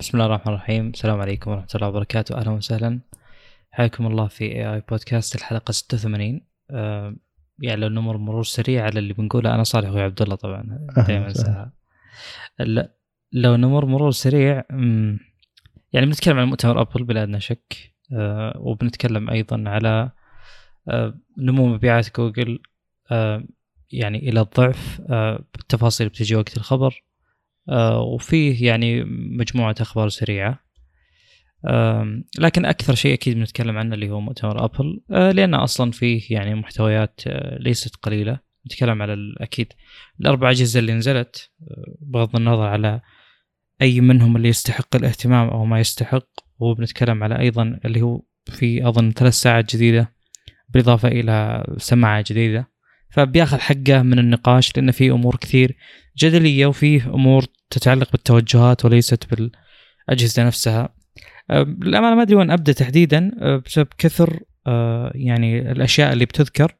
بسم الله الرحمن الرحيم السلام عليكم ورحمة الله وبركاته أهلا وسهلا حياكم الله في اي اي بودكاست الحلقة 86 آه يعني لو نمر مرور سريع على اللي بنقوله. أنا صالح أخوي عبد الله طبعا. دائما انساها لو نمر مرور سريع يعني بنتكلم عن مؤتمر أبل بلا أدنى شك. آه وبنتكلم أيضا على آه نمو مبيعات جوجل يعني إلى الضعف بالتفاصيل بتجي وقت الخبر. وفيه يعني مجموعة أخبار سريعة. لكن أكثر شيء أكيد بنتكلم عنه اللي هو مؤتمر أبل. آه، لأن أصلا فيه يعني محتويات آه، ليست قليلة. نتكلم على أكيد الأربع أجهزة اللي نزلت بغض النظر على أي منهم اللي يستحق الاهتمام أو ما يستحق. وبنتكلم على أيضا اللي هو في أظن ثلاث ساعات جديدة بالإضافة إلى سماعة جديدة. فبياخذ حقه من النقاش لأن في أمور كثير جدلية وفيه أمور تتعلق بالتوجهات وليست بالأجهزة نفسها. أه، للأمانة ما أدري وين أبدأ تحديدا أه، بسبب كثر أه، يعني الأشياء اللي بتذكر.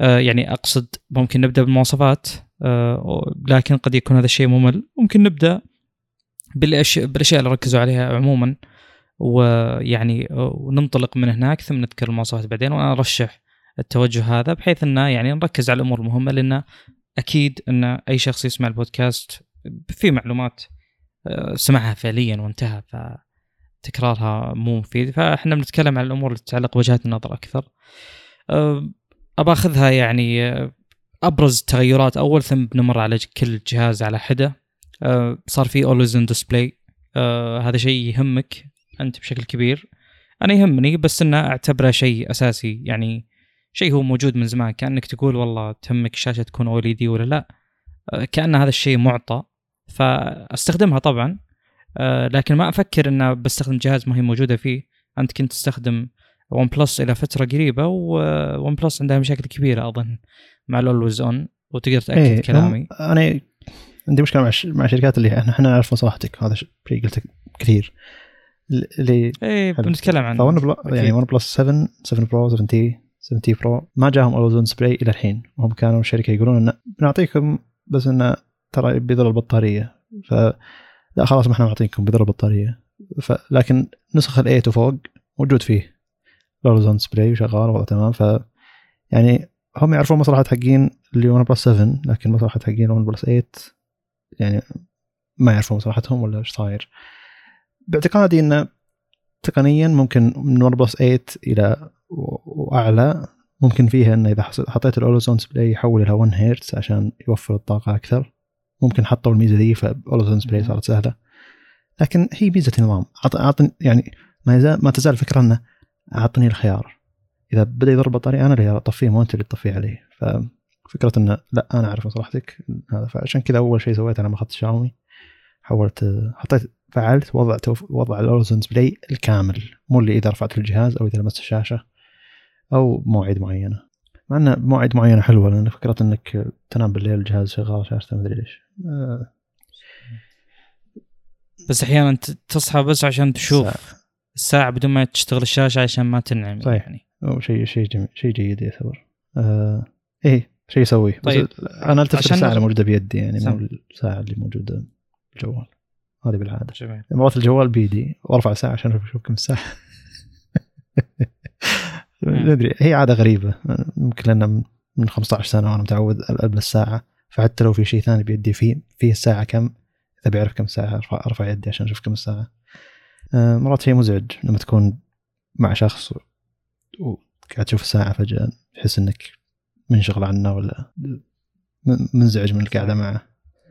يعني أقصد ممكن نبدأ بالمواصفات لكن قد يكون هذا الشيء ممل. ممكن نبدأ بالأشياء اللي ركزوا عليها عموما ويعني وننطلق من هناك ثم نذكر المواصفات بعدين. وأنا أرشح التوجه هذا بحيث إنه يعني نركز على الأمور المهمة لأن أكيد إن أي شخص يسمع البودكاست في معلومات آه، سمعها فعليا وانتهى فتكرارها مو مفيد. فإحنا بنتكلم عن الأمور اللي تتعلق بوجهات النظر أكثر. آه، أبى أخذها يعني آه، أبرز تغيرات. أول ثم بنمر على كل جهاز على حدة. صار في always on display هذا شيء يهمك أنت بشكل كبير. أنا يهمني بس إنه أعتبره شيء أساسي. يعني شيء هو موجود من زمان كأنك تقول والله تهمك الشاشه تكون أو دي ولا لا. كأن هذا الشيء معطى فأستخدمها طبعا. آه، لكن ما أفكر إن بستخدم جهاز ما هي موجودة فيه. أنت كنت تستخدم ون بلس إلى فترة قريبة وون بلس عندها مشاكل كبيرة أظن مع ال always on وتقدر تأكد إيه كلامي. أنا عندي مشكلة مع مع الشركات اللي إحنا نعرف مصلحتك هذا شيء قلته كثير. اللي إيه بنتكلم عنه وون بل... يعني ون بلس 7 7 Pro 7T 7T Pro. ما جاهم always on display إلى الحين. وهم كانوا الشركة يقولون انه بنعطيكم بس انه ترى بيضر البطارية. ف لا خلاص ما إحنا معطينكم بيضر البطارية. ف... لكن نسخ ال 8 وفوق موجود فيه. ال always on display وشغال وضع تمام. ف يعني هم يعرفون مصلحة حقين اللي ون بلس 7 لكن مصلحة حقين ون بلس 8 يعني ما يعرفون مصلحتهم ولا إيش صاير. باعتقادي انه تقنيا ممكن من ون بلس 8 إلى وأعلى. ممكن فيها إنه إذا حطيت ال always on display يحول إلى 1 هرتز عشان يوفر الطاقة أكثر. ممكن حطوا الميزة دي ف always on display صارت سهلة. لكن هي ميزة نظام اعطني يعني ما يزال ما تزال الفكرة إنه أعطني الخيار. إذا بدأ يضر بالبطاريه أنا اللي أطفيه مو أنت اللي تطفيه عليه. ففكرة إنه لا أنا أعرف مصلحتك. هذا فعشان كذا أول شيء سويته أنا ما أخذت شاومي. حولت حطيت فعلت وضع وضع ال always on display الكامل. مو اللي إذا رفعت الجهاز أو إذا لمست الشاشة. أو مواعيد معينة. مع انه مواعيد معينة حلوة لأن فكرة إنك تنام بالليل الجهاز شغال شاشته ما ادري ليش. آه. بس أحيانا تصحى بس عشان تشوف الساعة. الساعة بدون ما تشتغل الشاشة عشان ما تنعم صحيح. يعني. شيء شيء جميل شيء جيد يعتبر. آه. إيه شيء يسويه طيب. أنا ألتفت الساعة اللي موجودة بيدي يعني مو الساعة اللي موجودة بالجوال. هذه بالعادة. جميل. مرات الجوال بيدي وأرفع الساعة عشان أشوف كم ما أدري. هي عادة غريبة. ممكن لأن من 15 سنة وأنا متعود البس الساعة. فحتى لو في شيء ثاني بيدي فيه فيه الساعة كم إذا بيعرف كم ساعة ارفع ارفع يدي عشان أشوف كم الساعة. آه، مرات شيء مزعج لما تكون مع شخص وقاعد تشوف الساعة فجأة تحس إنك منشغل عنه ولا منزعج من القعده معه.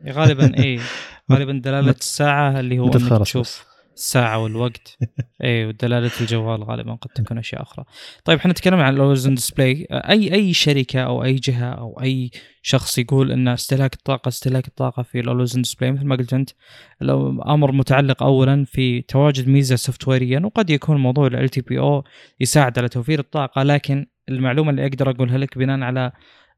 غالبا اي غالبا دلالة الساعة اللي هو إنك تشوف. الساعة والوقت اي ودلالة الجوال غالبا قد تكون أشياء أخرى. طيب إحنا نتكلم عن ال always-on display أي أي شركة أو أي جهة أو أي شخص يقول إن استهلاك الطاقة استهلاك الطاقة في ال always-on display مثل ما قلت أنت أمر متعلق اولا في تواجد ميزة software يا وقد يكون موضوع ال LTPO يساعد على توفير الطاقة لكن المعلومة اللي أقدر أقولها لك بناء على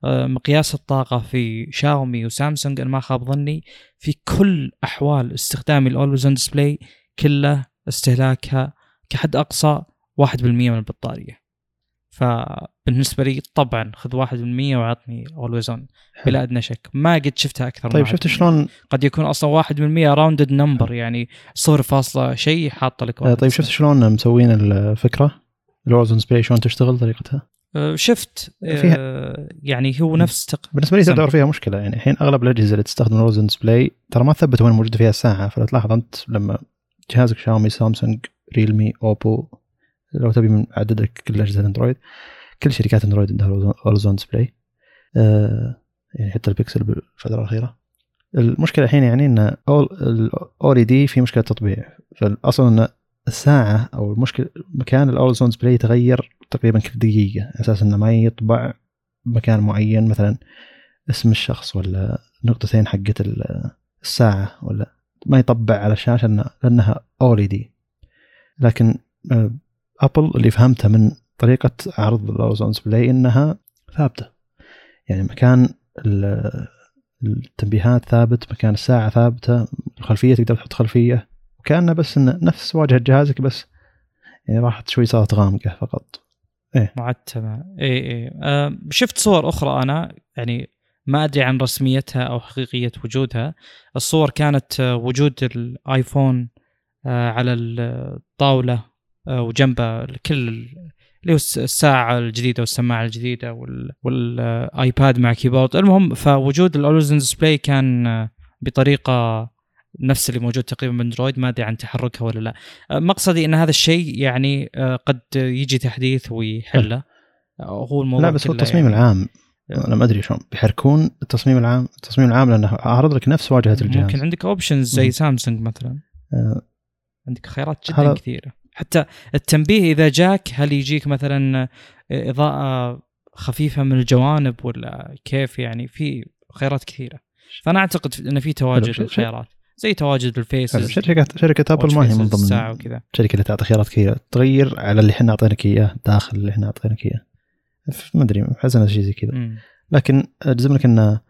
آه، مقياس الطاقة في شاومي وسامسونج أنا ما خاب ظني في كل أحوال استخدامي ال always-on display كله استهلاكها كحد أقصى 1% من البطارية. فبالنسبة لي طبعا خذ واحد من مية وعطني always-on بلا أدنى شك. ما قد شفتها أكثر طيب شفت. شلون؟ قد يكون أصلا واحد من مية rounded number يعني صفر فاصلة شيء حاطة لك آه، طيب شفت شلون مسوين الفكرة؟ ال always-on display شلون تشتغل طريقتها؟ آه، شفت فيها- آه، يعني هو نفس تق... بالنسبة لي. تعتبر فيها مشكلة يعني الحين أغلب الأجهزة اللي تستخدم ال always-on display ترى ما تثبت وين موجودة فيها الساعة فلو تلاحظ أنت لما جهازك شاومي سامسونج ريلمي أوبو لو تبي من أعدد لك كل أجهزة الاندرويد كل شركات أندرويد عندها always-on display آه يعني حتى البيكسل بالفترة الأخيرة. المشكلة الحين يعني إن ال OLED في مشكلة تطبيع. فالأصل إن الساعة أو المشكلة مكان ال always-on display يتغير تقريبا كل دقيقة. على أساس إنه ما يطبع مكان معين مثلا اسم الشخص ولا نقطتين حقت ال- الساعة ولا ما يطبع على الشاشة لأنها- لأنها OLED. لكن آه، أبل اللي فهمته من طريقة عرض ال always-on display إنها ثابتة. يعني مكان ال- التنبيهات ثابت مكان الساعة ثابتة الخلفية تقدر تحط خلفية. وكأنه بس إنه نفس واجهة جهازك بس يعني راحت شوي صارت غامقة فقط. معتمة اي اي آه شفت صور أخرى أنا يعني ما أدري عن رسميتها أو حقيقية وجودها. الصور كانت آه، وجود الآيفون آه على الطاولة آه وجنبه كل ال- اللي هو الس- الساعة الجديدة والسماعة الجديدة وال- والآيباد مع keyboard. المهم فوجود ال always-on display كان بطريقة نفس اللي موجود تقريبا بأندرويد. ما أدري عن تحركها ولا لا. مقصدي إن هذا الشيء يعني قد يجي تحديث ويحله. هو الموضوع لا بس هو التصميم يعني العام. أنا ما أدري شلون. بيحركون التصميم العام التصميم العام لأنه عارض لك نفس واجهة الجهاز. ممكن عندك options زي. سامسونج مثلا. آه، عندك خيارات جدا هذا- كثيرة. حتى التنبيه إذا جاك هل يجيك مثلا إضاءة خفيفة من الجوانب ولا كيف؟ يعني في خيارات كثيرة. فأنا أعتقد إن في تواجد الخيارات. زي تواجد ال faces. شركه شركة ابل ما هي من ضمن الشركة اللي تعطي خيارات كثيرة. تغير على اللي إحنا أعطيناك إياه داخل اللي إحنا أعطيناك إياه. ما أدري حزن شيء زي كذا. لكن أجزم لك انه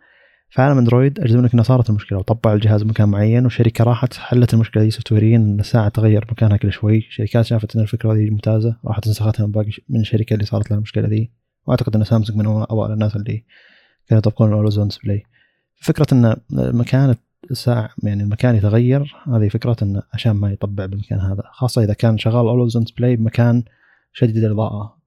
في عالم أندرويد أجزم لك انه صارت المشكلة وطبع الجهاز بمكان معين والشركة راحت حلت المشكلة دي software يا إن الساعة تغير مكانها كل شوي. شركات شافت إن الفكرة دي ممتازة راحت نسختها من باقي من الشركة اللي صارت لها المشكلة دي. وأعتقد إن سامسونج من اوائل الناس اللي كانوا يطبقون ال always-on display فكرة إن مكان الساعة يعني المكان يتغير هذه فكرة انه عشان ما يطبع بالمكان هذا. خاصة إذا كان شغال always-on display بمكان شديد الإضاءة. بح-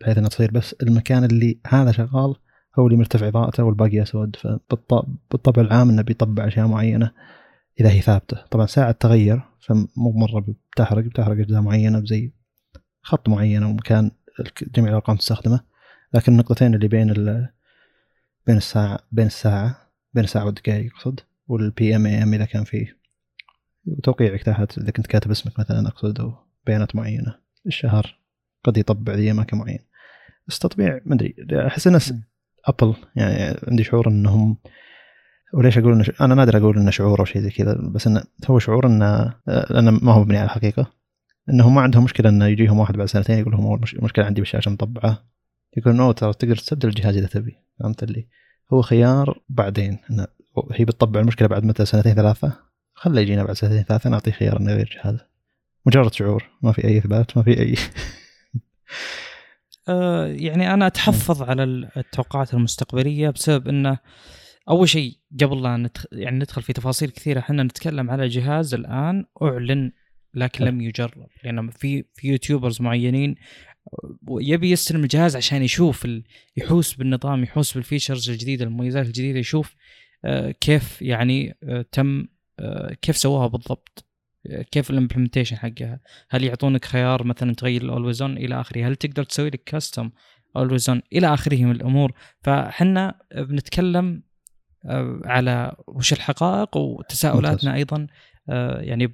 بحيث إنها تصير بس المكان اللي هذا شغال هو اللي مرتفع اضاءته والباقي أسود. فبالطبع العام إنه بيطبع أشياء معينة إذا هي ثابتة. طبعا ساعة تغير فمو مرة بتحرق بتحرق أجزاء معينة بزي خط معين أو مكان جميع الأرقام تستخدمه. لكن النقطتين اللي بين بين الساعة بين الساعة بين الساعة والدقائق أقصد وال PM AM إذا كان فيه وتوقيعك تحت إذا كنت كاتب اسمك مثلا أقصد أو بيانات معينة. الشهر قد يطبع ذي أماكن معينة. بس تطبيع ما أدري أحس ان. ابل يعني عندي شعور إنهم وليش أقول إن ش... أنا نادر أقول إنه شعور أو شيء زي كذا بس إنه هو شعور إنه لأنه ما هو مبني على الحقيقة. إنهم ما عندهم مشكلة إنه يجيهم واحد بعد سنتين يقول لهم المش- المشكلة عندي بالشاشة مطبعة. يقول no ترى تقدر تستبدل الجهاز إذا تبي. فهمت اللي؟ هو خيار بعدين إنه هي بتطبع المشكلة بعد متى؟ سنتين ثلاثة. خله يجينا بعد سنتين ثلاثة نعطيه خيار إنه يغير جهازه مجرد شعور ما في أي إثبات ما في أي آه، يعني أنا أتحفظ على التوقعات المستقبلية بسبب انه أول شيء قبل لا ندخل يعني ندخل في تفاصيل كثيرة إحنا نتكلم على جهاز الآن أعلن لكن. لم يجرب لأن في في YouTubers معينين يبي يستلم الجهاز عشان يشوف ال... يحوس بالنظام يحوس بال features الجديدة المميزات الجديدة يشوف آه، كيف يعني آه، تم كيف سووها بالضبط كيف ال implementation حقها؟ هل يعطونك خيار مثلا تغير ال always-on إلى آخره؟ هل تقدر تسوي لك custom always-on إلى آخره من الأمور؟ فحنا بنتكلم آه، على وش الحقائق وتساؤلاتنا أيضا آه، يعني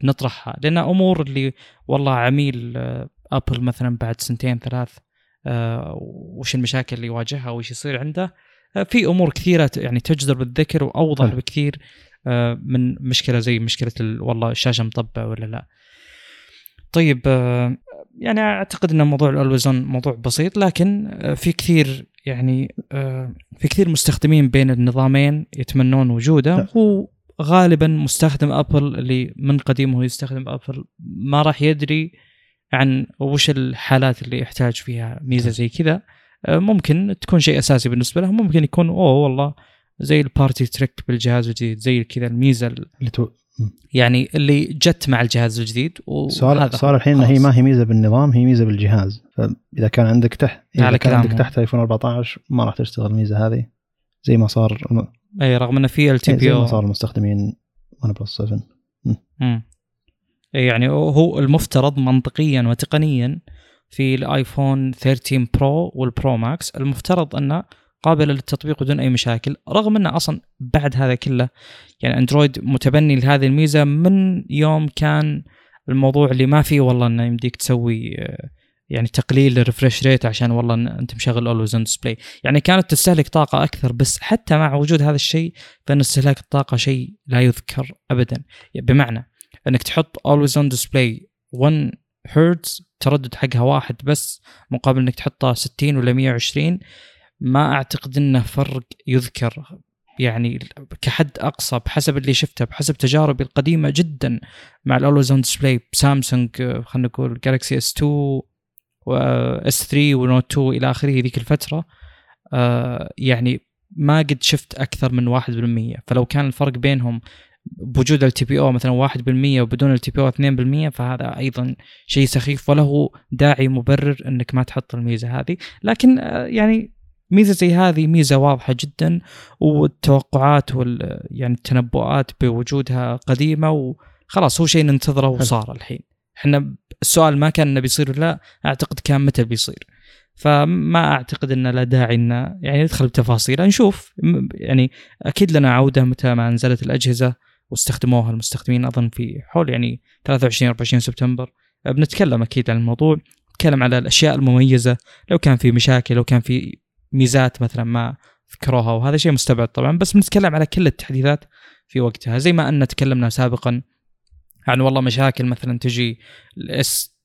بنطرحها. لأن أمور اللي والله عميل آه، ابل مثلا بعد سنتين ثلاث آه، وش المشاكل اللي يواجهها وش يصير عنده آه، في أمور كثيرة يعني تجدر بالذكر وأوضح. بكثير. آه، من مشكلة زي مشكلة ال- والله الشاشة مطبع ولا لا. طيب آه، يعني أعتقد إن موضوع الالوزون موضوع بسيط لكن آه، في كثير يعني آه، في كثير مستخدمين بين النظامين يتمنون وجوده لا. هو غالبا مستخدم أبل اللي من قديم هو يستخدم أبل. ما راح يدري عن وش الحالات اللي يحتاج فيها ميزة زي كذا. آه، ممكن تكون شيء أساسي بالنسبة له ممكن يكون أوه والله زي ال party trick بالجهاز الجديد زي كذا الميزة اللي تو... يعني اللي جت مع الجهاز الجديد صار صار الحين إن هي ما هي ميزة بالنظام هي ميزة بالجهاز. فإذا كان عندك تحت إذا على كان عندك تحت ايفون 14 ما راح تشتغل الميزه هذه. زي ما صار أي رغم إنه في ال LTPO زي ما صار لمستخدمين OnePlus 7 امم يعني هو المفترض منطقيا وتقنيا في الايفون 13 Pro وال Pro Max. المفترض إنه قابلة للتطبيق بدون أي مشاكل رغم إنه أصلا بعد هذا كله يعني أندرويد متبني لهذه الميزة من يوم كان الموضوع اللي ما فيه والله إنه يمديك تسوي يعني تقليل ال refresh rate عشان والله أنت مشغل always on display يعني كانت تستهلك طاقة أكثر بس حتى مع وجود هذا الشيء فإن استهلاك الطاقة شيء لا يذكر ابدا. بمعنى إنك تحط always on display 1 هرتز تردد حقها واحد بس مقابل إنك تحطها 60 ولا 120 ما أعتقد إنه فرق يذكر. يعني كحد أقصى بحسب اللي شفته بحسب تجاربي القديمة جدا مع ال always on display بسامسونج خلينا نقول Galaxy S 2 و S 3 و Note 2 إلى آخره ذيك الفترة. آه يعني ما قد شفت أكثر من 1% فلو كان الفرق بينهم بوجود ال LTPO مثلا 1% وبدون ال LTPO 2% فهذا أيضا شيء سخيف وله داعي مبرر إنك ما تحط الميزة هذه. لكن آه يعني ميزة زي هذه ميزة واضحة جدا والتوقعات وال يعني التنبؤات بوجودها قديمة وخلاص هو شيء ننتظره وصار الحين. إحنا السؤال ما كان إنه بيصير لا أعتقد كان متى بيصير. فما أعتقد ان لا داعي ان يعني ندخل بتفاصيل. نشوف. يعني أكيد لنا عودة متى ما نزلت الأجهزة واستخدموها المستخدمين. أظن في حول يعني 23 24 سبتمبر. بنتكلم أكيد عن الموضوع. نتكلم على الأشياء المميزة. لو كان في مشاكل لو كان في ميزات مثلا ما ذكروها وهذا شيء مستبعد طبعا بس بنتكلم على كل التحديثات في وقتها. زي ما أن تكلمنا سابقا عن والله مشاكل مثلا تجي الاس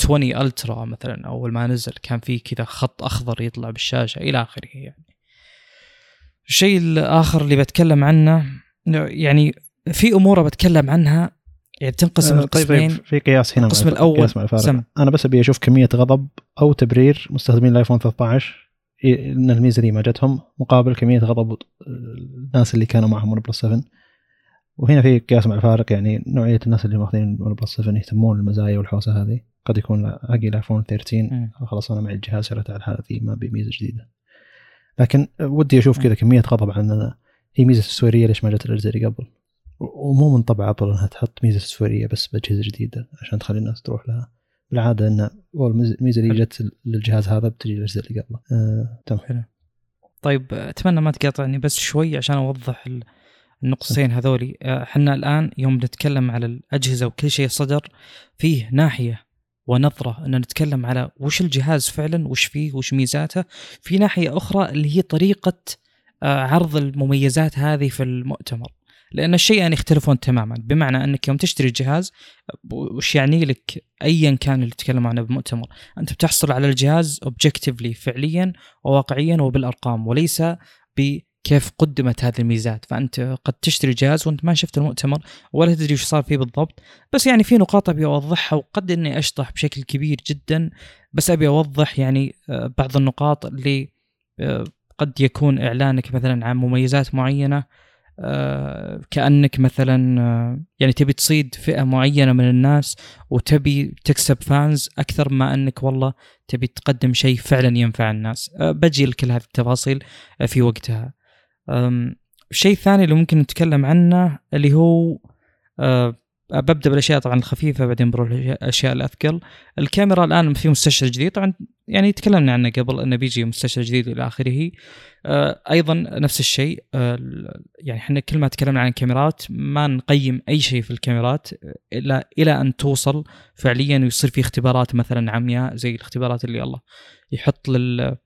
20 ألترا مثلا أول ما نزل كان في كذا خط أخضر يطلع بالشاشة إلى آخره يعني. الشيء الآخر اللي بتكلم عنه يعني في أمور بتكلم عنها يعني تنقسم آه طيب, طيب في قياس هنا القسم الأول قياس مع الفارق. أنا بس أبي أشوف كمية غضب أو تبرير مستخدمين الآيفون 13 إن الميزه دي ما جتهم مقابل كمية غضب الناس اللي كانوا معهم OnePlus 7 وهنا في قياس مع الفارق يعني نوعية الناس اللي ماخذين OnePlus 7 يهتمون بالمزايا والحوسة هذه. قد يكون باقي الايفون 13 خلاص أنا معي الجهاز شريته على الحالة ذي ما ابي ميزه جديده لكن ودي أشوف كذا كمية غضب عن هي ميزة سوفتويريه ليش ما جت الاجهزه اللي قبل؟ ومو من طبع أبل إنها تحط ميزة سوفتويريه بس باجهزه جديدة عشان تخلي الناس تروح لها. بالعاده أن الميزه اللي جت للجهاز هذا بتجي الأجهزة اللي قبله. آه، تمام. حلو. طيب أتمنى ما تقاطعني بس شوي عشان أوضح النقطتين هذولي. آه، إحنا الآن يوم نتكلم على الأجهزة وكل شيء صدر فيه ناحية ونظرة أن نتكلم على وش الجهاز فعلا وش فيه وش ميزاته. في ناحية أخرى اللي هي طريقة آه، عرض المميزات هذه في المؤتمر. لأن الشيئان يختلفون تماما. بمعنى أنك يوم تشتري الجهاز وش يعني لك ايا كان اللي تتكلم عنه بالمؤتمر أنت بتحصل على الجهاز اوبجكتيفلي فعليا وواقعيا وبالأرقام وليس بكيف قدمت هذه الميزات. فأنت قد تشتري جهاز وأنت ما شفت المؤتمر ولا تدري وش صار فيه بالضبط. بس يعني في نقاط أبي أوضحها وقد إني أشطح بشكل كبير جدا. بس أبي أوضح يعني آه، بعض النقاط اللي آه، قد يكون إعلانك مثلا عن مميزات معينة. كأنك مثلا آه، يعني تبي تصيد فئة معينة من الناس وتبي تكسب فانز أكثر ما أنك والله تبي تقدم شيء فعلا ينفع الناس. آه، بجي لكل هذه التفاصيل في وقتها. الشيء الثاني اللي ممكن نتكلم عنه اللي هو ببدأ بالأشياء طبعا الخفيفة بعدين بروح الاشياء الأثقل. الكاميرا الآن في مستشعر جديد طبعا يعني تكلمنا عنه قبل إنه بيجي مستشعر جديد إلى آخره. آه، أيضا نفس الشيء آه، يعني إحنا كل ما تكلمنا عن الكاميرات ما نقيم أي شيء في الكاميرات إلا إلى أن توصل فعليا ويصير في اختبارات مثلا عمياء زي الاختبارات اللي الله يحط لل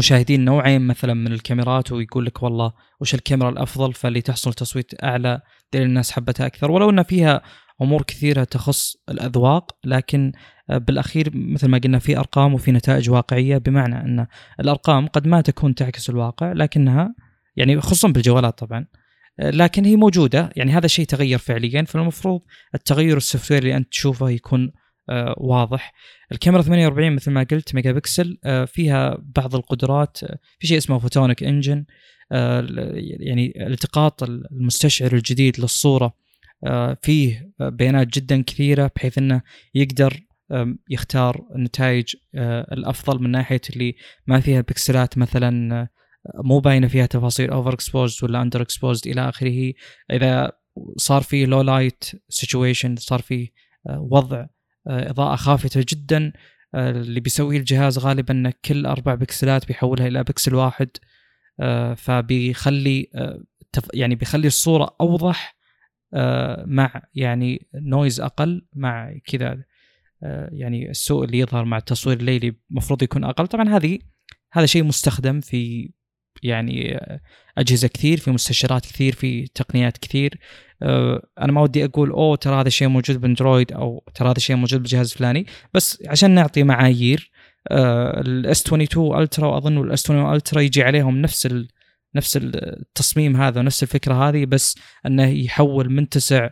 مشاهدين نوعين مثلا من الكاميرات ويقول لك والله وش الكاميرا الأفضل فاللي تحصل تصويت أعلى دليل الناس حبتها أكثر. ولو إن فيها أمور كثيرة تخص الأذواق لكن بالأخير مثل ما قلنا في أرقام وفي نتائج واقعية بمعنى إن الأرقام قد ما تكون تعكس الواقع لكنها يعني خصوصا بالجوالات طبعا لكن هي موجودة. يعني هذا الشيء تغير فعليا فالمفروض التغير ال soft اللي أنت تشوفه يكون آه، واضح. الكاميرا 48 مثل ما قلت ميجا بكسل آه، فيها بعض القدرات آه، في شيء اسمه Photonic Engine يعني التقاط المستشعر الجديد للصورة فيه بيانات جدا كثيرة بحيث إنه يقدر يختار النتائج الأفضل من ناحية اللي ما فيها بكسلات مثلا مو باينة فيها تفاصيل over exposed ولا under exposed إلى آخره. إذا صار في low light situation صار في وضع آه، إضاءة خافتة جدا. آه، اللي بيسويه الجهاز غالبا انه كل أربع بكسلات بيحولها إلى بكسل واحد. آه، فبيخلي يعني بيخلي الصورة أوضح مع يعني noise أقل مع كذا يعني السوء اللي يظهر مع التصوير الليلي المفروض يكون أقل. طبعا هذه هذا شيء مستخدم في يعني أجهزة كثير في مستشعرات كثير في تقنيات كثير. آه، أنا ما ودي أقول أوه ترى هذا الشيء موجود بأندرويد أو ترى هذا الشيء موجود بالجهاز الفلاني. بس عشان نعطي معايير ال S 22 Ultra واظن ال S 21 Ultra يجي عليهم نفس ال نفس التصميم هذا ونفس الفكرة هذه بس أنه يحول من تسع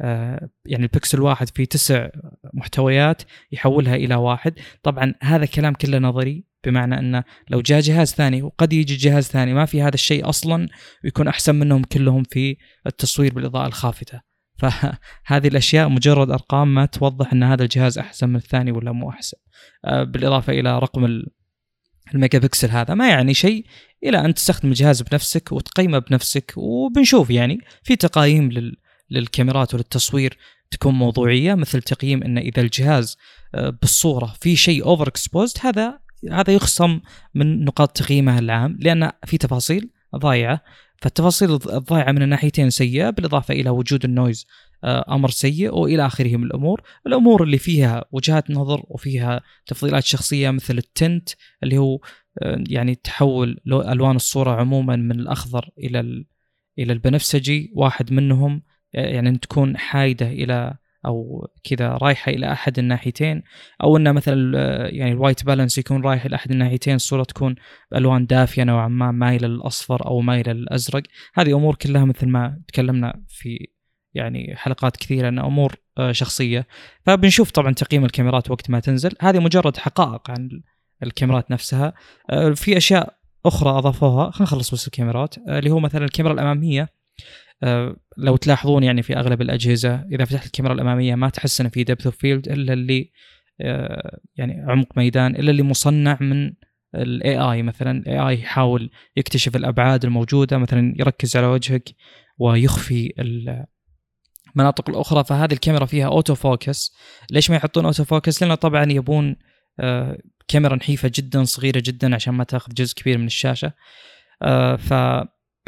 آه، يعني البكسل واحد في تسع محتويات يحولها إلى واحد. طبعا هذا كلام كله نظري بمعنى انه لو جاء جهاز ثاني وقد يجي جهاز ثاني ما في هذا الشيء أصلا ويكون أحسن منهم كلهم في التصوير بالإضاءة الخافتة. فهذه الأشياء مجرد أرقام ما توضح أن هذا الجهاز أحسن من الثاني ولا مو أحسن. آه، بالإضافة إلى رقم الميجا بكسل هذا ما يعني شيء إلى أن تستخدم الجهاز بنفسك وتقيمه بنفسك وبنشوف يعني في تقايم لل للكاميرات وللتصوير تكون موضوعية مثل تقييم أن إذا الجهاز آه، بالصورة في شيء over exposed هذا هذا يخصم من نقاط تقييمه العام لأن في تفاصيل ضايعة فالتفاصيل الضايعة من الناحيتين سيئة بالإضافة إلى وجود ال noise آه، أمر سيء وإلى اخره من الأمور، الأمور اللي فيها وجهات نظر وفيها تفضيلات شخصية مثل ال tint اللي هو آه, يعني تحول ألوان الصورة عموما من الأخضر إلى إلى البنفسجي واحد منهم يعني ان تكون حايدة إلى أو كذا رايحة إلى أحد الناحيتين أو إنه مثلا يعني الوايت بالانس يكون رايح إلى أحد الناحيتين الصورة تكون بألوان دافية نوعا ما مايله للاصفر أو مايله للازرق هذه أمور كلها مثل ما تكلمنا في يعني حلقات كثيرة إنها أمور آه، شخصية. فبنشوف طبعا تقييم الكاميرات وقت ما تنزل. هذه مجرد حقائق عن الكاميرات نفسها. آه، في أشياء أخرى أضافوها. خلينا نخلص بس الكاميرات. آه، اللي هو مثلا الكاميرا الأمامية. آه، لو تلاحظون يعني في أغلب الأجهزة إذا فتحت الكاميرا الأمامية ما تحس ان في depth of field إلا اللي آه، يعني عمق ميدان إلا اللي مصنع من ال AI مثلا ال AI يحاول يكتشف الأبعاد الموجودة مثلا يركز على وجهك ويخفي المناطق الأخرى. فهذه الكاميرا فيها auto focus ليش ما يحطون auto focus لأنه طبعا يبون آه، كاميرا نحيفة جدا صغيرة جدا عشان ما تأخذ جزء كبير من الشاشة. ف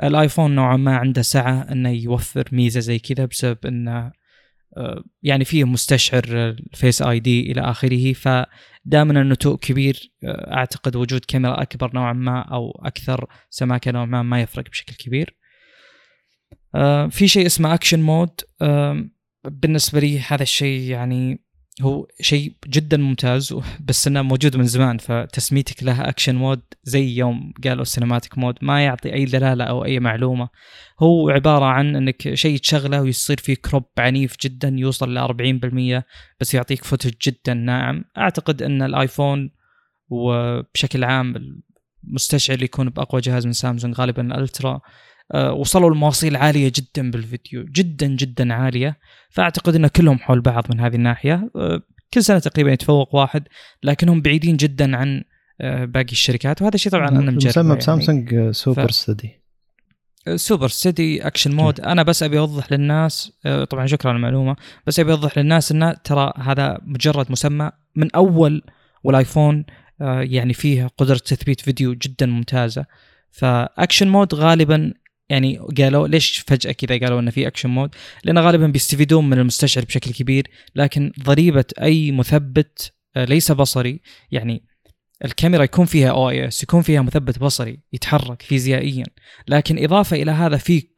الآيفون نوعا ما عنده سعة إنه يوفر ميزة زي كذا بسبب إنه آه، يعني فيه مستشعر ال Face ID إلى آخره فدائما النتوء كبير آه، أعتقد وجود كاميرا أكبر نوعا ما أو أكثر سماكة نوعا ما ما يفرق بشكل كبير. آه، في شيء اسمه action mode بالنسبة لي هذا الشيء يعني هو شيء جدا ممتاز بس إنه موجود من زمان فتسميتك لها action mode زي يوم قالوا cinematic mode ما يعطي أي دلالة أو أي معلومة. هو عبارة عن إنك شيء تشغله ويصير فيه crop عنيف جدا يوصل ل 40% بس يعطيك footage جدا ناعم. أعتقد إن الآيفون وبشكل عام المستشعر اللي يكون بأقوى جهاز من سامسونج غالبا ال Ultra وصلوا لمواصيل عالية جدا بالفيديو جدا جدا عالية. فأعتقد ان كلهم حول بعض من هذه الناحية. آه، كل سنة تقريبا يتفوق واحد لكنهم بعيدين جدا عن آه، باقي الشركات. وهذا الشيء طبعا أنا مجرب مسمى بسامسونج يعني super steady. super steady action mode. أنا بس أبي أوضح للناس طبعا شكرا على المعلومة بس أبي أوضح للناس إنه ترى هذا مجرد مسمى من أول والآيفون يعني فيه قدرة تثبيت فيديو جدا ممتازة. ف action mode غالبا يعني قالوا ليش فجأة كذا قالوا انه في action mode؟ لأن غالبا بيستفيدون من المستشعر بشكل كبير لكن ضريبة أي مثبت آه، ليس بصري يعني الكاميرا يكون فيها OIS يكون فيها مثبت بصري يتحرك فيزيائيا. لكن إضافة إلى هذا في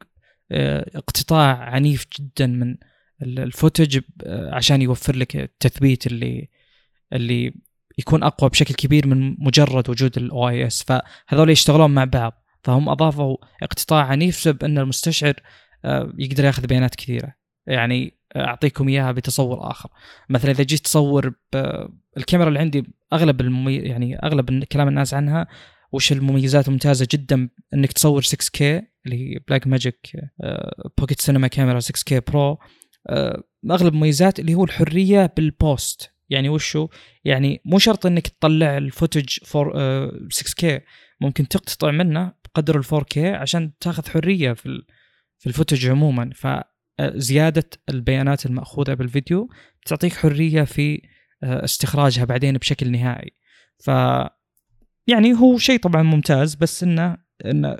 آه، اقتطاع عنيف جدا من ال footage آه، عشان يوفر لك التثبيت اللي اللي يكون أقوى بشكل كبير من مجرد وجود ال OIS. فهذول يشتغلون مع بعض. فهم أضافوا اقتطاع عنيف بسبب أن المستشعر آه، يقدر يأخذ بيانات كثيرة. يعني أعطيكم إياها بتصور آخر. مثلا إذا جيت تصور الكاميرا اللي عندي أغلب الممي... يعني أغلب كلام الناس عنها وش المميزات الممتازة جدا إنك تصور 6K اللي هي Blackmagic Pocket Cinema Camera 6K Pro أغلب المميزات اللي هو الحرية بال post يعني وشو يعني مو شرط إنك تطلع ال footage full 6K ممكن تقتطع منه بقدر ال 4K عشان تاخذ حرية في في ال footage عموما. فزياده البيانات المأخوذة بالفيديو تعطيك حرية في آه، استخراجها بعدين بشكل نهائي. ف يعني هو شيء طبعا ممتاز بس إنه انه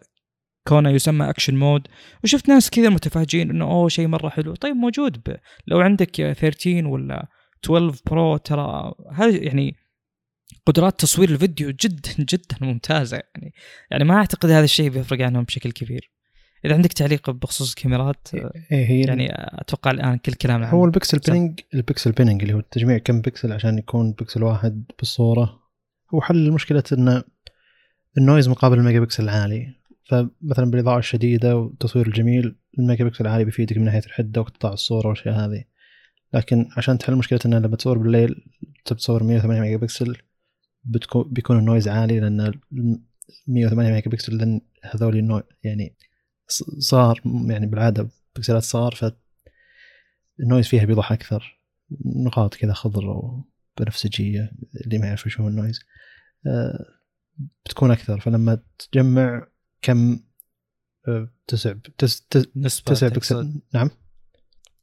كونه يسمى action mode وشفت ناس كذا متفاجئين إنه أوه شيء مرة حلو. طيب موجود ب... لو عندك 13 ولا 12 Pro ترى هذا يعني قدرات تصوير الفيديو جدا جدا ممتازة يعني. يعني ما أعتقد هذا الشيء بيفرق عنهم بشكل كبير. إذا عندك تعليق بخصوص الكاميرات إيه هي يعني أتوقع الآن كل كلام هو البكسل بيننج البكسل بيننج اللي هو تجميع كم بكسل عشان يكون بكسل واحد بالصورة هو حل مشكله إن ال noise مقابل الميجا بكسل العالي فمثلا بالإضاءة الشديدة والتصوير الجميل الميجا بكسل العالي بيفيدك من ناحية الحده واقتطاع الصورة والأشياء هذه. لكن عشان تحل مشكلة إن لما تصور بالليل تبي تصور 108 ميجا بكسل بيكون ال noise عالي لأن 108 ميجا بكسل لأن هذول النوع يعني صار يعني بالعادة بكسلات صار ف ال noise فيها بيضح أكثر. نقاط كذا خضر وبنفسجيه اللي ما يعرف شو هو ال noise آه، بتكون أكثر. فلما تجمع كم آه، تسع تس نسبة تسع بكسل نعم؟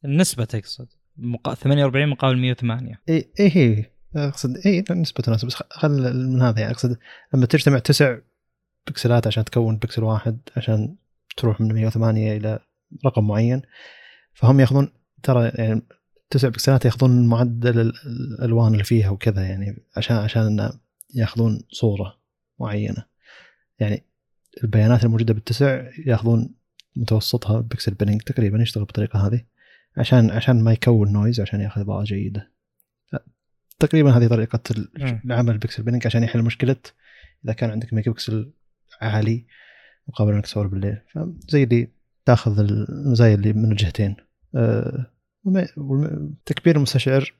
النسبة تقصد. مقا... 48 مقابل 108 اي اي هي. أقصد اي نسبة تناسب بس خل من هذا يعني أقصد لما تجتمع تسع بكسلات عشان تكون بكسل واحد عشان تروح من 108 إلى رقم معين فهم ياخذون ترى يعني تسع بكسلات ياخذون معدل الألوان اللي فيها وكذا يعني عشان عشان ياخذون صورة معينة. يعني البيانات الموجودة بالتسع ياخذون متوسطها pixel binning تقريبا يشتغل بالطريقة هذه عشان عشان ما يكون noise عشان ياخذ إضاءة جيدة. تقريبا هذه طريقة العمل pixel binning عشان يحل مشكلة. إذا كان عندك ميجا بكسل عالي مقابل إنك تصور بالليل. فزي اللي تأخذ المزايا اللي من الجهتين. أه تكبير المستشعر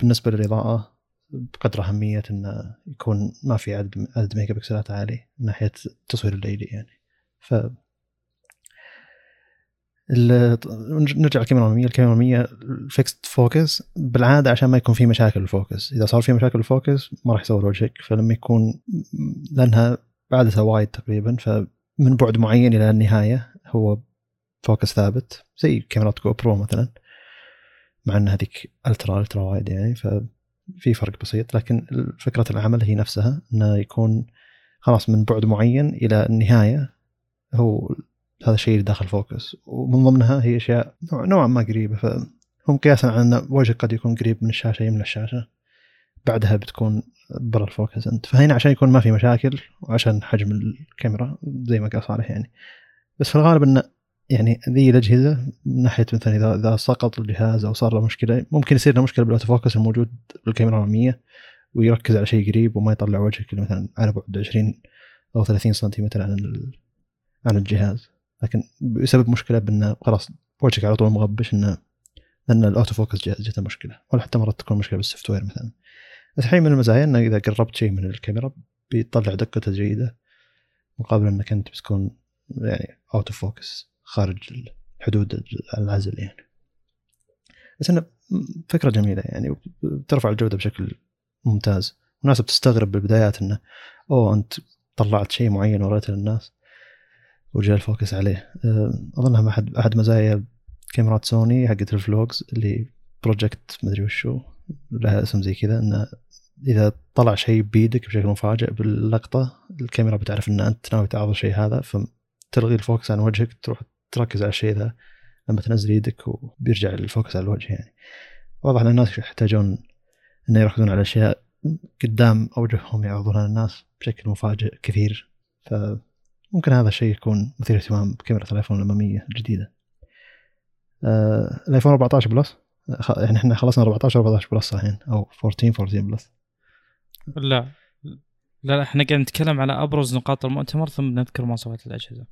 بالنسبة للإضاءة بقدر أهمية انه يكون ما في عدد عدد ميجا بكسلات عالي من ناحية التصوير الليلي يعني. ف نرجع للكاميرا الاماميه الكاميرا الاماميه ال fixed focus بالعادة عشان ما يكون في مشاكل ال focus إذا صار في مشاكل ال focus ما راح يصور وجهك فلما يكون لأنها بعدها wide تقريبا فمن بعد معين إلى النهاية هو focus ثابت. زي كاميرات GoPro مثلا مع إن هذيك ultra ultra wide يعني ففي فرق بسيط. لكن فكرة العمل هي نفسها إنه يكون خلاص من بعد معين إلى النهاية هو هذا الشيء اللي داخل focus ومن ضمنها هي أشياء نوعا ما قريبة. فهم قياسا على أن وجهك قد يكون قريب من الشاشة يمنى الشاشة. بعدها بتكون برا ال focus. انت فهنا عشان يكون ما في مشاكل وعشان حجم الكاميرا زي ما قال صالح يعني. بس في الغالب انه يعني ذي الأجهزة من ناحية مثلا اذا إذا سقط الجهاز أو صار له مشكلة ممكن يصير له مشكلة بال auto focus الموجود بالكاميرا الاماميه ويركز على شيء قريب وما يطلع وجهك مثلا على بعد 20 أو 30 سنتيمتر عن عن الجهاز. لكن بسبب مشكلة بانه خلاص وجهك على طول مغبش انه لأن ال auto focus جته مشكلة. ولا حتى مرات تكون مشكلة بال software مثلا. بس الحين من المزايا انه إذا قربت شيء من الكاميرا بيطلع دقته جيدة مقابل إنك أنت بتكون يعني auto focus خارج حدود العزل يعني. بس إنه فكرة جميلة يعني بترفع الجودة بشكل ممتاز. وناس بتستغرب بالبدايات إنه أوه أنت طلعت شيء معين وريته للناس. وجاء ال focus عليه. أه، أظنها أحد احد مزايا كاميرات سوني حقت ال vlogs اللي product مدري وشو لها اسم زي كذا إنه إذا طلع شيء بيدك بشكل مفاجئ باللقطة الكاميرا بتعرف إن أنت ناوي تعرض الشيء هذا فتلغي ال focus عن وجهك تروح تركز على الشيء ذا لما تنزل يدك وبيرجع ال focus على الوجه يعني. واضح إن الناس يحتاجون انه يركزون على أشياء قدام أوجههم يعرضونها للناس بشكل مفاجئ كثير. ف ممكن هذا الشيء يكون مثير اهتمام بكاميرا الآيفون الأمامية الجديدة. آه الآيفون 14 plus. يعني إحنا خلصنا 14 14 plus الحين أو 14 14 بلس. لا. لا إحنا قاعد نتكلم على أبرز نقاط المؤتمر ثم نذكر مواصفات الأجهزة.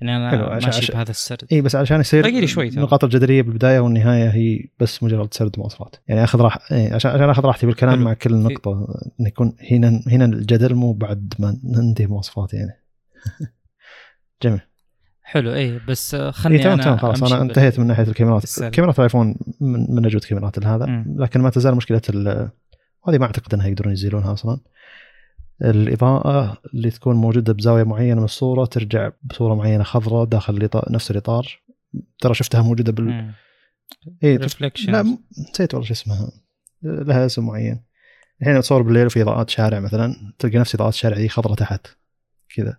يعني أنا حلو، ماشي عشان- بهذا السرد. إي بس عشان يصير باقي شوي. النقاط الجدليه بالبداية والنهاية هي بس مجرد سرد مواصفات. يعني آخذ راح إيه عشان عشان آخذ راحتي بالكلام حلو. مع كل نقطة انه يكون هنا هنا الجدل مو بعد ما ننتهي مواصفات يعني. جميل حلو اي بس خلني اي تمام أنا تمام خلاص أنا انتهيت من ناحية الكاميرات. كاميرات الآيفون من, من أجود كاميرات هذا. لكن ما تزال مشكلة هذه ما أعتقد إنها يقدرون يزيلونها أصلا الإضاءة اللي تكون موجودة بزاوية معينة من الصورة ترجع بصورة معينة خضراء داخل الإطار نفس الإطار ترى شفتها موجودة بال. اي. لا نسيت والله شو اسمها لها اسم معين الحين تصور بالليل وفي إضاءات شارع مثلا تلقى نفس إضاءات الشارع دي خضراء تحت كذا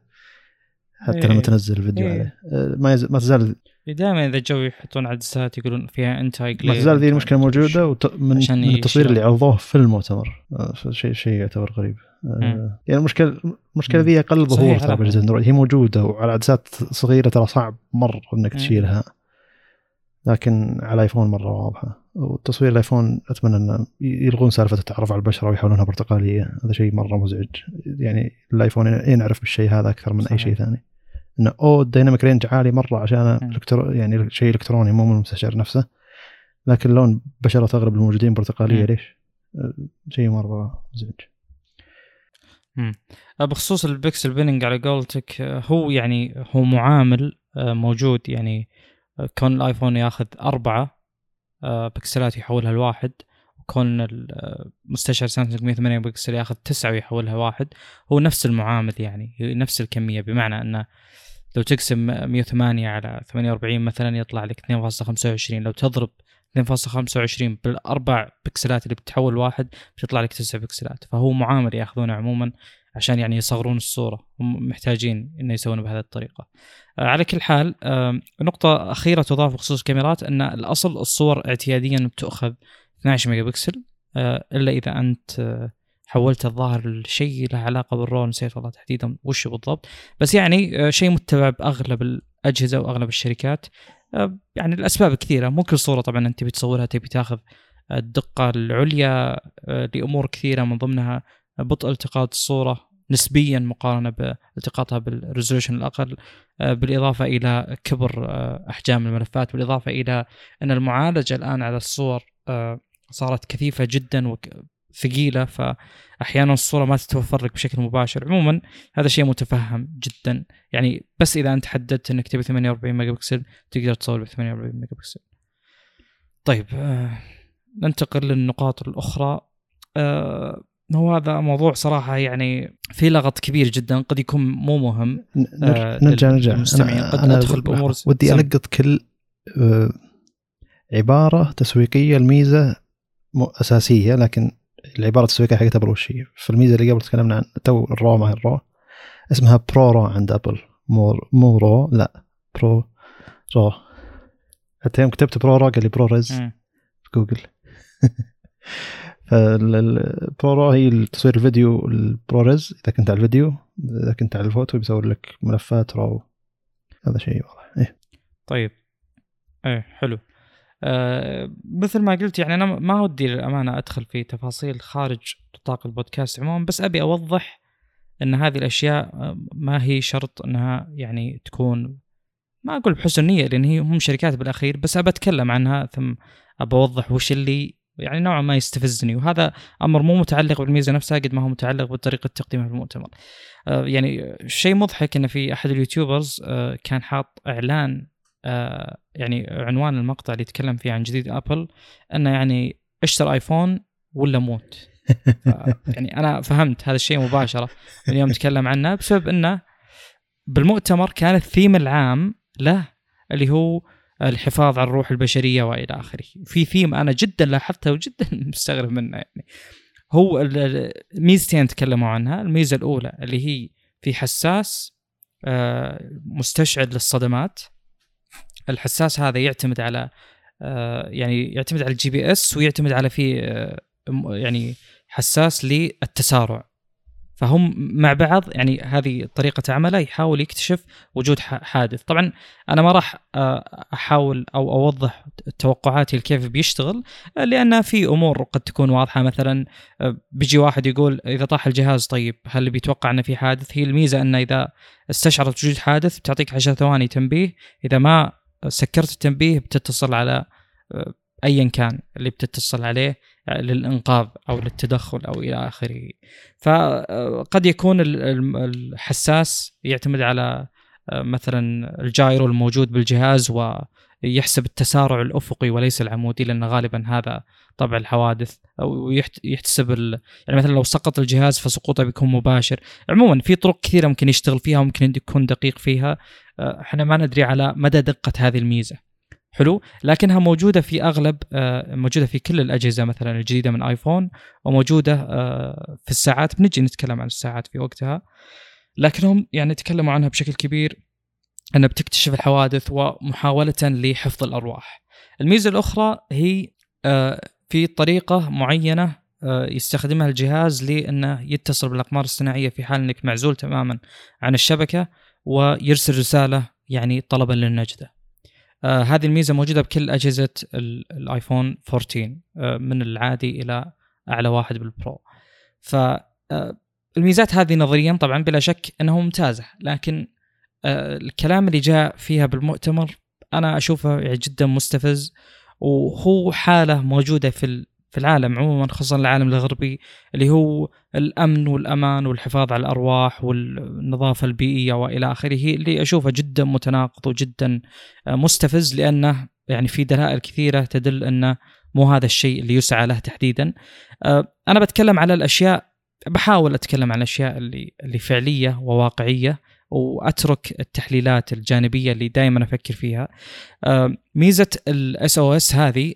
حتى إيه. لما تنزل الفيديو إيه. عليه أه، ما يز... ما تزال دائما إذا جو يحطون عدسات يقولون فيها انتاي ما تزال ذي المشكلة موجودة وت... من, من التصوير اللي. عرضوه في المؤتمر أه، شيء شيء يعتبر غريب أه، مم. يعني المشكلة المشكلة. ذي أقل ظهور ترى اندرويد هي موجودة وعلى عدسات صغيرة ترى صعب مرة إنك مم. تشيلها لكن على ايفون مرة واضحة وتصوير الآيفون أتمنى إنه يلغون سالفة التعرف على البشرة ويحولونها برتقالية هذا شيء مرة مزعج يعني الآيفون ينعرف بالشيء هذا أكثر من أي صحيح. شيء ثاني إنه أو ال dynamic range عالي مرة عشان. الكترو يعني شيء إلكتروني مو من المستشعر نفسه لكن لون بشرة اغلب الموجودين برتقالية. ليش؟ شيء مرة مزعج بخصوص ال pixel binning على قولتك هو يعني هو معامل آه، موجود يعني آه، كون الآيفون ياخذ أربعة آه، بكسلات يحولها لواحد وكون المستشعر سامسونج 108 بكسل ياخذ تسعة ويحولها واحد هو نفس المعامل يعني نفس الكمية بمعنى إنه لو تقسم 108 على 48 مثلا يطلع لك 2.25 لو تضرب 2.25 بالأربع بكسلات اللي بتحول واحد بتطلع لك تسع بكسلات. فهو معامل ياخذونه عموما عشان يعني يصغرون الصورة هم محتاجين إنه يسوونه بهذه الطريقة. آه، على كل حال آم، نقطة أخيرة تضاف بخصوص الكاميرات أن الأصل الصور اعتياديا بتاخذ 12 ميجا بكسل آه، إلا إذا أنت آه، حولت الظاهر لشيء له علاقة بال RAW نسيت والله تحديدا وش بالضبط. بس يعني آه، شيء متبع بأغلب الأجهزة وأغلب الشركات. آه، يعني الأسباب كثيرة. مو كل صورة طبعا أنت بتصورها تبي تاخذ الدقة العليا آه، لأمور كثيرة من ضمنها بطء التقاط الصورة نسبيا مقارنة بالتقاطها بال resolution الأقل بالإضافة إلى كبر أحجام الملفات بالإضافة إلى أن المعالجة الآن على الصور صارت كثيفة جدا وثقيله فأحيانا الصورة ما تتوفر لك بشكل مباشر. عموما هذا شيء متفهم جدا. يعني بس إذا أنت حددت إنك تبي 48 ميجا بكسل تقدر تصور ب 48 ميجا بكسل. طيب آه، ننتقل للنقاط الأخرى. آه، هو هذا موضوع صراحة يعني في لغط كبير جدا قد يكون مو مهم. آه، نرجع نرجع. قد ندخل بأمور س- ودي. القط كل عبارة تسويقية الميزة أساسية لكن العبارة التسويقيه حقتها بالوش هي فالميزه اللي قبل تكلمنا عن تو ال RAW ما هي ال RAW؟ اسمها Pro RAW عند أبل. مو مو RAW لا Pro RAW. حتى يوم كتبت Pro RAW قال لي Pro مم. في جوجل. فال Pro RAW هي تصوير الفيديو ال ProRes إذا كنت على الفيديو إذا كنت على الفوتو بيصور لك ملفات RAW. هذا شيء واضح. إيه. طيب. إيه حلو. آه مثل ما قلت يعني أنا ما ودي للأمانة أدخل في تفاصيل خارج نطاق البودكاست عموما بس أبي أوضح إن هذه الأشياء آه، ما هي شرط إنها يعني تكون ما أقول بحسن نيه لأن هي هم شركات بالأخير بس ابى أتكلم عنها ثم ابى أوضح وش اللي يعني نوعا ما يستفزني وهذا أمر مو متعلق بالميزة نفسها قد ما هو متعلق بطريقه تقديمها في المؤتمر. آه يعني شيء مضحك إن في أحد ال YouTubers كان حاط إعلان يعني عنوان المقطع اللي يتكلم فيه عن جديد ابل إنه يعني اشتري ايفون ولا موت. يعني أنا فهمت هذا الشيء مباشرة من يوم تكلم عنه بسبب إنه بالمؤتمر كان الثيم العام له اللي هو الحفاظ على الروح البشرية وإلى آخره. في ثيم أنا جدا لاحظته وجدا مستغرب منه يعني. هو ميزتين تكلموا عنها، الميزة الأولى اللي هي في حساس آه، مستشعر للصدمات. الحساس هذا يعتمد على آه، يعني يعتمد على ال GPS ويعتمد على في آه، يعني حساس للتسارع. فهم مع بعض يعني هذه طريقة عمله يحاول يكتشف وجود حادث. طبعا أنا ما راح آه، أحاول أو أوضح توقعاتي كيف بيشتغل لأن في أمور قد تكون واضحة. مثلا بيجي واحد يقول إذا طاح الجهاز طيب هل بيتوقع أنه في حادث؟ هي الميزة أنه إذا استشعرت وجود حادث بتعطيك 10 ثواني تنبيه. إذا ما سكرت التنبيه بتتصل على آه، ايا كان اللي بتتصل عليه للإنقاذ أو للتدخل أو إلى آخره. فقد يكون الحساس يعتمد على آه، مثلا الجايرو الموجود بالجهاز ويحسب التسارع الأفقي وليس العمودي لأن غالبا هذا طبع الحوادث أو يحتسب يعني مثلا لو سقط الجهاز فسقوطه بيكون مباشر. عموما في طرق كثيرة ممكن يشتغل فيها وممكن يكون دقيق فيها. آه، إحنا ما ندري على مدى دقة هذه الميزة. حلو؟ لكنها موجودة في أغلب آه، موجودة في كل الأجهزة مثلا الجديدة من آيفون وموجودة آه، في الساعات. بنجي نتكلم عن الساعات في وقتها. لكنهم يعني تكلموا عنها بشكل كبير إنها بتكتشف الحوادث ومحاولة لحفظ الأرواح. الميزة الأخرى هي في طريقة معينة يستخدمها الجهاز لأنه يتصل بالأقمار الصناعية في حال أنك معزول تماما عن الشبكة ويرسل رسالة يعني طلبا للنجدة. آه هذه الميزة موجودة بكل أجهزة الآيفون 14 آه من العادي إلى أعلى واحد بالبرو. ف آه الميزات هذه نظريا طبعا بلا شك أنها ممتازة لكن آه الكلام اللي جاء فيها بالمؤتمر أنا أشوفه يعني جدا مستفز وهو حالة موجودة في في العالم عموما خصوصا العالم الغربي اللي هو الأمن والأمان والحفاظ على الأرواح والنظافة البيئية وإلى آخره اللي اشوفه جدا متناقض وجدا آه، مستفز لأنه يعني في دلائل كثيرة تدل انه مو هذا الشيء اللي يسعى له تحديدا. آه، أنا بتكلم على الأشياء بحاول أتكلم عن الأشياء اللي اللي فعلية وواقعية وأترك التحليلات الجانبية اللي دائما أفكر فيها. آه، ميزة ال SOS هذه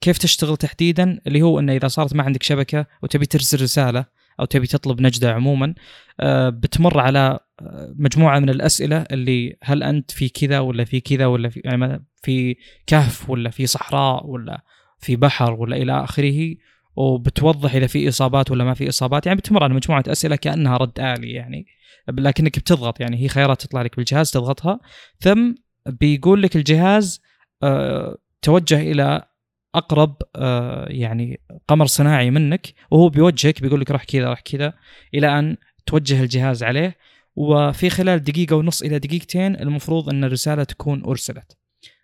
كيف تشتغل تحديدا اللي هو إنه إذا صارت ما عندك شبكة وتبي ترسل رسالة أو تبي تطلب نجدة عموما آه، بتمر على آه، مجموعة من الأسئلة اللي هل أنت في كذا ولا في كذا ولا في يعني في كهف ولا في صحراء ولا في بحر ولا إلى آخره وبتوضح إذا في إصابات ولا ما في إصابات. يعني بتمر على مجموعة أسئلة كأنها رد آلي يعني لكنك بتضغط يعني هي خيارات تطلع لك بالجهاز تضغطها. ثم بيقول لك الجهاز أه توجه إلى أقرب آه، يعني قمر صناعي منك وهو بيوجهك بيقول لك روح كذا روح كذا إلى أن توجه الجهاز عليه. وفي خلال دقيقة ونص إلى دقيقتين المفروض أن الرسالة تكون أرسلت.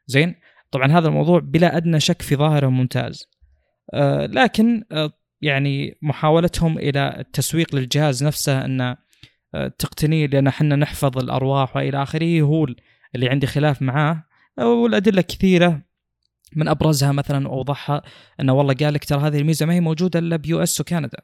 زين؟ طبعا هذا الموضوع بلا أدنى شك في ظاهره ممتاز. آه لكن آه يعني محاولتهم إلى التسويق للجهاز نفسه أن آه تقتنيه لأن إحنا نحفظ الأرواح وإلى آخره هو اللي عندي خلاف معاه. والأدلة كثيرة من أبرزها مثلا أوضحها انه والله قال لك ترى هذه الميزة ما هي موجودة إلا ب US وكندا.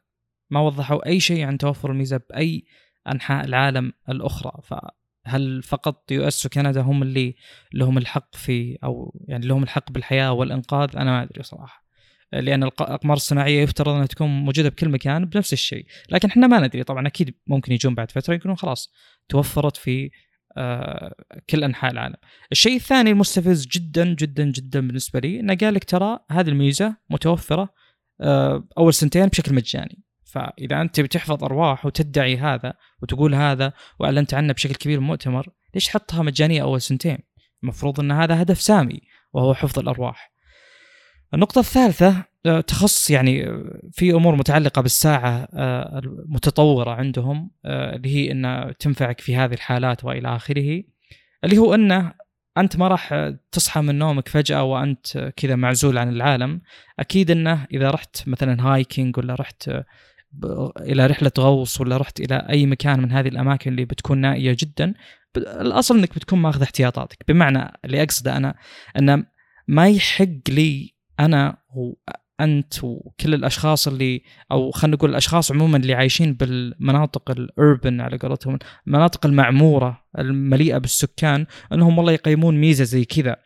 ما وضحوا أي شيء عن توفر الميزة بأي أنحاء العالم الأخرى. فهل فقط US وكندا هم اللي لهم الحق في أو يعني لهم الحق بالحياة والإنقاذ؟ أنا ما أدري صراحة. لأن الأقمار الصناعية يفترض أنها تكون موجودة بكل مكان بنفس الشيء لكن إحنا ما ندري طبعا أكيد ممكن يجون بعد فترة يقولون خلاص توفرت في آه، كل أنحاء العالم. الشيء الثاني المستفز جدا جدا جدا بالنسبة لي إنه قال لك ترى هذه الميزة متوفرة آه، أول سنتين بشكل مجاني. فإذا أنت بتحفظ أرواح وتدعي هذا وتقول هذا وأعلنت عنه بشكل كبير بمؤتمر، ليش تحطها مجانية أول سنتين؟ المفروض إن هذا هدف سامي وهو حفظ الأرواح. النقطة الثالثة آه، تخص يعني آه، في أمور متعلقة بالساعة آه، المتطورة عندهم اللي هي انها تنفعك في هذه الحالات وإلى آخره اللي هو إنه أنت ما راح تصحى من نومك فجأة وأنت كذا معزول عن العالم. أكيد إنه إذا رحت مثلا هايكينج ولا رحت إلى رحلة غوص ولا رحت إلى أي مكان من هذه الأماكن اللي بتكون نائية جدا الأصل إنك بتكون ماخذ احتياطاتك. بمعنى اللي أقصده أنا إنه ما يحق لي أنا أنت وكل الأشخاص اللي أو خلينا نقول الأشخاص عموما اللي عايشين بالمناطق الاربن على قولتهم المناطق المعمورة المليئة بالسكان إنهم والله يقيمون ميزة زي كذا.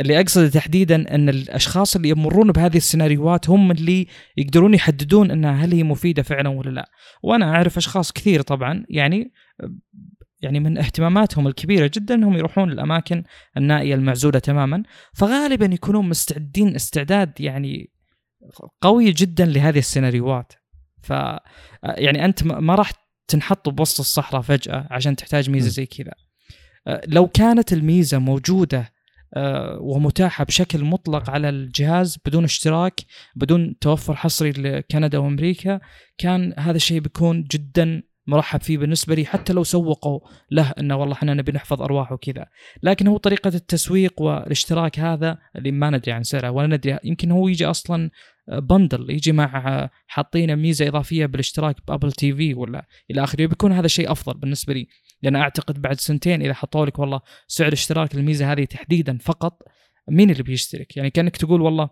اللي أقصده تحديدا إن الأشخاص اللي يمرون بهذه السيناريوهات هم اللي يقدرون يحددون إنها هل هي مفيدة فعلا ولا لا. وأنا أعرف أشخاص كثير طبعا يعني يعني من اهتماماتهم الكبيرة جدا انهم يروحون الأماكن النائية المعزولة تماما. فغالبا يكونون مستعدين استعداد يعني قوي جدا لهذه السيناريوهات. ف يعني أنت ما راح تنحط بوسط الصحراء فجأة عشان تحتاج ميزة. زي كذا. آه، لو كانت الميزة موجودة آه، ومتاحة بشكل مطلق على الجهاز بدون اشتراك بدون توفر حصري لكندا وأمريكا كان هذا الشيء بيكون جدا مرحب فيه بالنسبة لي حتى لو سوقوا له انه والله إحنا نبي نحفظ ارواح وكذا. لكن هو طريقة التسويق والاشتراك هذا اللي ما ندري عن سعره ولا ندري يمكن هو يجي أصلا بندل يجي مع حاطين ميزة إضافية بالاشتراك بأبل تي في ولا إلى آخره بيكون هذا شيء أفضل بالنسبة لي. لأن أعتقد بعد سنتين إذا حطوا لك والله سعر اشتراك الميزه هذه تحديدا فقط مين اللي بيشترك؟ يعني كأنك تقول والله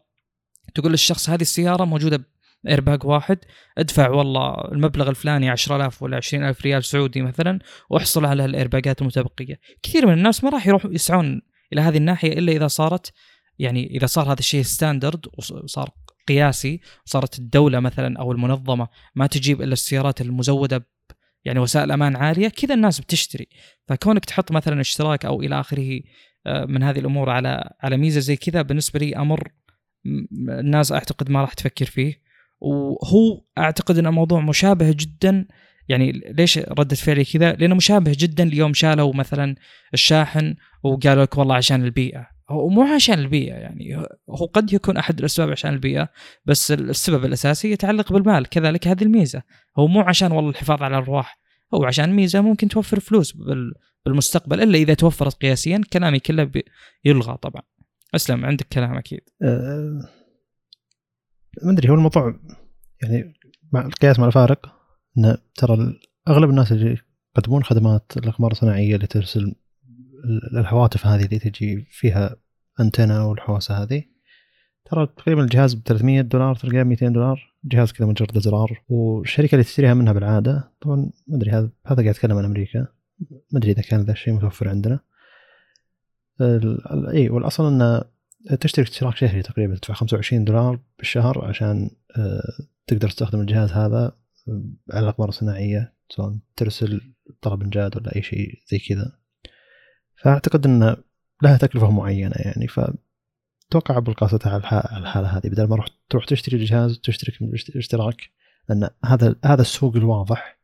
تقول للشخص هذه السيارة موجودة ايرباج واحد ادفع والله المبلغ الفلاني 10000 ولا 20000 ريال سعودي مثلا واحصل على ال airbagات المتبقية. كثير من الناس ما راح يروحوا يسعون إلى هذه الناحية إلا إذا صارت يعني إذا صار هذا الشيء standard وصار قياسي وصارت الدولة مثلا أو المنظمة ما تجيب إلا السيارات المزودة يعني وسائل أمان عالية كذا الناس بتشتري. فكونك تحط مثلا اشتراك أو إلى آخره آه، من هذه الأمور على على ميزة زي كذا بالنسبة لي أمر الناس أعتقد ما راح تفكر فيه. وهو أعتقد إنه موضوع مشابه جدا يعني ليش ردة فعلي كذا؟ لأنه مشابه جدا ليوم شالوا مثلا الشاحن وقالوا لك والله عشان البيئة، هو مو عشان البيئة يعني هو قد يكون أحد الأسباب عشان البيئة بس السبب الأساسي يتعلق بالمال كذلك هذه الميزة. هو مو عشان والله الحفاظ على الأرواح هو عشان ميزة ممكن توفر فلوس بال- بالمستقبل إلا إذا توفرت قياسيا كلامي كله يلغى طبعا. أسلم عندك كلام أكيد. آه، ما أدري هو الموضوع يعني مع القياس مع الفارق إن ترى أغلب الناس اللي يقدمون خدمات الاقمار الصناعية اللي ترسل ال- الهواتف هذه اللي تجي فيها انتنا والحواسه هذه ترى تقريبا الجهاز ب 300 دولار تلقاه 200 دولار جهاز كذا مجرد أزرار. والشركة اللي تشتريها منها بالعادة طبعا ما أدري هذا هذا قاعد اتكلم عن أمريكا. ما أدري إذا كان ذا الشيء متوفر عندنا. اي والأصل انه تشترك اشتراك شهري تقريبا تدفع 25 دولار بالشهر عشان آه، تقدر تستخدم الجهاز هذا آه، على الأقمار الصناعية سواء ترسل طلب انجاد ولا أي شيء زي كذا. فأعتقد ان لها تكلفة معينة يعني. فتوقع ابل قاستها على الح- على الحالة هذه. بدل ما تروح تشتري الجهاز وتشترك من الاشتراك لأن هذا هذا السوق الواضح.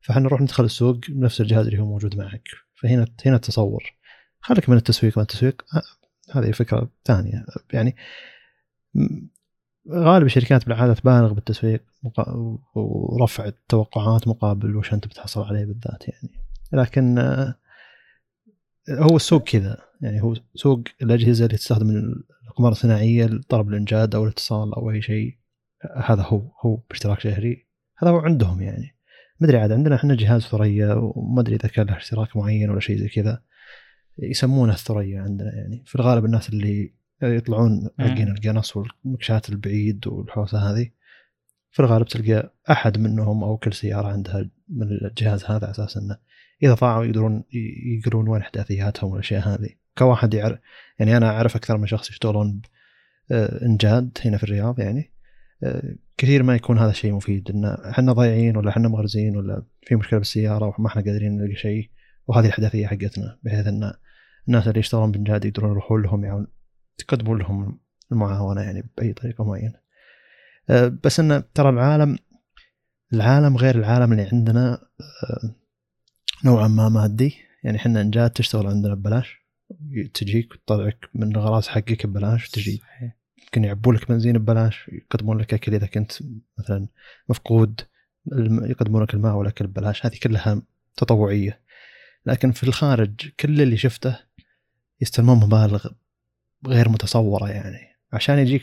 فإحنا نروح ندخل السوق بنفس الجهاز اللي هو موجود معك. فهنا هنا التصور. خليك من التسويق من التسويق. هذه فكرة ثانية. يعني غالب الشركات بالعادة تبالغ بالتسويق ورفع التوقعات مقابل وش أنت بتحصل عليه بالذات يعني. لكن آه، هو السوق كذا. يعني هو سوق الأجهزة اللي تستخدم الاقمار الصناعية لطلب الانجاد أو الاتصال أو أي شيء هذا هو هو باشتراك شهري. هذا هو عندهم يعني. ما أدري عاد عندنا إحنا جهاز ثريا وما أدري إذا كان له اشتراك معين ولا شيء زي كذا. يسمونه الثريا عندنا يعني. في الغالب الناس اللي يطلعون حقين القنص والمكشات البعيد والحوسة هذه في الغالب تلقى أحد منهم أو كل سيارة عندها من الجهاز هذا على أساس إنه إذا ضاعوا يقدرون يقرون وين احداثياتهم والأشياء هذه. كواحد يعرف يعني أنا أعرف أكثر من شخص يشتغلون بانجاد هنا في الرياض يعني. آه، كثير ما يكون هذا الشيء مفيد إن إحنا ضايعين ولا إحنا مغرزين ولا في مشكلة بالسيارة وما إحنا قادرين نلقى شيء. وهذه الأحداثية حقتنا بحيث أن الناس اللي يشتغلون بانجاد يقدرون يروحون لهم يعني تقدمون لهم المعاونة يعني بأي طريقة معينة. آه، بس أن ترى العالم العالم غير العالم اللي عندنا آه، نوعا ما مادي. يعني إحنا انجاد تشتغل عندنا ببلاش تجيك وتطلعك من الغراز حقك ببلاش تجي. يمكن يعبوا لك بنزين ببلاش يقدمون لك أكل إذا كنت مثلا مفقود يقدمون لك الماء والاكل ببلاش هذه كلها تطوعية. لكن في الخارج كل اللي شفته يستلمون مبالغ غير متصورة يعني. عشان يجيك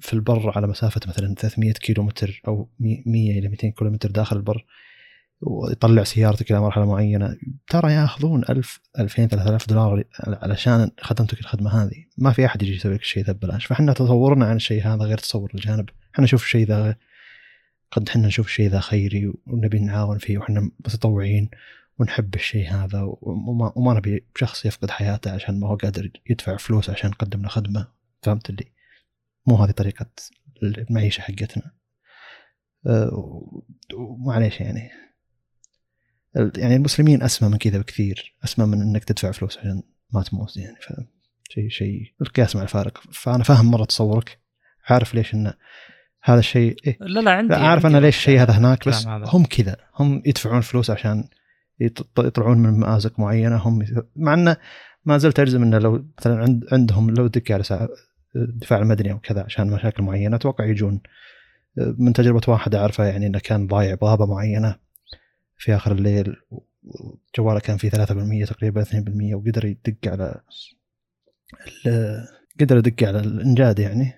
في البر على مسافة مثلا 300 كيلو متر أو 100 إلى 200 كيلو متر داخل البر ويطلع سيارتك إلى مرحلة معينة ترى ياخذون 1000 2000 3000 دولار علشان خدمتك الخدمة هذه. ما في أحد يجي يسوي لك الشيء ذا ببلاش فإحنا تصورنا عن الشيء هذا غير تصور الجانب. إحنا نشوف الشيء ذا قد إحنا نشوف الشيء ذا خيري ونبي نعاون فيه وإحنا متطوعين. ونحب الشيء هذا وما, وما نبي شخص يفقد حياته عشان ما هو قادر يدفع فلوس عشان يقدم له خدمة. فهمت اللي؟ مو هذه طريقة المعيشة حقتنا. أه، ومعليش يعني. يعني المسلمين أسمى من كذا بكثير. أسمى من إنك تدفع فلوس عشان ما تموت يعني ف شيء شيء القياس مع الفارق. فأنا فاهم مرة تصورك. عارف ليش انه هذا الشيء إيه؟ لا لا عندي لا اعرف عندي أنا ليش الشيء هذا هناك؟ بس. هم كذا. هم يدفعون فلوس عشان يطلعون من مآزق معينة هم مع إنه ما زلت اجزم إنه لو مثلا عند عندهم لو دق على الدفاع المدني أو كذا عشان مشاكل معينة أتوقع يجون. من تجربة واحد اعرفه يعني إنه كان ضايع بغابة معينة في آخر الليل جواله كان فيه 3% تقريبا 2% وقدر يدق على قدر يدق على الإنجاد يعني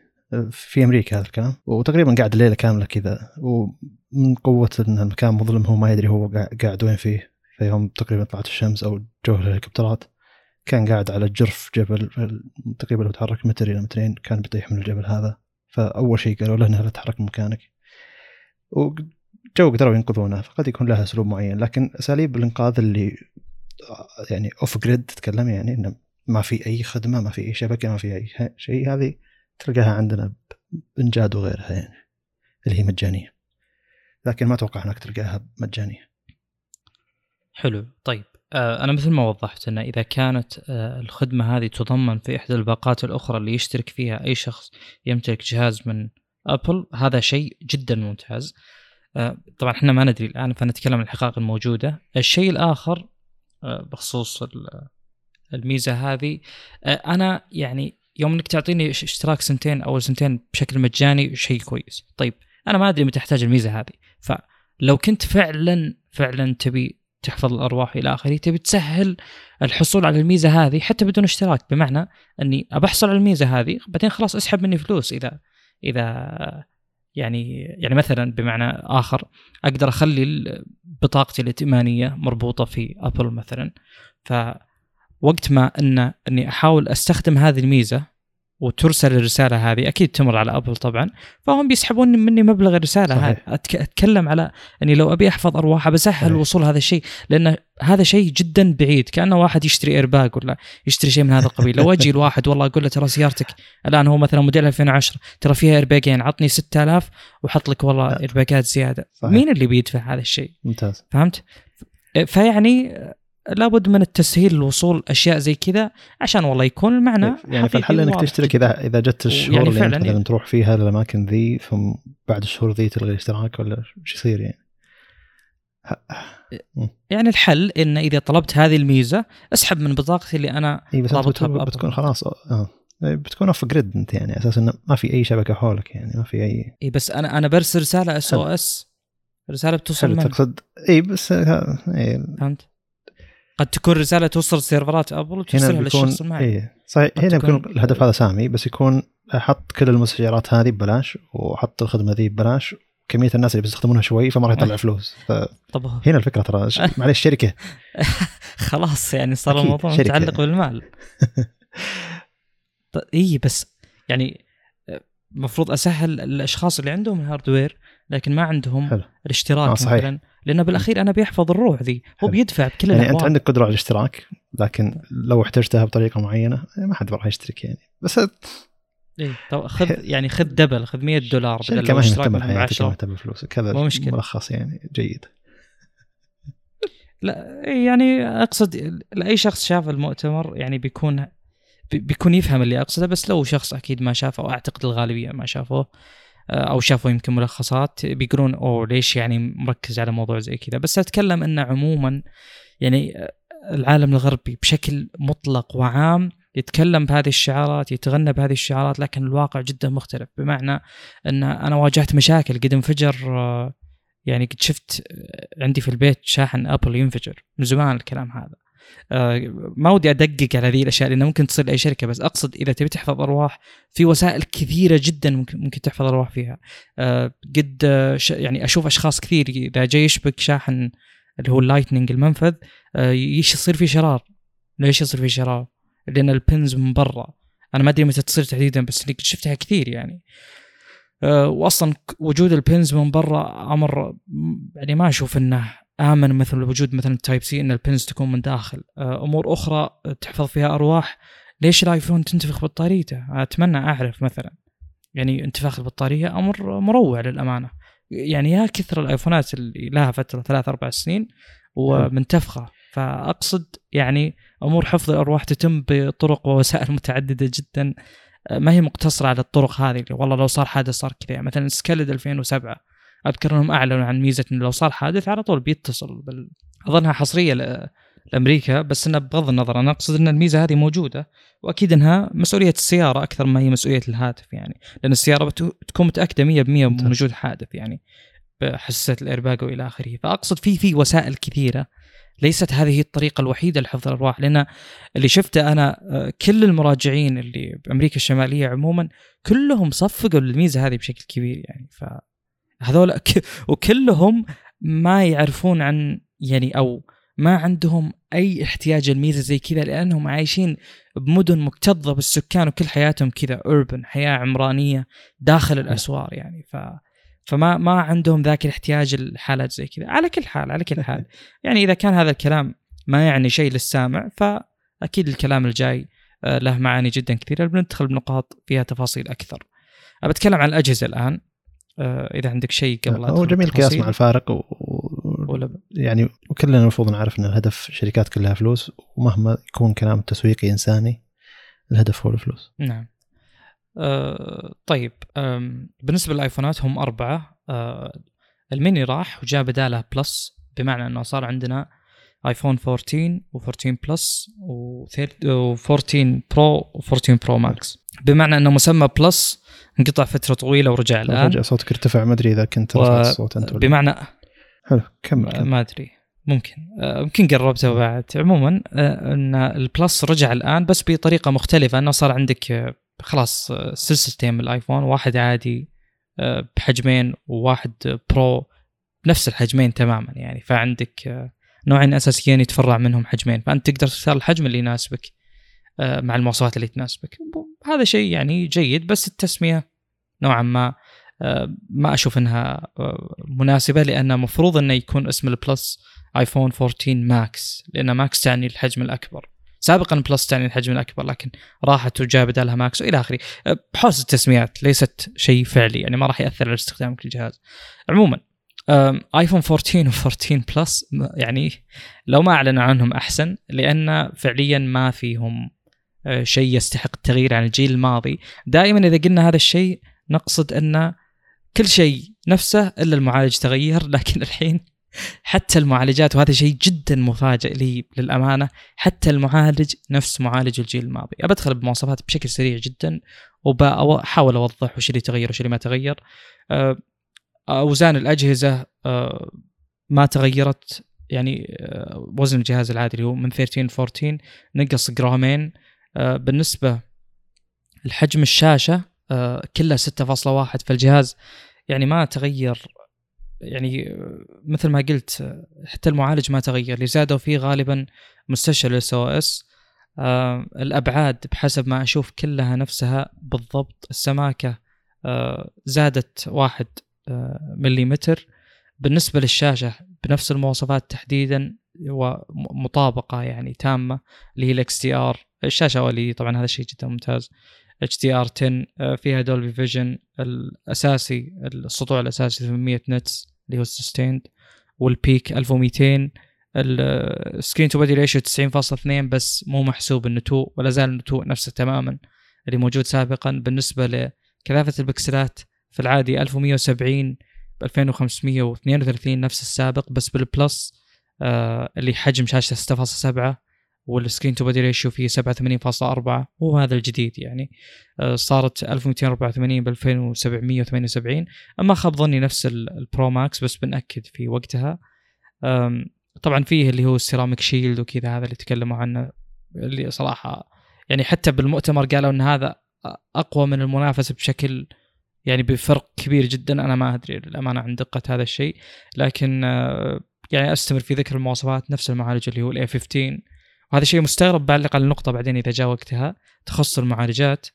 في أمريكا هذا الكلام. وتقريبا قاعد ليلة كاملة كذا ومن قوة إن المكان مظلم هو ما يدري هو قاع- قاعد وين فيه. في يوم تقريبا طلعت الشمس أو جو الهليكوبترات. كان قاعد على جرف جبل تقريبا لو تحرك متر إلى مترين كان بيطيح من الجبل هذا. فأول شيء قالوا له إنها لا تتحرك من مكانك. وجو قدروا ينقذونه فقد يكون لها أسلوب معين. لكن أساليب الإنقاذ اللي يعني off grid تتكلم يعني إنه ما في أي خدمة ما في أي شبكة ما في أي شيء هذه تلقاها عندنا بإنجاد وغيرها يعني اللي هي مجانية. لكن ما أتوقع إنك تلقاها مجانية. حلو. طيب آه أنا مثل ما وضحت إن إذا كانت آه الخدمة هذه تضمن في إحدى الباقات الأخرى اللي يشترك فيها أي شخص يمتلك جهاز من ابل هذا شيء جدا ممتاز. آه طبعا إحنا ما ندري الآن فنتكلم عن الحقائق الموجودة. الشيء الآخر آه بخصوص ال- الميزة هذه أنا يعني يوم إنك تعطيني إش- اشتراك سنتين أو سنتين بشكل مجاني شيء كويس. طيب أنا ما أدري متى أحتاج الميزة هذه. فلو كنت فعلا فعلا تبي تحفظ الأرواح إلى آخره. تبي تسهل الحصول على الميزة هذه حتى بدون اشتراك. بمعنى أني ابى أحصل على الميزة هذه بعدين خلاص أسحب مني فلوس. إذا إذا يعني يعني مثلا بمعنى آخر أقدر أخلي بطاقتي الائتمانية مربوطة في ابل مثلا. فوقت ما ان إني أحاول أستخدم هذه الميزة وترسل الرسالة هذه أكيد تمر على أبل طبعا فهم بيسحبون مني مبلغ الرسالة صحيح. هذه أتك- أتكلم على إني لو أبي أحفظ ارواح بسهل. وصول هذا الشيء لأن هذا شيء جدا بعيد كأنه واحد يشتري ايرباج ولا يشتري شيء من هذا القبيل لو أجي الواحد والله أقول له ترى سيارتك الآن هو مثلا موديل 2010 ترى فيها airbagين عطني 6000 وحط لك والله لا. airbagات زيادة صحيح. مين اللي بيدفع هذا الشيء ممتاز فهمت فيعني لابد من التسهيل الوصول أشياء زي كذا عشان والله يكون المعنى يعني حقيقي فالحل إنك تشترك اذا إذا جت الشهور يعني اللي أنت فعلاً مثلا تروح فيها الاماكن ذي ثم بعد الشهور ذي تلغي الاشتراك ولا إيش يصير يعني؟ يعني الحل إن إذا طلبت هذه الميزة أسحب من بطاقتي اللي أنا اي بس بتكون. بتكون خلاص آه بتكون off grid أنت يعني أساس انه ما في أي شبكة حولك يعني ما في اي اي بس أنا أنا برسل رسالة SOS رسالة بتوصل تقصد اي بس آه، إيه. فهمت؟ قد تكون رسالة توصل سيرفرات أبل هنا بيكون للشخص المعني اي صحيح هنا بيكون الهدف هذا سامي بس يكون حط كل المستشعرات هذه ببلاش وحط الخدمة ذي ببلاش. كمية الناس اللي بيستخدمونها شوي فما راح يطلع فلوس. فهنا طب الفكرة ترى. ش- معليش شركة. خلاص يعني صار الموضوع. متعلق بالمال. اي بس يعني المفروض أسهل الأشخاص اللي عندهم ال hardware لكن ما عندهم حلو. الاشتراك آه، صحيح. مثلا. لأنه بالأخير أنا بيحفظ الروح ذي هو. بيدفع بكل يعني أنت. عندك قدرة على الاشتراك لكن لو احتجتها بطريقة معينة ما حد راح يشترك يعني بس إيه. طب خذ يعني خذ دبل خذ 100 دولار بدل ما مهتمه بحياتك 10. مهتمه بفلوسك هذا مو مشكلة. ملخص يعني جيد لا يعني أقصد لأي شخص شاف المؤتمر يعني بيكون بي- بيكون يفهم اللي أقصده بس لو شخص أكيد ما شافه واعتقد الغالبية ما شافوه أو شافوا يمكن ملخصات بيقولون أوه ليش يعني مركز على موضوع زي كذا؟ بس أتكلم إنه عموما يعني آه، العالم الغربي بشكل مطلق وعام يتكلم بهذه الشعارات يتغنى بهذه الشعارات لكن الواقع جدا مختلف. بمعنى إن أنا واجهت مشاكل قد انفجر آه، يعني قد شفت آه، عندي في البيت شاحن أبل ينفجر من زمان الكلام هذا. آه، ما ودي أدقق على هذه الأشياء لأنه ممكن تصير لأي شركة بس أقصد إذا تبي تحفظ أرواح في وسائل كثيرة جدا ممكن ممكن تحفظ أرواح فيها. آه، قد آه، يعني أشوف أشخاص كثير إذا جاي يشبك شاحن اللي هو ال Lightning المنفذ آه، يصير فيه شرار. ليش يصير فيه شرار؟ لأن ال pins من برا. أنا ما أدري متى تصير تحديدا بس شفتها كثير يعني. آه، واصلا وجود ال pins من برا أمر يعني ما أشوف إنه آمن مثل وجود مثلا Type-C إن ال pins تكون من داخل. آه، أمور أخرى تحفظ فيها أرواح. ليش الايفون تنتفخ بطاريته أتمنى أعرف مثلا. يعني انتفاخ البطارية أمر مروع للأمانة. يعني يا كثر الآيفونات اللي لها فترة ثلاث أربع سنين ومنتفخة. فأقصد يعني أمور حفظ الأرواح تتم بطرق ووسائل متعددة جدا. آه، ما هي مقتصرة على الطرق هذه اللي والله لو صار حادث صار كذا. يعني مثلا سكالد 2007 أذكر إنهم أعلنوا عن ميزة انه لو صار حادث على طول بيتصل بال... أظنها حصرية ل... لأمريكا بس انه بغض النظر أنا أقصد إن الميزة هذه موجودة وأكيد إنها مسؤولية السيارة أكثر ما هي مسؤولية الهاتف يعني لأن السيارة بتكون متأكدة 100% من وجود حادث يعني بحساسة الايرباج وإلى آخره. فأقصد في في وسائل كثيرة ليست هذه الطريقة الوحيدة لحفظ الأرواح لأن اللي شفته أنا آه، كل المراجعين اللي بأمريكا الشمالية عموما كلهم صفقوا الميزة هذه بشكل كبير يعني. فهذول وكلهم ما يعرفون عن يعني أو ما عندهم أي احتياج الميزه زي كذا لأنهم عايشين بمدن مكتظة بالسكان وكل حياتهم كذا اوربن حياة عمرانية داخل الأسوار يعني. ف فما ما عندهم ذاك الاحتياج الحالات زي كذا. على كل حال على كل حال. يعني إذا كان هذا الكلام ما يعني شيء للسامع فاكيد الكلام الجاي آه، له معاني جدا كثيرة. بندخل بنقاط فيها تفاصيل أكثر. بتكلم عن الأجهزة الآن. إذا عندك شيء قبل هو جميل قياس مع الفارق و... ولا يعني وكلنا المفروض نعرف إن الهدف الشركات كلها فلوس ومهما يكون كلام تسويقي إنساني الهدف هو الفلوس. نعم. آه طيب آه بالنسبة للآيفونات هم أربعة. آه الميني راح وجاء بداله Plus بمعنى إنه صار عندنا آيفون 14 و14 Plus و14 Pro و14 Pro Max بمعنى إنه مسمى Plus انقطع فترة طويلة ورجع الآن. رجع صوتك ارتفع ما أدري إذا كنت رفعت الصوت أنت ولا بمعنى حلو كمل, كمل. ما أدري. ممكن. آه، يمكن قربته بعد. عموما آه، إن ال Plus رجع الآن بس بطريقة مختلفة إنه صار عندك آه، خلاص سلسلتين من الآيفون واحد عادي بحجمين وواحد Pro بنفس الحجمين تماما يعني. فعندك نوعين أساسيين يتفرع منهم حجمين. فأنت تقدر تختار الحجم اللي يناسبك. مع المواصفات اللي تناسبك. هذا شيء يعني جيد بس التسمية نوعا ما ما أشوف إنها مناسبة لأن المفروض إنه يكون اسم ال Plus ايفون 14 Max لأن Max تعني الحجم الأكبر. سابقا Plus تعني الحجم الأكبر لكن راحت وجاء بدالها Max وإلى آخره. بحوسة التسميات ليست شيء فعلي يعني ما راح يأثر على استخدامك للجهاز. عموما ايفون 14 و14 Plus يعني لو ما أعلنوا عنهم أحسن لأن فعليا ما فيهم شيء يستحق التغيير عن الجيل الماضي. دائما إذا قلنا هذا الشيء نقصد أن كل شيء نفسه إلا المعالج تغير. لكن الحين حتى المعالجات وهذا شيء جدا مفاجئ لي للأمانة حتى المعالج نفس معالج الجيل الماضي. أدخل بمواصفات بشكل سريع جدا وبحاول أوضح وش اللي تغير وش اللي ما تغير. آه، أوزان الأجهزة آه، ما تغيرت. يعني آه، وزن الجهاز العادي اللي هو من 13 ل 14 نقص جرامين. بالنسبة لحجم الشاشة كلها 6.1 فالجهاز يعني ما تغير يعني مثل ما قلت حتى المعالج ما تغير. اللي زادوا فيه غالبا مستشعر ال SOS آه الأبعاد بحسب ما أشوف كلها نفسها بالضبط. السماكة آه زادت واحد آه مليمتر. بالنسبة للشاشة بنفس المواصفات تحديدا ومطابقة يعني تامة اللي هي ال XDR الشاشة اللي طبعا هذا الشيء جدا ممتاز. HDR 10 فيها Dolby Vision الأساسي السطوع الأساسي 800 nits اللي هو ال sustained وال peak 1200 ال screen to body ratio 90.2 بس مو محسوب النتوء ولا زال النتوء نفسه تماما اللي موجود سابقا. بالنسبة لكثافة البكسلات في العادي 1170 ب 2532 نفس السابق بس بال Plus آه اللي حجم شاشته 6.7 وال screen to body ratio فيه 87.4 وهو هذا الجديد يعني. آه، صارت 1284 ب 2778 ما خاب ظني نفس ال Pro Max بس بنأكد في وقتها. طبعا فيه اللي هو ال Ceramic Shield وكذا هذا اللي تكلموا عنه اللي صراحة يعني حتى بالمؤتمر قالوا إن هذا أقوى من المنافسة بشكل يعني بفرق كبير جدا. أنا ما أدري للأمانة عن دقة هذا الشيء. لكن آه، يعني أستمر في ذكر المواصفات نفس المعالج اللي هو ال A15 وهذا شيء مستغرب بعلق على النقطة بعدين إذا جاء وقتها تخص المعالجات.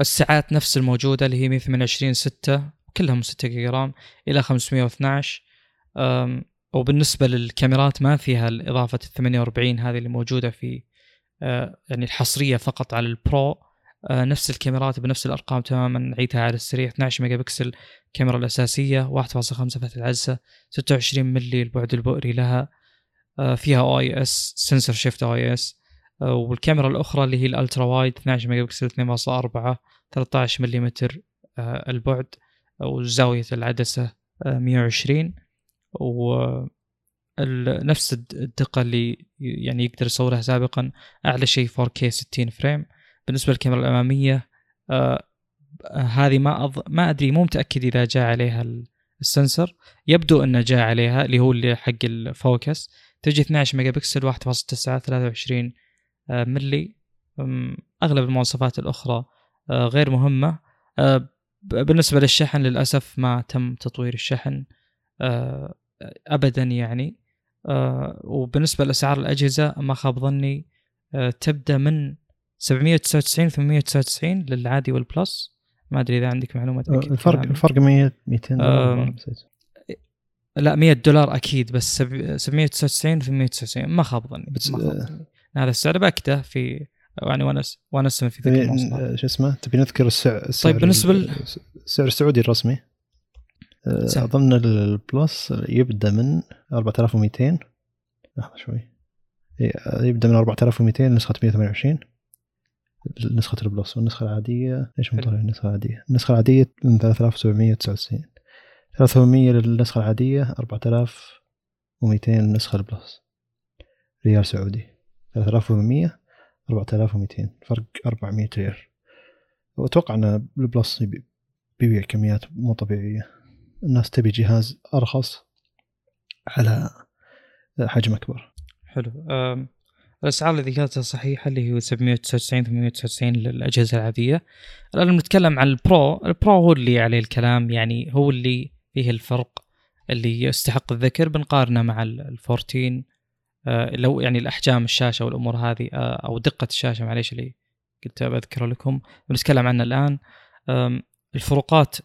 السعات نفس الموجودة اللي هي 128 6 كلهم 6 جيجا رام إلى 512 وبالنسبة للكاميرات ما فيها الإضافة ال 48 هذه اللي موجودة في أه، يعني الحصرية فقط على ال Pro. أه، نفس الكاميرات بنفس الأرقام تماما نعيدها على السريع 12 ميجا بكسل الكاميرا الأساسية 1.5 فتح العدسة 26 ملي البعد البؤري لها. فيها أو آي إس سنسور شيفت أو آي إس آه، والكاميرا الأخرى اللي هي ال ultra wide 12 ميجا بكسل 2.4 13 ملم البعد وزاوية العدسة 120 و نفس الدقة اللي يعني يقدر يصورها سابقا أعلى شيء 4K 60 frame. بالنسبة للكاميرا الأمامية آه هذه ما أض... ما أدري مو متأكد إذا جاء عليها ال sensor يبدو أنه جاء عليها اللي هو اللي حق ال focus تجي 12 ميجا بكسل 1.9 23 آه ملي. أغلب المواصفات الأخرى آه غير مهمة. آه بالنسبة للشحن للأسف ما تم تطوير الشحن أبدا يعني. وبالنسبة لأسعار الأجهزة ما خاب ظني تبدأ من 799 899 للعادي وال Plus. ما أدري إذا عندك معلومات الفرق الفرق 100 200 دولار لا 100 دولار أكيد بس 799 899 ما خاب ظني. بس ما خاب آه، ظني. هذا السعر باكده في يعني وأنا وأنا اسمع في ذيك شو اسمه؟ تبي نذكر السعر طيب بالنسبة السعر السعودي الرسمي. أظن البلس يبدأ من 4200 لحظة شوي. يبدأ من 4200 نسخه 128 نسخة البلس والنسخة العادية. إيش مطلع النسخة العادية؟ النسخة العادية من 3799 300 للنسخة العادية 4200 للنسخة ال Plus. ريال سعودي 3800 4200 فرق 400 ريال. وأتوقع إن ال Plus بيبيع كميات مو طبيعية. الناس تبي جهاز أرخص على حجم أكبر. حلو. الأسعار اللي ذكرتها صحيحة اللي هو 799 899 للأجهزة العادية. الآن نتكلم عن ال Pro. ال Pro هو اللي عليه الكلام يعني هو اللي فيه الفرق اللي يستحق الذكر بنقارنه مع ال 14 آه، لو يعني الأحجام الشاشة والأمور هذه آه، أو دقة الشاشة معليش اللي قلت بذكر لكم. بنتكلم عنه الآن. الفروقات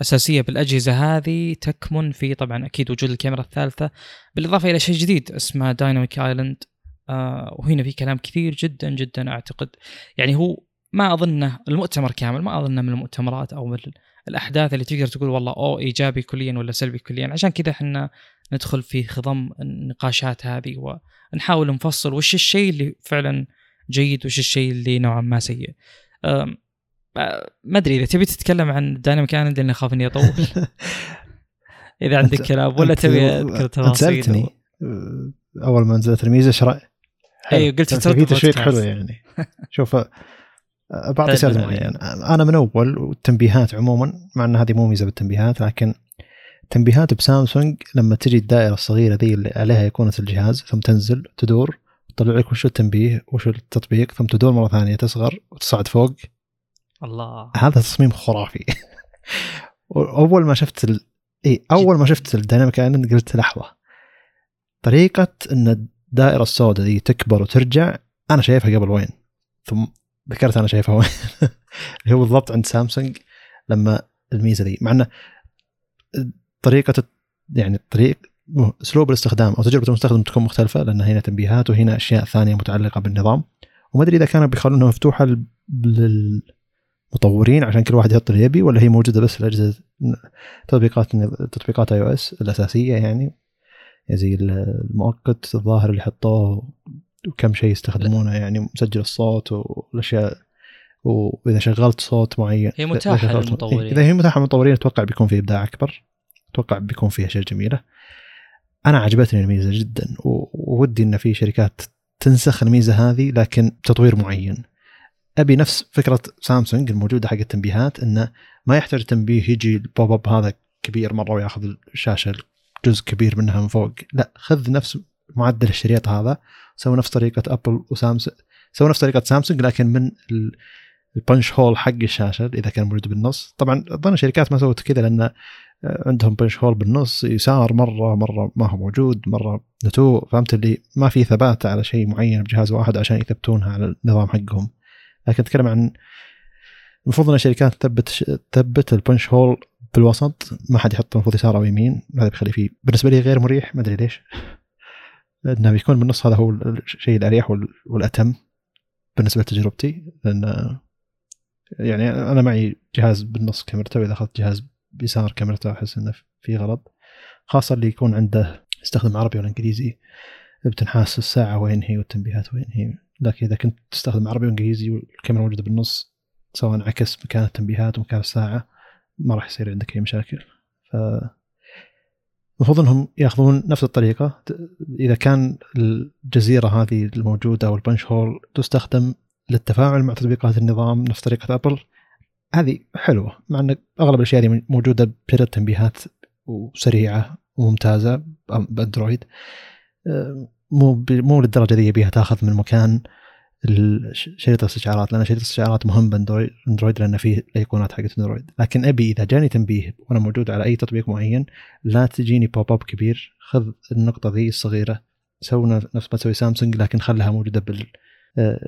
اساسيه بالأجهزة هذه تكمن في طبعا أكيد وجود الكاميرا الثالثة. بالإضافة إلى شيء جديد اسمه Dynamic Island آه وهنا في كلام كثير جدا جدا أعتقد. يعني هو ما أظنه المؤتمر كامل ما أظنه من المؤتمرات أو من الأحداث اللي تقدر تقول والله أو إيجابي كليا ولا سلبي كليا. عشان كذا إحنا ندخل في خضم النقاشات هذه ونحاول نفصل وش الشيء اللي فعلا جيد وش الشيء اللي نوعا ما سيء. ما أدري إذا تبي تتكلم عن Dynamic Island لاني اخاف إني أطول. إذا عندك كلام ولا تبي أذكر تفاصيل سألتني أول ما نزلت الميزه إيش رايك؟ أيوه قلت في تشويق حلو يعني. شوف بعطي سرد معين أنا من أول والتنبيهات عموما مع إن هذه مو ميزة بالتنبيهات لكن تنبيهات بسامسونج لما تجي الدائرة الصغيرة ذي اللي عليها ايقونه الجهاز ثم تنزل تدور تطلع لك وش التنبيه وش التطبيق ثم تدور مرة ثانية تصغر وتصعد فوق. الله. هذا تصميم خرافي. أول ما شفت ال... اي أول ما شفت الديناميك ايلاند قلت لحظة. طريقة إن الدائرة السوداء دي تكبر وترجع أنا شايفها قبل وين؟ ثم ذكرت أنا شايفها وين اللي هو بالضبط عند سامسونج لما الميزة دي. مع إنه طريقة يعني طريق أسلوب الاستخدام أو تجربة المستخدم تكون مختلفة لأن هنا تنبيهات وهنا أشياء ثانية متعلقة بالنظام. وما أدري إذا كانوا بيخلونها مفتوحة لل مطورين عشان كل واحد يحط اللي يبي ولا هي موجودة بس في أجهزة تطبيقات تطبيقات اي أو اس الأساسية يعني. زي المؤقت الظاهر اللي حطوه وكم شيء يستخدمونه يعني مسجل الصوت والأشياء وإذا شغلت صوت معين هي متاحة للمطورين. إذا هي متاحة للمطورين أتوقع بيكون في إبداع أكبر أتوقع بيكون فيها أشياء جميلة. أنا عجبتني الميزة جدا وودي إن في شركات تنسخ الميزة هذه لكن بتطوير معين. أبي نفس فكرة سامسونج الموجودة حق التنبيهات إنه ما يحتاج تنبيه يجي ال pop up هذا كبير مرة وياخذ الشاشة جزء كبير منها من فوق. لا خذ نفس معدل الشريط هذا سوي نفس طريقة ابل وسامسونج سوي نفس طريقة سامسونج لكن من ال punch hole حق الشاشة إذا كان موجود بالنص. طبعا أظن الشركات ما سوت كذا لأن عندهم punch hole بالنص. يسار مرة مرة ما هو موجود مرة نتوء. فهمت اللي؟ ما في ثبات على شيء معين بجهاز واحد عشان يثبتونها على النظام حقهم. لكن أتكلم عن المفروض إن الشركات تثبت تثبت البنش هول بالوسط. ما حد يحط المفروض يسار أو يمين. هذا بيخلي فيه بالنسبة لي غير مريح. ما أدري ليش. انه بيكون بالنص هذا هو الشيء الأريح والأتم بالنسبة لتجربتي. لأن يعني أنا معي جهاز بالنص كاميرته وإذا أخذت جهاز بيسار كاميرته أحس إنه في غلط. خاصة اللي يكون عنده يستخدم عربي ولا إنجليزي بتنحاس الساعة وين هي والتنبيهات وين هي. لكن إذا كنت تستخدم عربي وإنجليزي والكاميرا موجودة بالنص سواء عكس مكان التنبيهات ومكان الساعة ما راح يصير عندك أي مشاكل. ف المفروض إنهم يأخذون نفس الطريقة. إذا كان الجزيرة هذه الموجودة أو البنش هول تستخدم للتفاعل مع تطبيقات النظام نفس طريقة أبل هذه حلوة مع إن أغلب الأشياء هذه موجودة بشكل تنبيهات وسريعة وممتازة بأندرويد. مو مو للدرجة ذي يبيها تأخذ من مكان شريط الاستشعارات لأن شريط الاستشعارات مهم باندرويد اندرويد لأن فيه الأيقونات حقت اندرويد. لكن أبي إذا جاني تنبيه وأنا موجود على أي تطبيق معين لا تجيني pop up كبير خذ النقطة ذي الصغيرة سونا نفس ما تسوي سامسونج لكن خلها موجودة بال آه،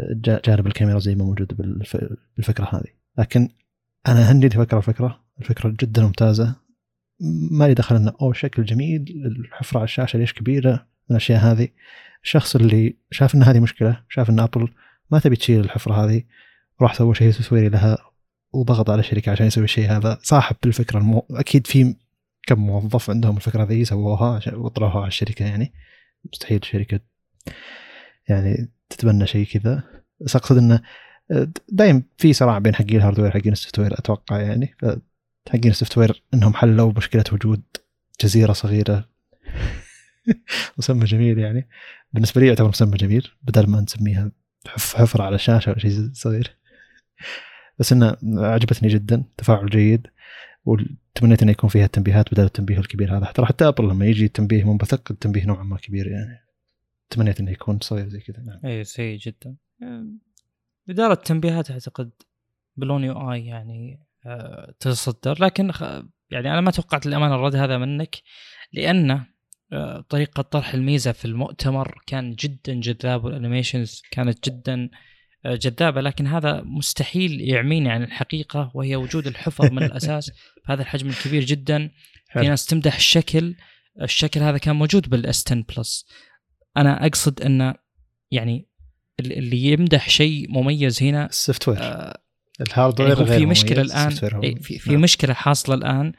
جانب الكاميرا زي ما موجودة بالفكرة هذه. لكن أنا عندي فكرة الفكرة الفكرة جدا ممتازة. ما لي دخل إنه أوه شكل جميل الحفرة على الشاشة ليش كبيرة من الأشياء هذه. الشخص اللي شاف إن هذه مشكلة شاف إن أبل ما تبي تشيل الحفرة هذه؟ راح سوى شيء تسويري لها وضغط على الشركة عشان يسوي الشيء هذا. صاحب بالفكرة المو... أكيد في كم موظف عندهم الفكرة ذي سووها وطرحوها على الشركة يعني. مستحيل الشركة يعني تتبنى شيء كذا. بس أقصد إنه دايم في صراع بين حقين ال hardware حقين ال software أتوقع يعني. حقين ال software إنهم حلوا مشكلة وجود جزيرة صغيرة. مسمى جميل يعني. بالنسبة لي يعتبر مسمى جميل بدل ما نسميها حفره على الشاشه ولا شيء صغير. بس إنه عجبتني جدا تفاعل جيد وتمنيت إنه يكون فيها تنبيهات بدل التنبيه الكبير هذا. ترى حتى أبل لما يجي تنبيه منبثق التنبيه نوعا ما كبير يعني. تمنيت إنه يكون صغير زي كذا نعم. اي سيء جدا. إدارة التنبيهات أعتقد بال One UI يعني آه، تتصدر. لكن يعني أنا ما توقعت الأمانة الرد هذا منك لأن آه، طريقة طرح الميزة في المؤتمر كان جدا جذاب وال animations كانت جدا آه، جذابة لكن هذا مستحيل يعميني عن الحقيقة وهي وجود الحفر من الأساس. بهذا الحجم الكبير جدا. في ناس تمدح الشكل. الشكل هذا كان موجود بال S10 Plus أنا أقصد انه يعني اللي يمدح شيء مميز هنا ال software آه ال hardware يعني في مشكلة الآن. في, في نعم. مشكلة حاصلة الآن.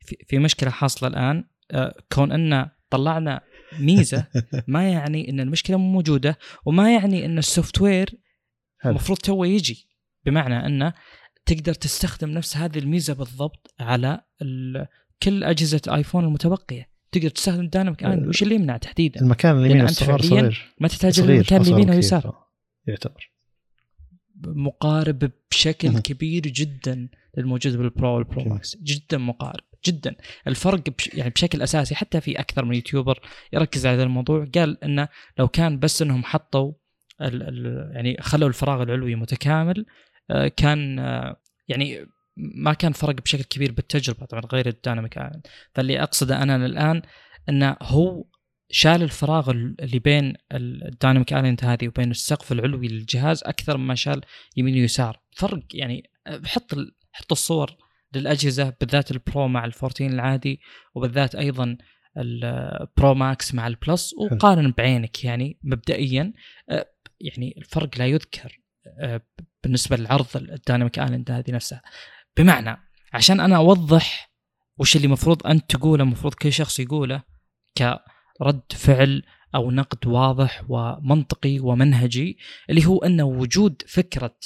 في, في مشكلة حاصلة الآن. آه كون أن طلعنا ميزة ما يعني أن المشكلة مو موجودة وما يعني أن ال software المفروض تو يجي. بمعنى انه تقدر تستخدم نفس هذه الميزة بالضبط على كل أجهزة آيفون المتبقية. تقدر تستخدم Dynamic Island وش اللي يمنع تحديدا؟ المكان اليمين واليسار صغير. ما تحتاج المكان اليمين واليسار يعتبر. مقارب بشكل كبير جدا للموجود بال Pro وال Pro Max جدا مقارب. جدا. الفرق بش يعني بشكل أساسي حتى في أكثر من YouTuber يركز على هذا الموضوع. قال إنه لو كان بس إنهم حطوا ال ال يعني خلوا الفراغ العلوي متكامل آه، كان آه، يعني ما كان فرق بشكل كبير بالتجربة طبعا غير ال Dynamic. فاللي أقصده أنا الان إنه هو شال الفراغ اللي بين ال Dynamic Island هذه وبين السقف العلوي للجهاز أكثر مما شال يمين ويسار. فرق يعني حط حط الصور للأجهزة بالذات ال Pro مع ال fourteen العادي وبالذات أيضا ال Pro Max مع ال Plus وقارن بعينك يعني مبدئيا. يعني الفرق لا يذكر بالنسبة للعرض ال Dynamic Island هذه نفسها. بمعنى عشان أنا أوضح وش اللي المفروض أنت تقوله المفروض كل شخص يقوله كرد فعل أو نقد واضح ومنطقي ومنهجي اللي هو أن وجود فكرة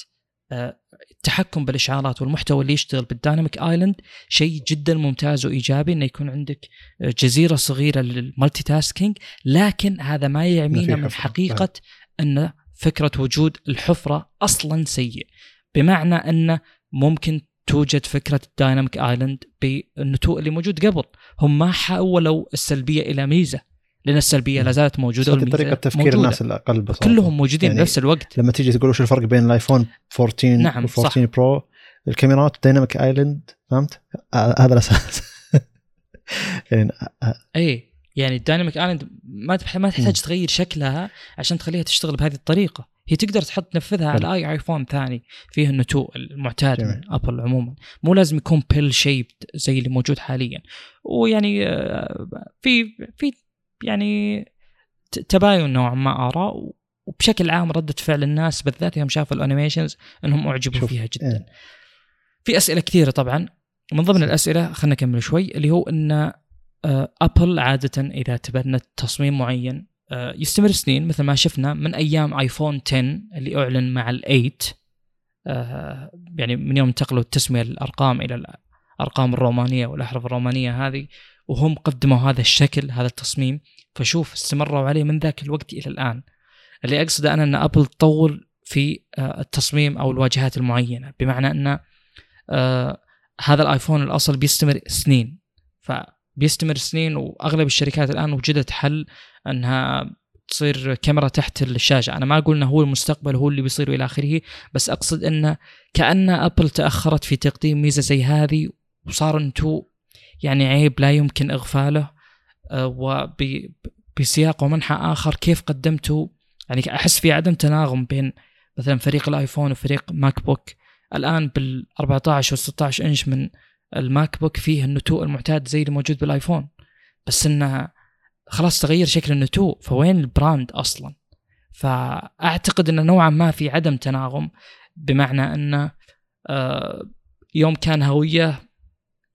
التحكم بالإشعارات والمحتوى اللي يشتغل بال Dynamic Island شيء جدا ممتاز وإيجابي إنه يكون عندك جزيرة صغيرة لل multitasking لكن هذا ما يعمينا من حقيقة أن فكرة وجود الحفرة أصلا سيء. بمعنى انه ممكن توجد فكرة ال Dynamic Island بالنتوء اللي موجود قبل. هم ما حولوا السلبية إلى ميزة. لأن السلبية لا زالت موجودة طريقة تفكير موجودة. الناس الاقل بساطه كلهم موجودين يعني بنفس الوقت. لما تيجي تقول وش الفرق بين الآيفون 14 نعم و 14 Pro الكاميرات Dynamic Island فهمت؟ هذا الأساس. يعني اي يعني ال Dynamic Island ما ما تحتاج تغير شكلها عشان تخليها تشتغل بهذه الطريقة. هي تقدر تحط تنفذها على اي آيفون ثاني فيه النتوء المعتاد جميل. من ابل عموما. مو لازم يكون pill shaped زي اللي موجود حاليا. ويعني آه، في في يعني تباين نوعا ما آراء وبشكل عام ردة فعل الناس بالذات يوم شافوا ال animations إنهم أعجبوا فيها جدا. إيه. في أسئلة كثيرة طبعا. من ضمن الأسئلة خلينا نكمل شوي اللي هو إن ابل آه، عادة إذا تبنت تصميم معين آه، يستمر سنين مثل ما شفنا من أيام ايفون 10 اللي أعلن مع ال8 يعني من يوم انتقلوا التسمية الأرقام إلى الأرقام الرومانية والأحرف الرومانية هذه. وهم قدموا هذا الشكل هذا التصميم. فشوف استمروا عليه من ذاك الوقت إلى الآن. اللي أقصده أنا إن أبل تطول في آه، التصميم أو الواجهات المعينة. بمعنى إن آه، هذا الآيفون الأصل بيستمر سنين. فبيستمر سنين وأغلب الشركات الآن وجدت حل إنها تصير كاميرا تحت الشاشة. أنا ما أقول إنه هو المستقبل هو اللي بيصير إلى آخره. بس أقصد انه كأن أبل تأخرت في تقديم ميزة زي هذه وصار انتو يعني عيب لا يمكن إغفاله آه، وبسياق ومنحى آخر كيف قدمتوا يعني أحس في عدم تناغم بين مثلا فريق الآيفون وفريق ماك بوك الآن بال 14 و 16 إنش من الماك بوك فيه النتوء المعتاد زي اللي موجود بالآيفون بس انه خلاص تغير شكل النتوء فوين ال brand أصلا؟ فأعتقد إنه نوعا ما في عدم تناغم بمعنى إنه آه، يوم كان هوية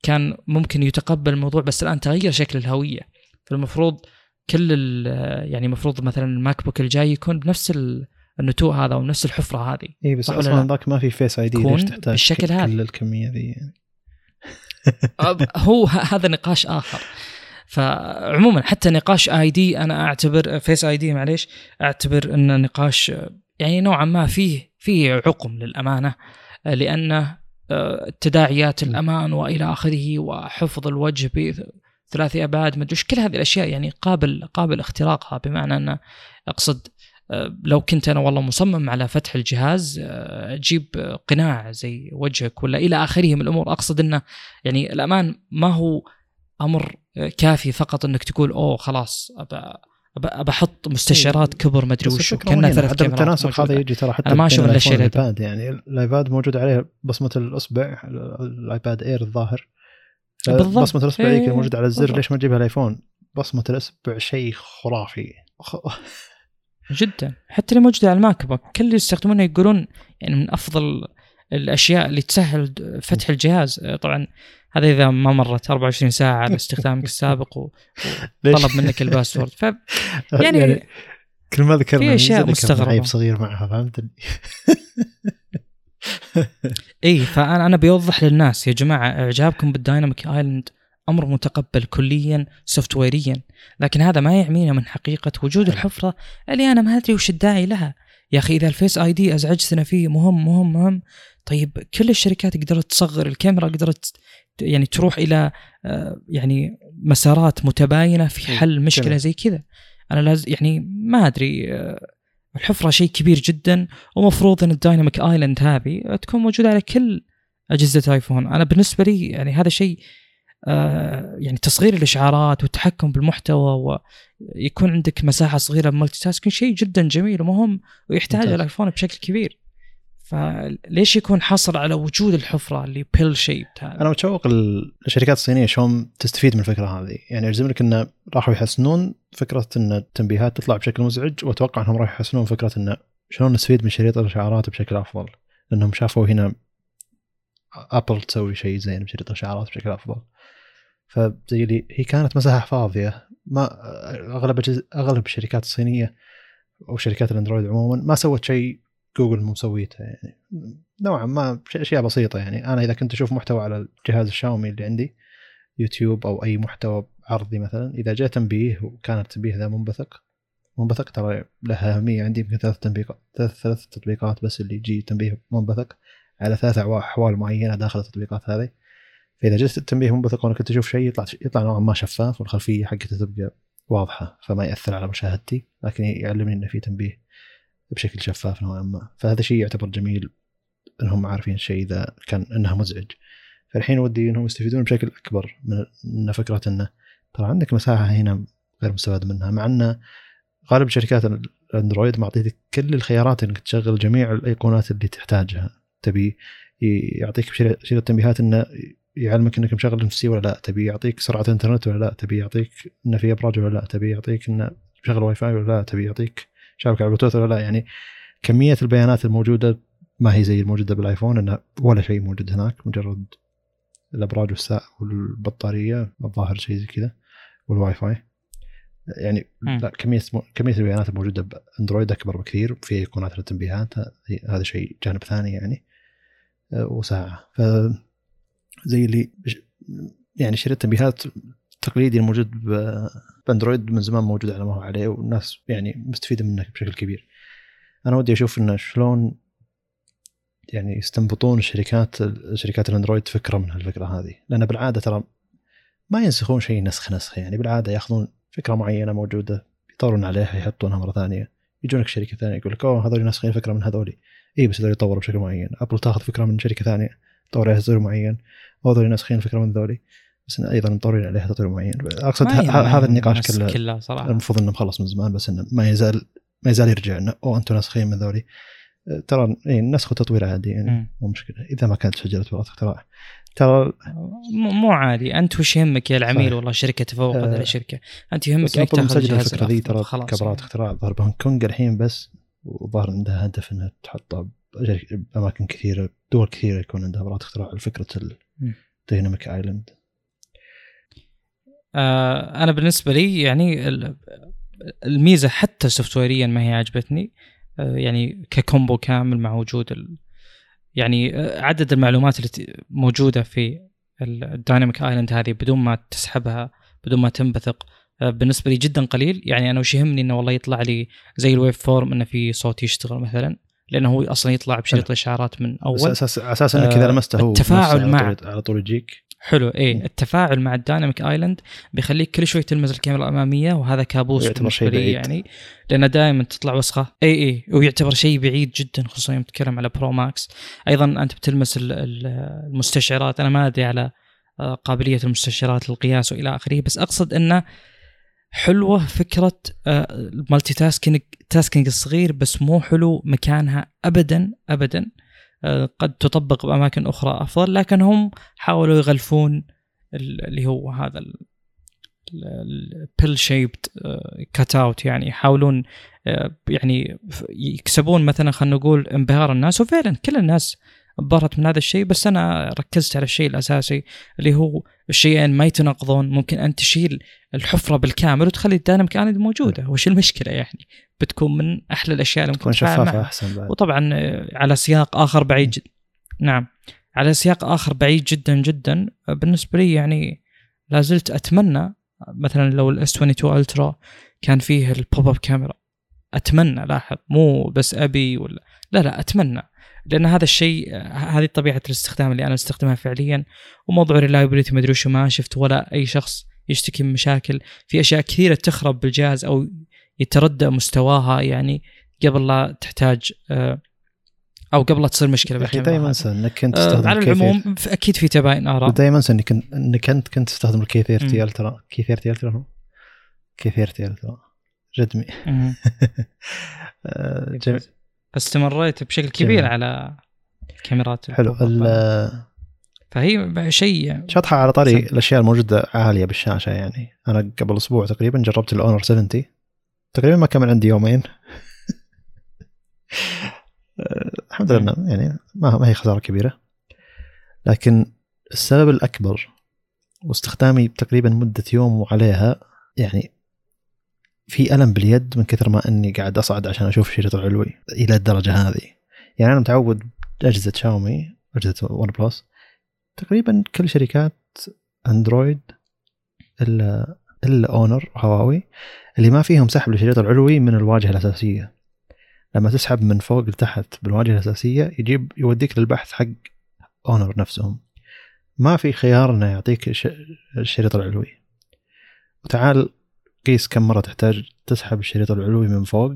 كان ممكن يتقبل الموضوع بس الآن تغير شكل الهوية. فالمفروض كل يعني المفروض مثلا الماك بوك الجاي يكون بنفس النتوء هذا ونفس الحفرة هذه. اي بس أصلا ذاك ما في Face ID ليش تحتاج بالشكل هذا. كل الكمية ذي؟ يعني. هو هذا نقاش آخر. فعموما حتى نقاش ID أنا أعتبر Face ID معليش أعتبر إنه نقاش يعني نوعا ما فيه فيه عقم للأمانة لأنه تداعيات الأمان وإلى آخره وحفظ الوجه بثلاثي ابعاد ما كل هذه الأشياء يعني قابل قابل اختراقها بمعنى انه أقصد آه، لو كنت أنا والله مصمم على فتح الجهاز أجيب آه، قناع زي وجهك ولا إلى اخره من الأمور. أقصد انه يعني الأمان ما هو أمر كافي فقط إنك تقول أوه خلاص أبى أحط مستشعرات إيه. كبر ما أدري وش كأنها ثلاث عدم التناسق هذا يجي ترى حتى أنا ما أشوف إلا الشيء الايباد يعني الآيباد موجود عليه بصمة الأصبع الآيباد Air الظاهر. بالضبط. بصمة الأصبع إيه. موجود على الزر. ليش ما تجيبها الآيفون؟ بصمة الأصبع شيء خرافي. جدا. حتى اللي موجودة على الماك بوك كل اللي يستخدمونه يقولون يعني من أفضل الأشياء اللي تسهل فتح الجهاز. طبعا هذا إذا ما مرت 24 ساعة على استخدامك السابق وطلب منك ال password. ف يعني, يعني كل ما ذكرنا في أشياء مستغربة. عيب صغير معها فهمتني؟ إي فانا أنا بيوضح للناس يا جماعة إعجابكم بال Dynamic Island أمر متقبل كليا سوفت ويريا لكن هذا ما يعمينا من حقيقة وجود الحفرة اللي أنا ما أدري وش الداعي لها. يا أخي إذا ال Face ID أزعجتنا فيه مهم مهم مهم. طيب كل الشركات قدرت تصغر الكاميرا قدرت يعني تروح إلى آه، يعني مسارات متباينة في حل مشكلة زي كذا. أنا لازم يعني ما أدري آه، الحفرة شيء كبير جدا ومفروض إن ال Dynamic Island هذه تكون موجودة على كل أجهزة آيفون. أنا بالنسبة لي يعني هذا شيء آه، يعني تصغير الإشعارات والتحكم بالمحتوى ويكون عندك مساحة صغيرة بال multitasking شيء جدا جميل ومهم ويحتاج الآيفون بشكل كبير. فليش يكون حصر على وجود الحفرة اللي pill shape أنا متشوق الشركات الصينية شلون تستفيد من الفكرة هذه. يعني اجزم لك انه راحوا يحسنون فكرة إن التنبيهات تطلع بشكل مزعج وأتوقع إنهم راح يحسنون فكرة انه شلون نستفيد من شريط الإشعارات بشكل أفضل. لأنهم شافوا هنا ابل تسوي شيء زين بشريط الإشعارات بشكل أفضل. فزي اللي هي كانت مساحة فاضية. ما أغلب أغلب الشركات الصينية أو شركات الأندرويد عموما ما سوت شيء جوجل مو مسويته يعني. نوعا ما أشياء بسيطة يعني. أنا إذا كنت أشوف محتوى على الجهاز الشاومي اللي عندي يوتيوب أو أي محتوى عرضي مثلا إذا جاء تنبيه وكان التنبيه ذا منبثق منبثق ترى له أهمية عندي يمكن ثلاث تنبيهات ثلاث ثلاث تطبيقات بس اللي يجي تنبيه منبثق على ثلاث أحوال معينة داخل التطبيقات هذه. فإذا جت التنبيه منبثق وأنا كنت أشوف شيء يطلع يطلع نوعا ما شفاف والخلفية حقته تبقى واضحة فما يأثر على مشاهدتي لكن يعلمني انه في تنبيه. بشكل شفاف نوعا ما. فهذا شيء يعتبر جميل إنهم عارفين الشيء إذا كان إنها مزعج. فالحين ودي إنهم يستفيدون بشكل أكبر من فكرة إنه ترى عندك مساحة هنا غير مستفاد منها مع انه غالب شركات الأندرويد معطيتك كل الخيارات إنك تشغل جميع الأيقونات اللي تحتاجها. تبي يعطيك شيء التنبيهات إنه يعلمك إنك مشغل NFC ولا لا تبي يعطيك سرعة إنترنت ولا لا تبي يعطيك إنه في أبراج ولا لا تبي يعطيك إنه مشغل واي فاي ولا لا تبي يعطيك شبكه على البلوتوث ولا لا يعني كمية البيانات الموجودة ما هي زي الموجودة بالآيفون انها ولا شيء موجود هناك مجرد الأبراج والساعة والبطارية الظاهر شيء زي كذا والواي فاي يعني. لا كمية كمية البيانات الموجودة بأندرويد أكبر بكثير في إيقونات للتنبيهات هذا شيء جانب ثاني يعني وساعة ف زي اللي يعني شريط التنبيهات التقليدي الموجود ب- باندرويد من زمان موجود على ما هو عليه والناس يعني مستفيدة منه بشكل كبير. أنا ودي أشوف إنه شلون يعني يستنبطون الشركات شركات الأندرويد فكرة من هالفكرة هذه. لأن بالعادة ترى ما ينسخون شيء نسخ نسخ يعني بالعادة يأخذون فكرة معينة موجودة يطورون عليها يحطونها مرة ثانية. يجونك شركة ثانية يقول لك أوه هذول ناسخين فكرة من هذولي. إي بس هذول يطوروا بشكل معين. ابل تأخذ فكرة من شركة ثانية تطور عليها تطوير معين. وهذول ناسخين فكرة من ذولي. بس إن أيضا مطورين عليها تطوير معين أقصد هذا النقاش الناس كله صراحة المفروض إنه مخلص من زمان بس إنه ما يزال ما يزال يرجع إنه أوه أنتم ناسخين من ذولي أه، ترى إي نسخ وتطوير عادي يعني. مو مشكلة إذا ما كانت شجره براءه اختراع ترى مو عادي أنت وش يهمك يا العميل صحيح. والله شركة تفوقت على شركة أنت يهمك إنك تاخذ الفكرة ذي. ترى كبراءه يعني. اختراع ظهر بهونغ كونغ الحين بس وظهر عندها هدف إنها تحطها بأماكن كثيرة دول كثيرة يكون عندها براءه اختراع لفكرة مم. ال Dynamic Island آه أنا بالنسبة لي يعني ال- الميزة حتى سوفت ويريا ما هي عجبتني آه يعني ك combo كامل مع وجود ال يعني آه، عدد المعلومات اللي موجودة في ال Dynamic Island هذه بدون ما تسحبها بدون ما تنبثق آه، بالنسبة لي جدا قليل. يعني أنا وش يهمني إنه والله يطلع لي زي ال waveform إنه في صوت يشتغل مثلا لأنه هو أصلا يطلع بشريط الاشعارات من بس أول. أساس على أساس انك اذا آه، لمسته هو التفاعل مع- على طول يجيك. حلو. إيه التفاعل مع ال Dynamic Island بيخليك كل شوي تلمس الكاميرا الأمامية وهذا كابوس بالنسبة لي بعيد. يعني لأن دائما تطلع وسخة. اي اي ويعتبر شيء بعيد جدا خصوصا يوم تتكلم على Pro Max أيضا أنت بتلمس ال- ال- المستشعرات. أنا ما أدري على آه، قابلية المستشعرات للقياس وإلى آخره. بس أقصد إنه حلوة فكرة ال multitasking tasking الصغير بس مو حلو مكانها ابدا ابدا. قد تطبق بأماكن أخرى أفضل لكن هم حاولوا يغلفون ال- اللي هو هذا ال pill shaped cutout يعني يحاولون آه، يعني يكسبون مثلا خلينا نقول انبهار الناس وفعلا كل الناس انبهرت من هذا الشيء بس أنا ركزت على الشيء الأساسي اللي هو الشيئين ما يتناقضون. ممكن ان تشيل الحفرة بالكامل وتخلي الديناميك ايلاند موجودة. وش المشكلة يعني؟ بتكون من أحلى الأشياء اللي ممكن تكون شفافة. أحسن بعد. وطبعا آه، على سياق آخر بعيد جد نعم على سياق آخر بعيد جدا جدا آه، بالنسبة لي يعني لا زلت أتمنى مثلا لو ال S 22 Ultra كان فيه ال pop up camera أتمنى لاحظ مو بس أبي ولا لا لا أتمنى. لأن هذا الشيء هذه طبيعة الاستخدام اللي أنا أستخدمها فعليا وموضوع ال reliability ما أدري وش ما شفت ولا أي شخص يشتكي من مشاكل. في أشياء كثيرة تخرب بالجهاز أو يتردى مستواها يعني قبل لا تحتاج آه، أو قبل لا تصير مشكلة أخي بالكاميرا. دائما. انسى إنك كنت آه، تستخدم على العموم أكيد في تباين آراء. دائما انسى انك كنت إنك أنت كنت تستخدم ال K 30 مم. Ultra K 30 Ultra هو؟ K 30 Ultra Redmi فاستمريت بشكل كبير جميل. على كاميرات حلو. فهي شيء شطحه على طاري. الأشياء الموجودة عالية بالشاشة يعني. أنا قبل أسبوع تقريبا جربت ال Honor 70 تقريبا ما كمل عندي يومين. الحمد لله يعني ما ما هي خسارة كبيرة. لكن السبب الأكبر واستخدامي تقريبا مدة يوم وعليها يعني في ألم باليد من كثر ما إني قاعد أصعد عشان أشوف الشريط العلوي إلى الدرجة هذه. يعني أنا متعود أجهزة شاومي أجهزة ون بلس تقريبا كل شركات أندرويد إلا إلا أونر هواوي اللي ما فيهم سحب الشريط العلوي من الواجهة الأساسية. لما تسحب من فوق لتحت بالواجهة الأساسية يجيب يوديك للبحث حق أونر نفسهم. ما في خيار إنه يعطيك الش- الشريط العلوي. وتعال قيس كم مرة تحتاج تسحب الشريط العلوي من فوق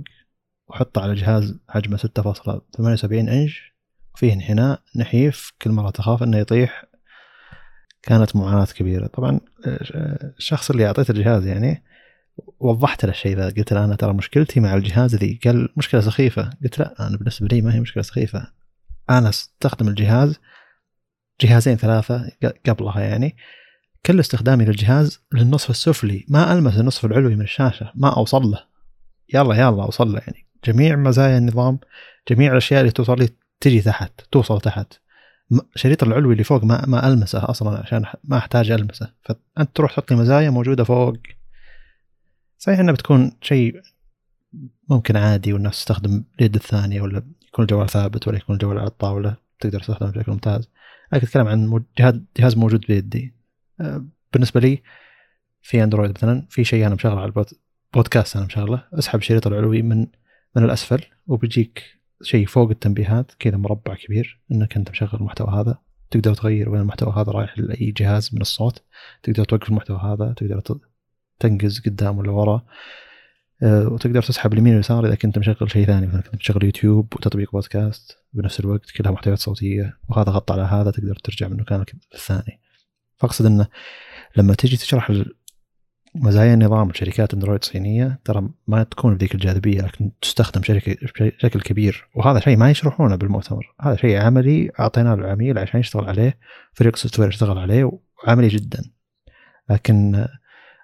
وحطه على جهاز حجمه 6.78 إنش. وفيه انحناء نحيف كل مرة تخاف إنه يطيح. كانت معاناة كبيرة. طبعا آه، الشخص اللي اعطيته الجهاز يعني وضحت له الشيء ذا. قلت له أنا ترى مشكلتي مع الجهاز ذي. قال مشكلة سخيفة. قلت لا أنا بالنسبة لي ما هي مشكلة سخيفة. أنا أستخدم الجهاز جهازين ثلاثة ق- قبلها يعني. كل استخدامي للجهاز للنصف السفلي ما ألمس النصف العلوي من الشاشة ما اوصل له يلا يلا اوصل له يعني. جميع مزايا النظام جميع الأشياء اللي توصل لي تجي تحت توصل تحت. م- شريط العلوي اللي فوق ما ما ألمسه أصلا عشان ما أحتاج ألمسه. فأنت تروح تحط لي مزايا موجودة فوق. صحيح إنها بتكون شيء ممكن عادي والناس تستخدم اليد الثانية ولا يكون الجوال ثابت ولا يكون الجوال على الطاولة تقدر تستخدمه بشكل ممتاز. لكن أتكلم عن جهاز موجود بيدي. بالنسبة لي في اندرويد مثلا في شيء أنا مشغله على البود- بودكاست أنا مشغله أسحب الشريط العلوي من من الأسفل وبيجيك شيء فوق التنبيهات كذا مربع كبير إنك أنت مشغل المحتوى هذا. تقدر تغير وين المحتوى هذا رايح لأي جهاز من الصوت تقدر توقف المحتوى هذا تقدر تنقز قدام ولا ورا. آه، وتقدر تسحب اليمين واليسار إذا كنت مشغل شيء ثاني مثلا كنت مشغل يوتيوب وتطبيق بودكاست بنفس الوقت كلها محتويات صوتية وهذا غطى على هذا تقدر ترجع من مكانك الثاني فاقصد إنه لما تجي تشرح مزايا النظام لشركات أندرويد صينية ترى ما تكون بذيك الجاذبية لكن تستخدم شركه بشكل كبير. وهذا شيء ما يشرحونه بالمؤتمر. هذا شيء عملي أعطيناه للعميل عشان يشتغل عليه فريق software يشتغل عليه وعملي جدا. لكن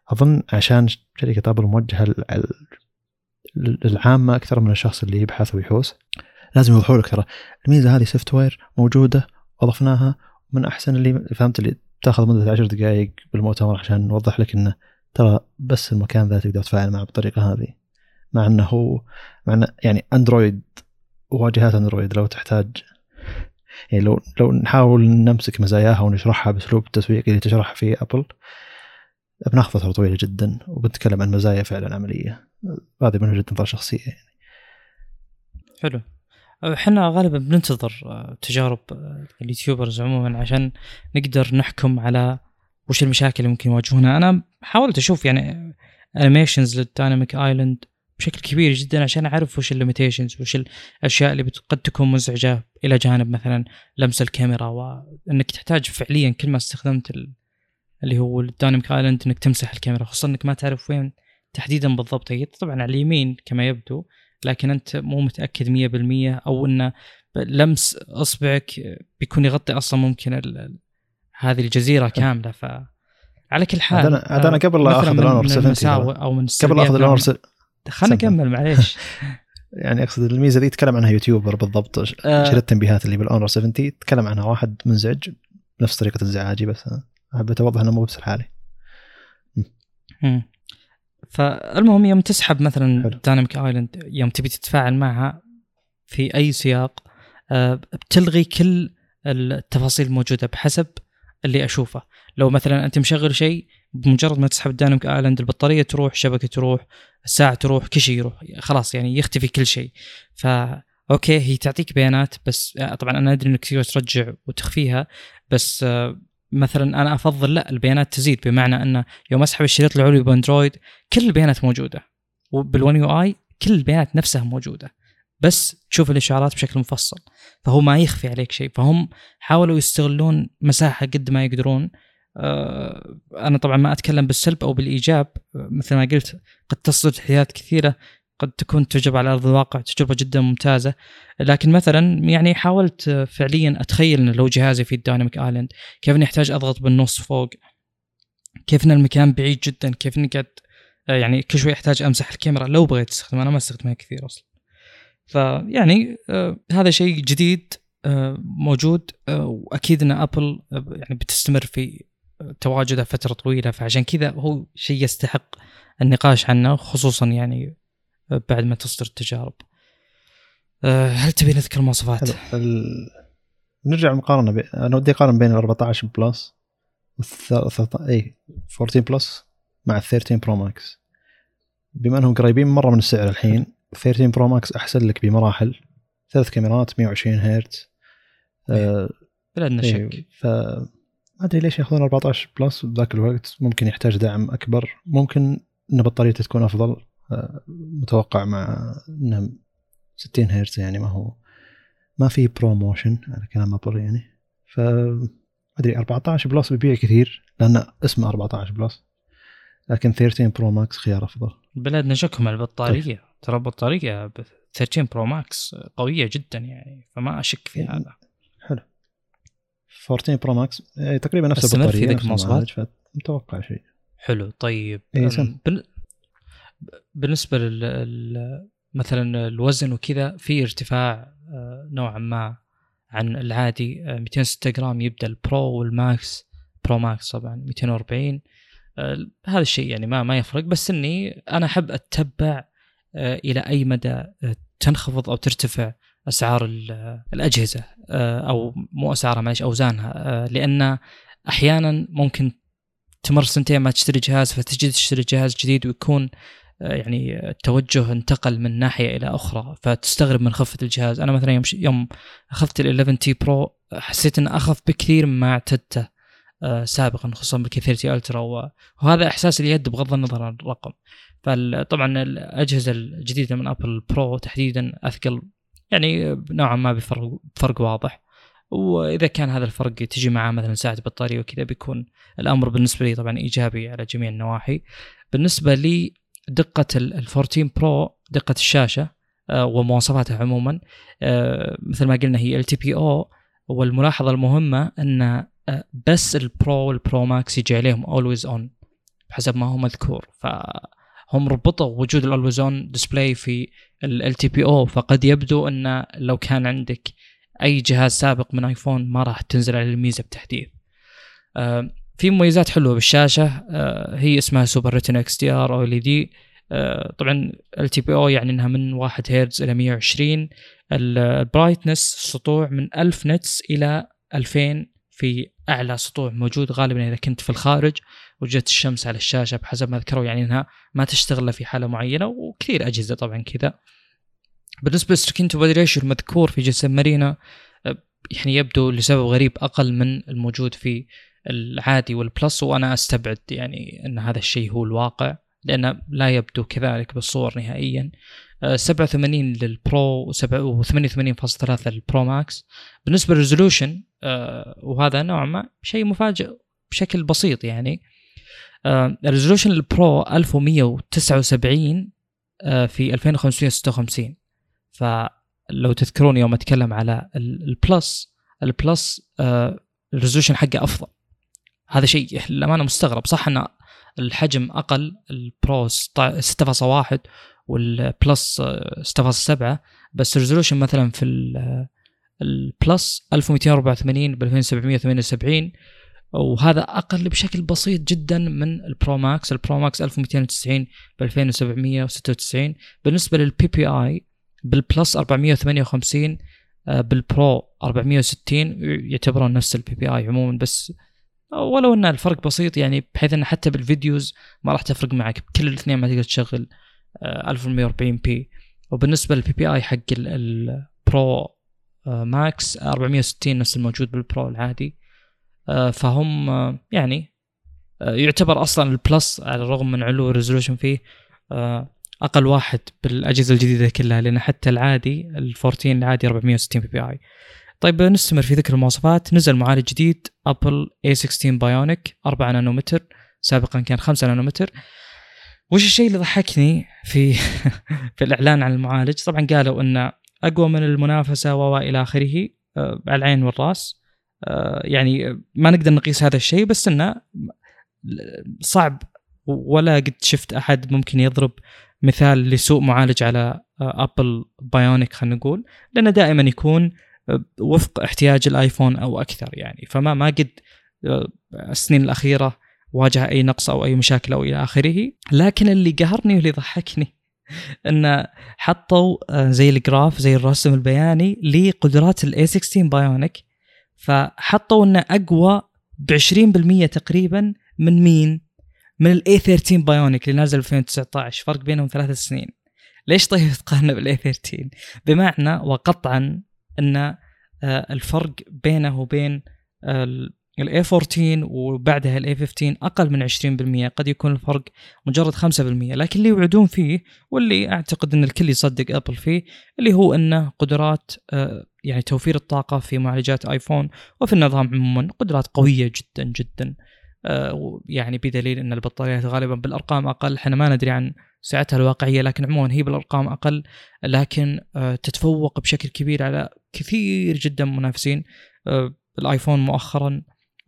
أظن عشان شركة أبل موجهة لل- للعامه أكثر من الشخص اللي يبحث ويحوس لازم يوضحوا لك ترى الميزة هذه software موجودة وأضفناها من أحسن اللي فهمت اللي تاخذ مدة عشر دقائق بالمؤتمر عشان نوضح لك إنه ترى بس المكان ذا تقدر تتفاعل معه بالطريقة هذه. مع إنه هو مع إنه يعني اندرويد واجهات اندرويد لو تحتاج. يعني لو لو نحاول نمسك مزاياها ونشرحها بأسلوب التسويق اللي تشرح فيه ابل بناخذ فتره طويلة جدا وبنتكلم عن مزايا فعلا عملية. هذه من وجهه نظر شخصية حلو. إحنا غالبا بننتظر آه، تجارب آه، ال YouTubers عموما عشان نقدر نحكم على وش المشاكل اللي ممكن يواجهونها. أنا حاولت أشوف يعني animations لل Dynamic Island بشكل كبير جدا عشان أعرف وش ال limitations وش الأشياء اللي قد تكون مزعجة إلى جانب مثلا لمس الكاميرا وإنك تحتاج فعليا كل ما استخدمت ال- اللي هو ال Dynamic Island إنك تمسح الكاميرا خصوصا إنك ما تعرف وين تحديدا بالضبط. هي طبعا على اليمين كما يبدو لكن أنت مو متأكد 100% أو انه لمس أصبعك بيكون يغطي أصلا ممكن هذه الجزيرة كاملة ف على كل حال أنا- عاد أنا قبل لا الأونر 70 من المساوئ ترى. أو من قبل أخذ الأمر س... خلنا. نكمل معليش يعني أقصد الميزة دي تكلم عنها YouTuber بالضبط آه. شريط التنبيهات اللي بالأونر 70 تكلم عنها واحد منزعج نفس طريقة انزعاجي بس حبيت اوضح إنه مو بس لحالي مم. فالمهم يوم تسحب مثلا. Dynamic Island يوم تبي تتفاعل معها في أي سياق آه، بتلغي كل التفاصيل الموجودة بحسب اللي أشوفه لو مثلا أنت مشغل شيء بمجرد ما تسحب ال Dynamic Island البطارية تروح الشبكه تروح الساعة تروح كل شيء يروح خلاص يعني يختفي كل شيء ف okay هي تعطيك بيانات بس آه، طبعا أنا أدري إنك تقدر ترجع وتخفيها بس آه، مثلا أنا أفضل لا البيانات تزيد بمعنى انه يوم أسحب الشريط العلوي بأندرويد كل البيانات موجودة وبال One UI كل البيانات نفسها موجودة بس تشوف الاشعارات بشكل مفصل فهو ما يخفي عليك شيء فهم حاولوا يستغلون مساحة قد ما يقدرون. آه، أنا طبعا ما أتكلم بالسلب أو بالإيجاب آه، مثل ما قلت قد تصدر تحديات كثيرة قد تكون تجربة على أرض الواقع تجربة جدا ممتازة. لكن مثلا يعني حاولت فعليا أتخيل إن لو جهازي في ال Dynamic Island كيف إني أحتاج أضغط بالنص فوق؟ كيف إن المكان بعيد جدا؟ كيف إني قاعد يعني كل شوي أحتاج أمسح الكاميرا؟ لو بغيت استخدمها أنا ما استخدمها كثير أصلا. فيعني آه هذا شيء جديد آه موجود آه وأكيد إن ابل آه يعني بتستمر في آه، تواجدها فترة طويلة. فعشان كذا هو شيء يستحق النقاش عنه خصوصا يعني بعد ما تصدر التجارب. آه هل تبي نذكر مواصفات؟ ال... نرجع المقارنه بي... أنا ودي أقارن بين ال 14 Plus والث... اي 14 Plus مع ال 13 Pro Max. بما أنهم قريبين مرة من السعر الحين 13 Pro Max أحسن لك بمراحل. ثلاث كاميرات 120 هرتز. آه بلا ادنى إيه، شك ف ما أدري ليش يأخذون 14 Plus بذاك الوقت. ممكن يحتاج دعم أكبر. ممكن إن بطاريته تكون أفضل. متوقع مع انه 60 هرتز يعني ما هو ما في ProMotion على كلام ابل يعني. ف أدري 14 Plus بيبيع كثير لأن اسمه 14 Plus لكن 13 Pro Max خيار أفضل. بلا ادنى شك مع البطاريه ترى البطارية ب 13 Pro Max قوية جدا يعني فما أشك في إيه. هذا. حلو. 14 Pro Max إيه، تقريبا نفس في البطارية ذيك نفس المواصفات؟ فمتوقع شيء. حلو طيب. إيه، بالنسبة لل مثلا الوزن وكذا في ارتفاع آه، نوعا ما عن العادي آه، 206 جرام يبدأ ال Pro وال Max Pro Max طبعا 240 آه، هذا الشيء يعني ما ما يفرق بس إني أنا أحب أتبع آه، إلى أي مدى آه، تنخفض أو ترتفع أسعار ال- الأجهزة آه، أو مو أسعارها معلش أوزانها. آه، لأن أحيانا ممكن تمر سنتين ما تشتري جهاز فتجي تشتري جهاز جديد ويكون آه، يعني التوجه انتقل من ناحية إلى أخرى فتستغرب من خفة الجهاز. أنا مثلا يوم يوم أخذت ال 11T Pro حسيت انه أخف بكثير مما اعتدته آه، سابقا خصوصا بال K30 Ultra وهذا إحساس اليد بغض النظر عن الرقم. فطبعا الأجهزة الجديدة من ابل Pro تحديدا أثقل يعني نوعا ما بفرق بفرق واضح. وإذا كان هذا الفرق تجي معاه مثلا ساعة بطارية وكذا بيكون الأمر بالنسبة لي طبعا إيجابي على جميع النواحي. بالنسبة لي دقة ال 14 Pro دقة الشاشة آه، ومواصفاتها عموما. آه، مثل ما قلنا هي LTPO والملاحظة المهمة إن آه، بس ال Pro وال Pro Max يجي عليهم Always On بحسب ما هو مذكور. فهم ربطوا وجود ال Always On Display في LTPO فقد يبدو إن لو كان عندك أي جهاز سابق من ايفون ما راح تنزل عليه الميزة بتحديث. في مميزات حلوة بالشاشة آه، هي اسمها Super Retina XDR OLED طبعا LTPO يعني إنها من 1 هرتز إلى 120 ال brightness سطوع من 1000 nits إلى 2000 في أعلى سطوع موجود غالبا إذا كنت في الخارج وجت الشمس على الشاشة بحسب ما ذكروا يعني إنها ما تشتغل في حالة معينة وكثير أجهزة طبعا كذا. بالنسبة لل screen-to ratio المذكور في جسم مارينا آه، يعني يبدو لسبب غريب أقل من الموجود في العادي وال Plus وأنا أستبعد يعني إن هذا الشيء هو الواقع لأنه لا يبدو كذلك بالصور نهائيا. آه، 87 لل Pro و88.3 لل Pro Max. بالنسبة لل resolution وهذا نوعا ما شيء مفاجئ بشكل بسيط يعني. آه، ال resolution ال Pro 1179 آه، في 2556 فلو تذكرون يوم أتكلم على ال- ال Plus ال Plus آه، ال resolution حقه أفضل. هذا شيء للأمانة مستغرب. صح إن الحجم أقل ال Pro 6.1 وال Plus آه، 6.7 بس ال resolution مثلا في ال- ال Plus 1284 ب 2778 وهذا أقل بشكل بسيط جدا من ال Pro Max ال Pro Max 1290 ب 2796 بالنسبة لل PPI بال Plus 458 آه، بال Pro 460 يعتبرون نفس ال PPI عموما بس ولو إن الفرق بسيط يعني بحيث إن حتى بال videos ما راح تفرق معك كل الاثنين ما تقدر تشغل آه، 1140 p وبالنسبة لل PPI حق ال- ال Pro آه، Max 460 نفس الموجود بال Pro العادي. آه، فهم آه، يعني آه، يعتبر أصلا ال Plus على الرغم من علو ال resolution فيه آه، أقل واحد بالأجهزة الجديدة كلها لأن حتى العادي ال 14 العادي 460 PPI طيب نستمر في ذكر المواصفات. نزل معالج جديد Apple A16 Bionic 4 نانومتر سابقا كان 5 نانومتر. وش الشيء اللي ضحكني في في الإعلان عن المعالج؟ طبعا قالوا إنه أقوى من المنافسة و إلى آخره آه، على العين والرأس. آه، يعني ما نقدر نقيس هذا الشيء بس إنه صعب ولا قد شفت أحد ممكن يضرب مثال لسوء معالج على Apple Bionic خلينا نقول. لأنه دائما يكون آه، وفق احتياج الآيفون أو أكثر يعني. فما ما قد آه، السنين الأخيرة واجه أي نقص أو أي مشاكل أو إلى آخره. لكن اللي قهرني واللي ضحكني إن حطوا آه، زي ال graph زي الرسم البياني لقدرات ال A16 Bionic فحطوا إنه أقوى ب 20% تقريبا من مين؟ من ال A13 Bionic اللي نازل 2019 فرق بينهم ثلاث سنين. ليش طيب تقارنه بال A13 بمعنى وقطعا أن آه، الفرق بينه وبين ال A14 وبعدها ال A15 أقل من 20% قد يكون الفرق مجرد 5% لكن اللي يوعدون فيه واللي أعتقد أن الكل يصدق Apple فيه اللي هو انه قدرات آه، يعني توفير الطاقة في معالجات آيفون وفي النظام عموما قدرات قوية جدا جدا. آه، يعني بدليل أن البطاريات غالبا بالأرقام أقل. إحنا ما ندري عن سعتها الواقعية لكن عموما هي بالأرقام أقل. لكن آه، تتفوق بشكل كبير على كثير جدا من المنافسين آه، الآيفون مؤخرا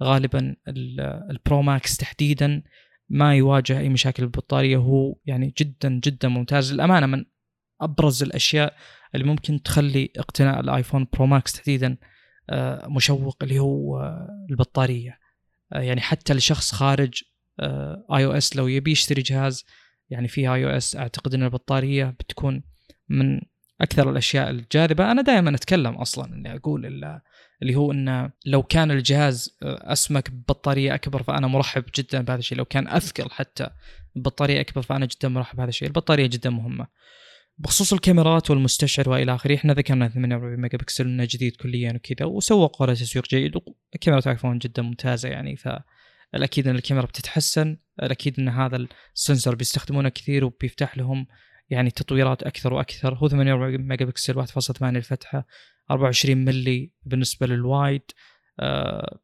غالبا ال- ال Pro Max تحديدا ما يواجه أي مشاكل بالبطارية. هو يعني جدا جدا ممتاز. للأمانة من أبرز الأشياء اللي ممكن تخلي اقتناء الآيفون Pro Max تحديدا آه، مشوق اللي هو آه، البطارية. يعني حتى لشخص خارج iOS لو يبي يشتري جهاز يعني فيه iOS أعتقد إن البطارية بتكون من أكثر الأشياء الجاذبة. أنا دائما أتكلم أصلا إني أقول اللي هو إنه لو كان الجهاز أسمك ببطارية أكبر فأنا مرحب جدا بهذا الشيء. لو كان أثقل حتى بطارية أكبر فأنا جدا مرحب بهذا الشيء. البطارية جدا مهمة. بخصوص الكاميرات والمستشعر وإلى آخره إحنا ذكرنا 48 ميجا بكسل إنه جديد كليا وكذا وسوقوا له تسويق جيد. وكاميرا آيفون جدا ممتازة يعني فالأكيد إن الكاميرا بتتحسن. الأكيد إن هذا ال sensor بيستخدمونه كثير وبيفتح لهم يعني تطويرات أكثر وأكثر. هو 48 ميجا بكسل 1.8 الفتحة 24 ملي بالنسبة لل wide. آه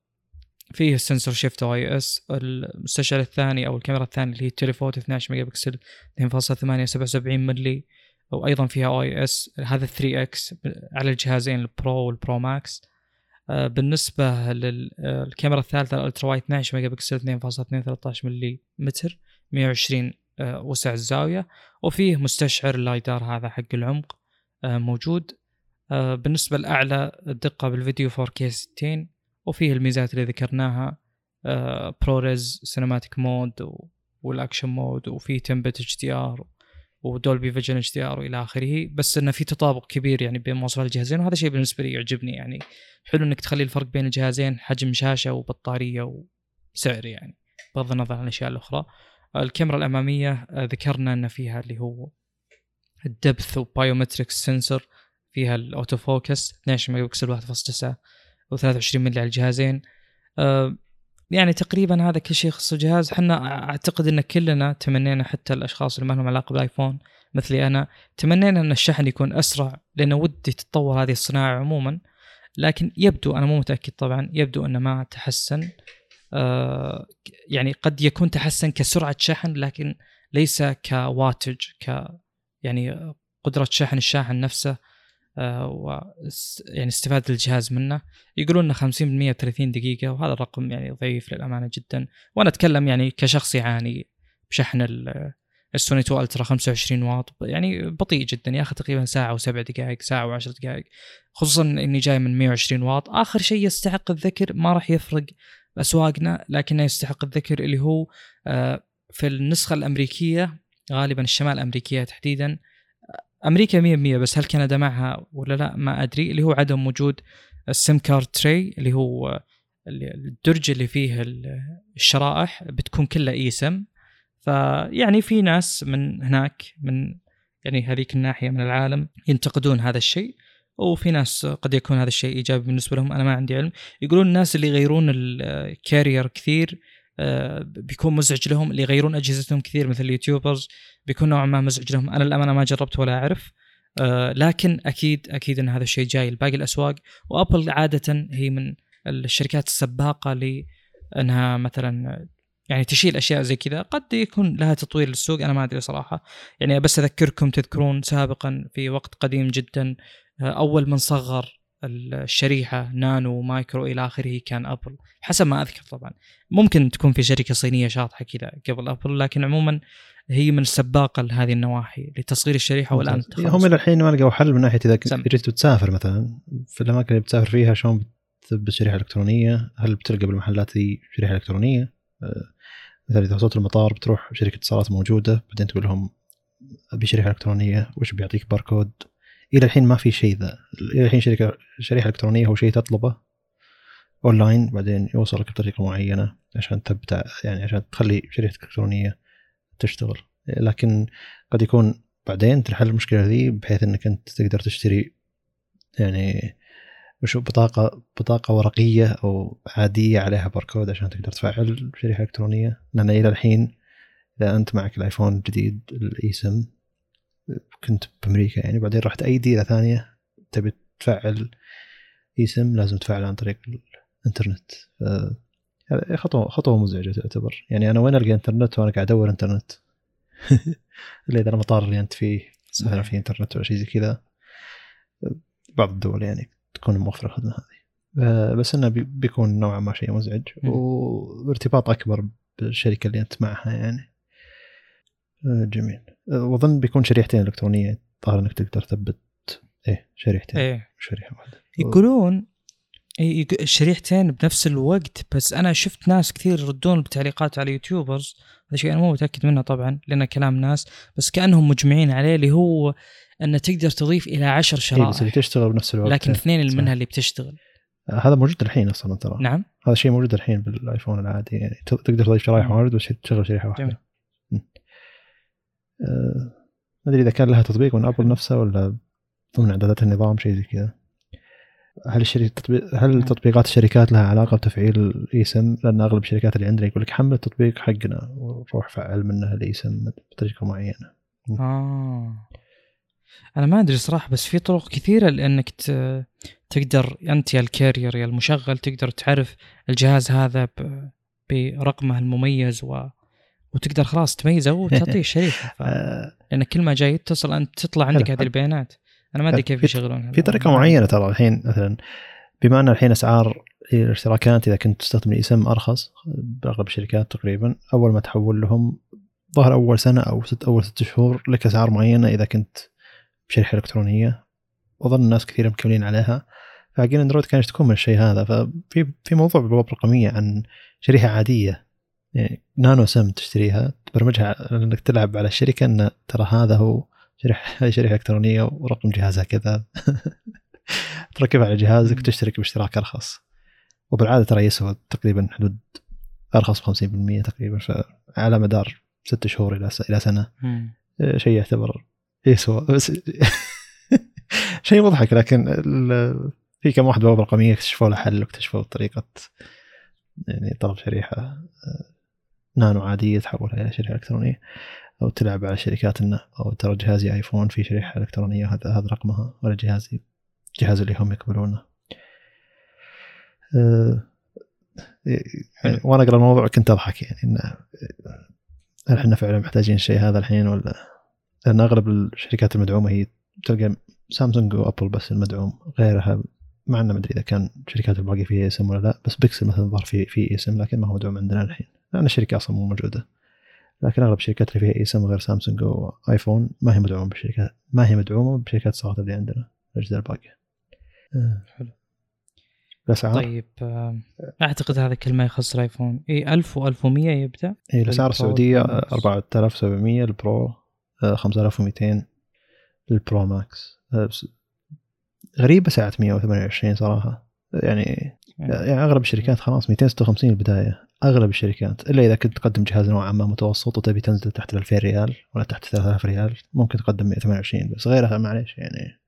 فيه ال sensor shift OIS. المستشعر الثاني أو الكاميرا الثانية اللي هي ال telephoto 12 ميجا بكسل 2.8 77 ملي وأيضا فيها OIS. هذا 3 x على الجهازين ال Pro وال Pro Max بالنسبة للكاميرا الثالثة ال ultra wide 12 ميجا بكسل 2.2 13 ملي متر 120 آه وسع الزاوية وفيه مستشعر ال LiDAR هذا حق العمق آه موجود. آه، بالنسبة لأعلى الدقة بالفيديو 4K 60 وفيه الميزات اللي ذكرناها ProRes cinematic mode وال action mode وفي 10 bit HDR و Dolby Vision HDR وإلى آخره. بس إنه في تطابق كبير يعني بين مواصفات الجهازين وهذا شيء بالنسبة لي يعجبني يعني. حلو إنك تخلي الفرق بين الجهازين حجم شاشة وبطارية وسعر يعني بغض النظر عن الأشياء الأخرى. الكاميرا الأمامية آه، ذكرنا إن فيها اللي هو ال depth و biometrics sensor فيها ال auto focus 12 ميجا بكسل 1.9 و23 ملي على الجهازين. أه يعني تقريبا هذا كل شيء يخص الجهاز. إحنا أعتقد إن كلنا تمنينا حتى الأشخاص اللي ما لهم علاقة بالآيفون مثلي أنا تمنينا إن الشحن يكون أسرع لأن ودي تتطور هذه الصناعة عموما. لكن يبدو أنا مو متأكد طبعا يبدو إنه ما تحسن. آه يعني قد يكون تحسن كسرعة شحن لكن ليس كواتج ك يعني قدرة شحن الشاحن نفسه آه، و يعني استفادة الجهاز منه. يقولون إنه 50% 30 دقيقة وهذا الرقم يعني ضعيف للأمانة جدا. وأنا أتكلم يعني كشخص يعاني بشحن السوني 2 ألترا 25 واط يعني بطيء جدا. ياخذ تقريبا ساعة وسبع دقائق ساعة وعشر دقائق. خصوصا إني جاي من 120 واط. آخر شيء يستحق الذكر ما راح يفرق أسواقنا لكنه يستحق الذكر اللي هو آه، في النسخة الأمريكية غالبا الشمال الأمريكية تحديدا. أمريكا 100% بس هل كندا معها ولا لا؟ ما أدري. اللي هو عدم وجود ال SIM card tray اللي هو الدرج اللي فيه الشرائح بتكون كلها اي سم فيعني في ناس من هناك من يعني هذيك الناحية من العالم ينتقدون هذا الشيء. وفي ناس قد يكون هذا الشيء إيجابي بالنسبة لهم. أنا ما عندي علم. يقولون الناس اللي يغيرون الكارير كثير آه، بيكون مزعج لهم اللي يغيرون أجهزتهم كثير مثل اليوتيوبرز بيكون نوعا ما مزعج لهم. أنا للأمانة ما جربت ولا أعرف. آه، لكن أكيد أكيد إن هذا الشيء جاي لباقي الأسواق. وأبل عادة هي من الشركات السباقة لانها مثلا يعني تشيل أشياء زي كذا. قد يكون لها تطوير للسوق. أنا ما أدري صراحة. يعني بس أذكركم تذكرون سابقا في وقت قديم جدا أول من صغر الشريحة nano micro إلى آخره كان أبل. حسب ما أذكر طبعا. ممكن تكون في شركة صينية شاطحة كذا قبل أبل لكن عموما هي من السباقة لهذه النواحي لتصغير الشريحة والآن هم إلى الحين ما لقوا حل من ناحية إذا جيت تسافر مثلا في الأماكن اللي بتسافر فيها شلون بتثبت شريحة إلكترونية؟ هل بتلقى بالمحلات ذي شريحة إلكترونية؟ آه، مثلا إذا وصلت المطار بتروح شركة اتصالات موجودة بعدين تقول لهم أبي شريحة إلكترونية وش بيعطيك باركود؟ إلى الحين ما في شيء ذا. إلى الحين شركه شريحة إلكترونية هو شيء تطلبه أونلاين بعدين يوصلك بطريقة معينة عشان تبدأ يعني عشان تخلي شريحتك الالكترونيه تشتغل. لكن قد يكون بعدين تنحل المشكلة ذي بحيث إنك أنت تقدر تشتري يعني وشو بطاقة بطاقة ورقية أو عادية عليها باركود عشان تقدر تفعل شريحة إلكترونية. لأن إلى الحين إذا أنت معك الآيفون الجديد الإي سم كنت بأمريكا يعني. بعدين رحت أي ديره ثانية تبي تفعل اي سم لازم تفعل عن طريق الإنترنت. خطوة خطوة مزعجة تعتبر. يعني أنا وين ألقى إنترنت وأنا قاعد أدور إنترنت؟ إلا إذا المطار اللي أنت فيه مثلا في إنترنت ولا شيء زي كذا. بعض الدول يعني تكون موفرة الخدمه هذه. بس إنه بيكون نوعا ما شيء مزعج وارتباط أكبر بالشركة اللي أنت معها يعني. جميل. وأظن بيكون شريحتين إلكترونية. ظاهر إنك تقدر تثبت. إيه شريحتين. إيه. شريحة واحدة. يقولون يق- الشريحتين بنفس الوقت بس أنا شفت ناس كثير يردون بتعليقات على يوتيوبرز. هذا شيء أنا مو متأكد منه طبعا لأنه كلام ناس بس كأنهم مجمعين عليه اللي هو إنه تقدر تضيف إلى عشر إيه بس اللي شرائح تشتغل بنفس الوقت. لكن اثنين اللي. منها اللي بتشتغل. آه، هذا موجود الحين أصلا ترى. نعم. هذا شيء موجود الحين بالآيفون العادي يعني تقدر تضيف شرايح مم. وايد بس تشغل شريحة واحدة. جميل. آه، ما أدري إذا كان لها تطبيق من ابل نفسها ولا ضمن إعدادات النظام شيء زي كذا هل الشري... تطبيق... هل مم. تطبيقات الشركات لها علاقة بتفعيل الإي سم لأن أغلب الشركات اللي عندنا يقول لك حمل التطبيق حقنا وروح فعل منه الإي سم بطريقة معينة آه أنا ما أدري صراحة بس في طرق كثيرة لأنك. تقدر أنت يا الكارير يا المشغل تقدر تعرف الجهاز هذا. برقمه المميز و... وتقدر خلاص تميزه وتعطيه الشريحه ف... آه، لأن كل ما جاي يتصل أنت تطلع عندك. هذه البيانات. أنا ما أدري كيف يشغلونها في طريقة معينة ترى الحين مثلا بما أن الحين أسعار الاشتراكات إذا كنت تستخدم الإي سم أرخص بأغلب الشركات تقريبا أول ما تحول لهم ظهر أول سنة أو ست أول ست شهور لك أسعار معينة إذا كنت بشريحة إلكترونية. وأظن الناس كثير مكملين عليها. فحقين أندرويد كانوا يشتكون من الشيء هذا. ففي في موضوع بوابة رقمية عن شريحة عادية. يعني نانو سم تشتريها تبرمجها على انك تلعب على الشركة إن ترى هذا هو شريحه هذه شريحة إلكترونية ورقم جهازها كذا. تركبها على جهازك وتشترك باشتراك أرخص. وبالعادة ترى يسوى تقريبا حدود أرخص ب 50% تقريبا فعلى مدار ست شهور إلى إلى سنة. آه، شيء يعتبر يسوى. بس شيء مضحك لكن في كم واحد بوابة رقمية اكتشفوا له حل واكتشفوا طريقة يعني طلب شريحة آه، نانو عادية تحولها إلى شريحة إلكترونية أو تلعب على شركات انه أو ترى جهازي آيفون في شريحة إلكترونية وهذا هذا رقمها ولا جهازي الجهاز اللي هم يقبلونه. يعني وأنا أقرأ الموضوع كنت أضحك يعني انه هل إحنا فعلا محتاجين الشيء هذا الحين ولا؟ لأن أغلب الشركات المدعومة هي تلقى سامسونج وابل بس المدعوم غيرها مع إنه ما أدري إذا كان الشركات الباقيه فيها eSIM ولا لا بس بيكسل مثلا ظهر في في eSIM لكن ما هو مدعوم عندنا الحين. لأن الشركة أصلا مو موجودة لكن أغلب الشركات اللي فيها eSIM غير سامسونج وايفون ما هي مدعومة بالشركات ما هي مدعومة بشركات الصوت اللي عندنا الأجهزة الباقية آه. حلو. الاسعار طيب آه، أعتقد هذا كل ما يخص الآيفون اي 1000 و1100 يبدأ هي الاسعار السعودية وال Pro Max. 4700 ال Pro آه، 5200 ال Pro Max آه، غريبة سعة 128 صراحة يعني يعني أغلب الشركات خلاص 256 البداية أغلب الشركات إلا إذا كنت تقدم جهاز نوعا ما متوسط وتبي تنزل تحت ال 2000 ريال ولا تحت 3000 ريال ممكن تقدم 128 بس غيرها معليش يعني.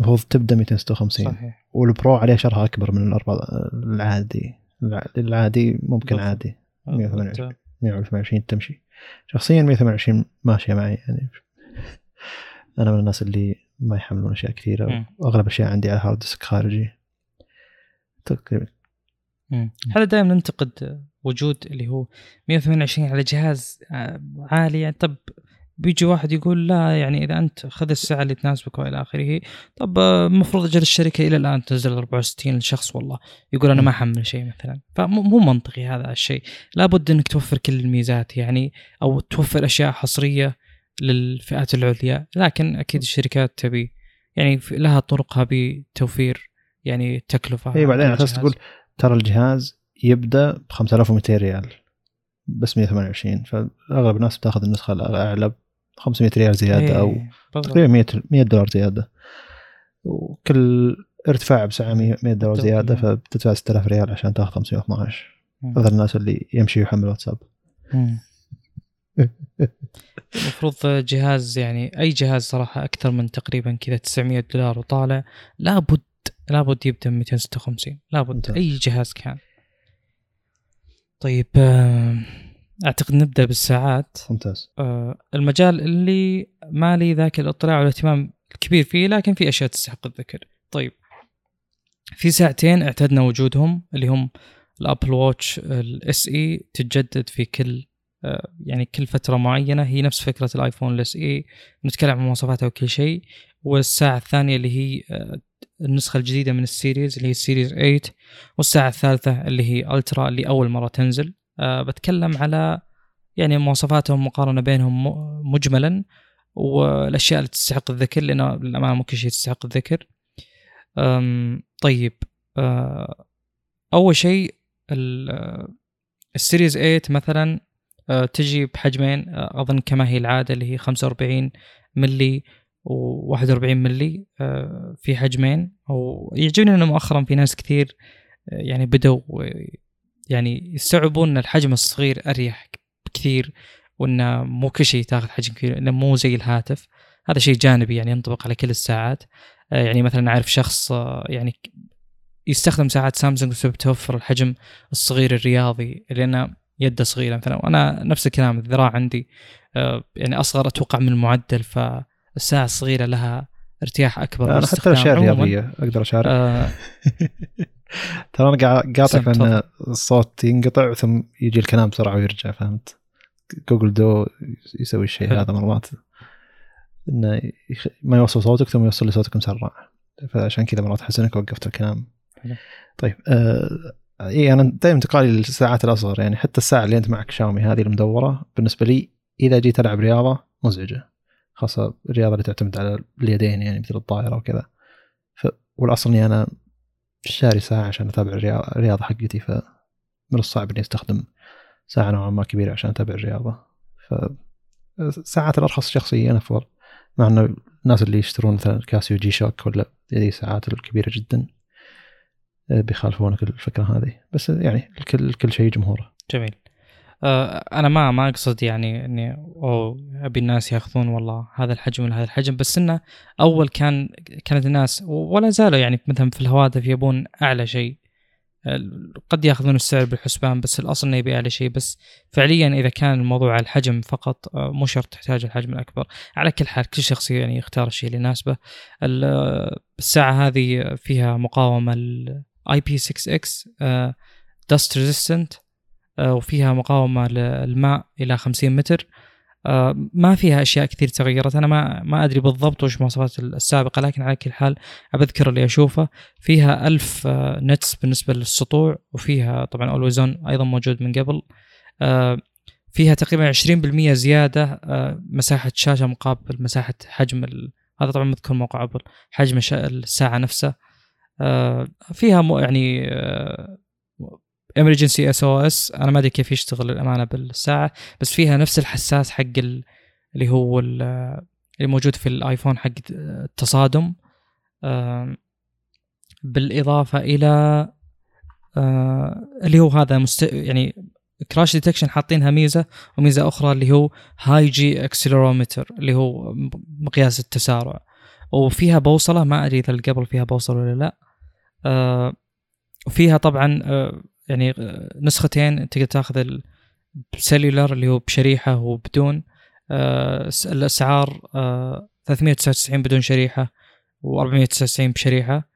المفروض تبدأ 256 صحيح. وال Pro عليه شرها أكبر من الاربعه العادي. الع- العادي ممكن بالضبط. عادي. آه، 128. أنت- 128 تمشي. شخصيا 128 ماشية معي يعني. أنا من الناس اللي ما يحملون أشياء كثيرة. واغلب الاشياء عندي على hard disk خارجي. تقريبا. إحنا دائما ننتقد وجود اللي هو 128 على جهاز آه، عالي. يعني طب بيجي واحد يقول لا يعني إذا أنت خذ السعه اللي تناسبك وإلى آخره. طب آه، المفروض أجل الشركة إلى الآن تنزل 64 لشخص والله. يقول أنا ما أحمل شيء مثلا. فمو مو منطقي هذا الشيء. لابد إنك توفر كل الميزات يعني أو توفر أشياء حصرية للفئات العليا. لكن أكيد الشركات تبي يعني لها طرقها بتوفير يعني تكلفة اي بعدين على أساس. تقول ترى الجهاز يبدأ ب 5200 ريال بس 128 فأغلب الناس بتاخذ النسخة الأعلى ب 500 ريال زيادة أو إيه، بالضبط. تقريبا 100 100 دولار زيادة وكل ارتفاع بسعه 100 100 دولار. زيادة فبتدفع 6000 ريال عشان تاخذ 512 مم. هذا الناس اللي يمشي يحمل واتساب. المفروض جهاز يعني أي جهاز صراحة أكثر من تقريبا كذا 900 دولار وطالع لابد لابد يبدأ ب 256 لابد. ممتاز. أي جهاز كان. طيب آه، أعتقد نبدأ بالساعات. ممتاز. آه، المجال اللي ما لي ذاك الاطلاع والاهتمام الكبير فيه لكن في أشياء تستحق الذكر. طيب في ساعتين اعتدنا وجودهم اللي هم ال Apple Watch ال SE تتجدد في كل آه، يعني كل فترة معينة. هي نفس فكرة الآيفون ال SE نتكلم عن مواصفاتها وكل شيء. والساعة الثانية اللي هي النسخة الجديدة من ال series اللي هي ال series 8 والساعة الثالثة اللي هي الترا اللي أول مرة تنزل. أه بتكلم على يعني مواصفاتهم مقارنة بينهم مجملا والأشياء اللي تستحق الذكر لأن للأمانة مو كل شيء تستحق الذكر. طيب آه، أول شيء آه، السيريز 8 مثلا آه، تجي بحجمين آه، أظن كما هي العادة اللي هي 45 ملي و41 ملي آه، في حجمين. ويعجبني إنه مؤخرا في ناس كثير آه، يعني بدوا آه، يعني يستوعبون إن الحجم الصغير أريح بكثير وانه مو كل شيء تاخذ حجم كبير إنه مو زي الهاتف. هذا شيء جانبي يعني ينطبق على كل الساعات. يعني مثلا أعرف شخص يعني يستخدم ساعات سامسونج بسبب توفر الحجم الصغير الرياضي لأنه يده صغيرة مثلا. وأنا نفس الكلام الذراع عندي يعني أصغر أتوقع من المعدل فالساعة الصغيرة لها ارتياح أكبر أنا حتى. الاشياء الرياضيه أقدر اشارك آه، ترى أنا قاعد قاطع سم، إن الصوت ينقطع ثم يجي الكلام بسرعة ويرجع فهمت؟ Google Duo يسوي الشيء. هذا مرات إنه يخ... ما يوصل صوتك ثم يوصل لي صوتك مسرع فعشان كذا مرات أحس إنك وقفت الكلام. طيب آه... إي أنا دائما انتقالي للساعات الأصغر يعني حتى الساعة اللي أنت معك شاومي هذه المدورة بالنسبة لي إذا جيت ألعب رياضة مزعجة خاصة الرياضة اللي تعتمد على اليدين يعني مثل الطائرة وكذا. ف... والأصل إني أنا شاري ساعة عشان أتابع الرياضة حقتي فمن الصعب إني أستخدم ساعة نوعا ما كبيرة عشان أتابع الرياضة. ف الساعات الأرخص شخصيا أفضل مع إنه الناس اللي يشترون مثلا كاسيو جي شوك ولا هذه الساعات الكبيرة جدا آه، بيخالفونك الفكرة هذه. بس يعني الكل كل شيء جمهوره. جميل. أنا ما ما أقصد يعني إني أو أبي الناس ياخذون والله هذا الحجم ولا هذا الحجم بس إنه أول كان كانت الناس ولا زالوا يعني مثلا في الهواتف يبون أعلى شيء. آه، قد ياخذون السعر بالحسبان بس الأصل إنه يبي أعلى شيء. بس فعليا إذا كان الموضوع على الحجم فقط آه، مو شرط تحتاج الحجم الأكبر. على كل حال كل شخص يعني يختار الشيء اللي يناسبه. ال- آه، الساعة هذه فيها مقاومة ال IP 6 X dust resistant آه، وفيها مقاومة للماء إلى 50 متر. آه، ما فيها أشياء كثير تغيرت. أنا ما ما أدري بالضبط وش المواصفات السابقة لكن على كل حال أبذكر اللي أشوفه. فيها ألف آه، nits بالنسبة للسطوع وفيها طبعا always-on أيضا موجود من قبل. آه، فيها تقريبا 20% زيادة آه، مساحة شاشة مقابل مساحة حجم ال... هذا طبعا مذكر موقع أبل حجم الش- الساعة نفسه آه، فيها يعني emergency SOS أنا ما أدري كيف يشتغل الأمانة بالساعة بس فيها نفس الحساس حق ال- اللي هو ال- اللي موجود في الآيفون حق التصادم. بالإضافة إلى آه، اللي هو هذا مست... يعني crash detection حاطينها ميزة وميزة أخرى اللي هو high-g accelerometer اللي هو مقياس التسارع. وفيها بوصلة ما أدري إذا قبل فيها بوصلة ولا لا. آه، وفيها طبعا آه، يعني آه، نسختين تقدر تاخذ ال cellular اللي هو بشريحة وبدون آه، الأسعار آه، 399 بدون شريحة و499 بشريحة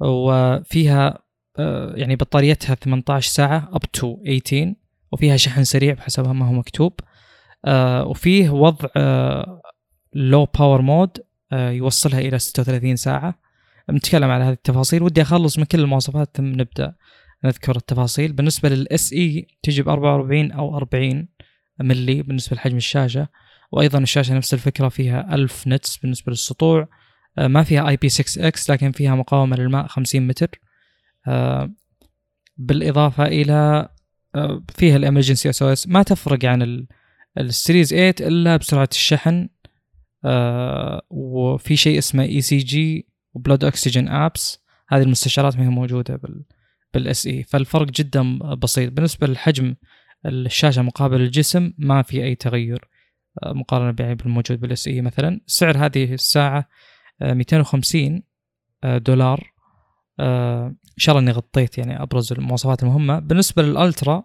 وفيها آه، يعني بطاريتها 18 ساعة up to 18 وفيها شحن سريع بحسب ما هو مكتوب آه، وفيه وضع low power mode يوصلها إلى 36 ساعة. نتكلم على هذه التفاصيل ودي أخلص من كل المواصفات ثم نبدأ. نذكر التفاصيل. بالنسبة لل SE تجي ب 44 أو 40 ملي بالنسبة لحجم الشاشة وأيضا الشاشة نفس الفكرة فيها 1000 nits بالنسبة للسطوع. آه، ما فيها IP6X لكن فيها مقاومة للماء 50 متر. آه، بالإضافة إلى آه، فيها ال emergency SOS ما تفرق عن ال- ال Series 8 إلا بسرعة الشحن. وفي شيء اسمه ECG و blood oxygen apps. هذه المستشعرات ما هي موجودة بال بال SE. فالفرق جدا بسيط. بالنسبة للحجم الشاشة مقابل الجسم ما في أي تغير آه، مقارنة يعني بالموجود بال SE مثلا. سعر هذه الساعة آه، 250 آه، دولار. آه، إن شاء الله إني غطيت يعني أبرز المواصفات المهمة. بالنسبة للألترا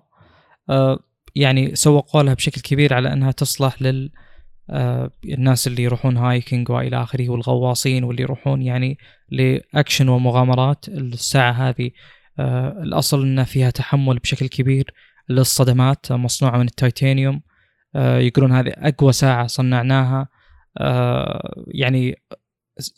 يعني سوقوا لها بشكل كبير على أنها تصلح لل الناس اللي يروحون هايكنج وإلى آخره والغواصين واللي يروحون يعني لأكشن ومغامرات. الساعة هذه آه، الأصل ان فيها تحمل بشكل كبير للصدمات آه، مصنوعة من التيتانيوم آه، يقولون هذه أقوى ساعة صنعناها. يعني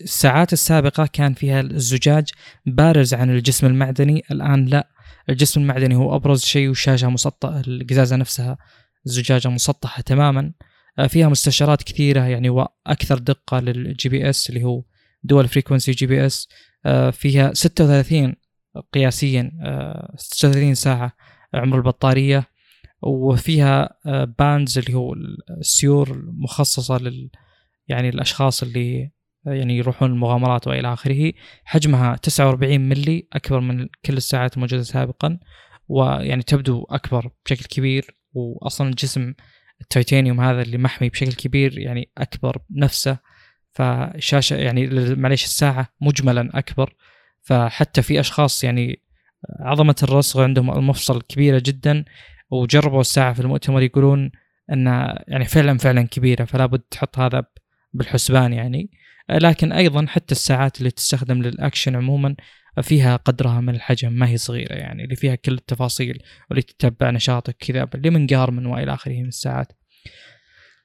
الساعات السابقة كان فيها الزجاج بارز عن الجسم المعدني الآن لا. الجسم المعدني هو أبرز شيء والشاشه مسطحة القزازة نفسها الزجاجه مسطحة تماما. فيها مستشعرات كثيرة يعني وأكثر دقة لل GPS اللي هو dual frequency GPS. فيها 36 قياسيا آه، 36 ساعة عمر البطارية. وفيها آه، bands اللي هو السيور المخصصة لل يعني الأشخاص اللي يعني يروحون المغامرات وإلى آخره. حجمها 49 ملي أكبر من كل الساعات الموجودة سابقا. ويعني تبدو أكبر بشكل كبير. واصلا الجسم التيتانيوم هذا اللي محمي بشكل كبير يعني أكبر نفسه. فشاشة يعني معليش الساعة مجملا أكبر. فحتى في أشخاص يعني عظمة الرسغ عندهم المفصل كبيرة جدا وجربوا الساعة في المؤتمر يقولون انها يعني فعلا فعلا كبيرة فلا بد تحط هذا بالحسبان يعني. لكن أيضا حتى الساعات اللي تستخدم للأكشن عموما فيها قدرها من الحجم ما هي صغيرة يعني اللي فيها كل التفاصيل واللي تتبع نشاطك كذا اللي من Garmin وإلى آخره من الساعات.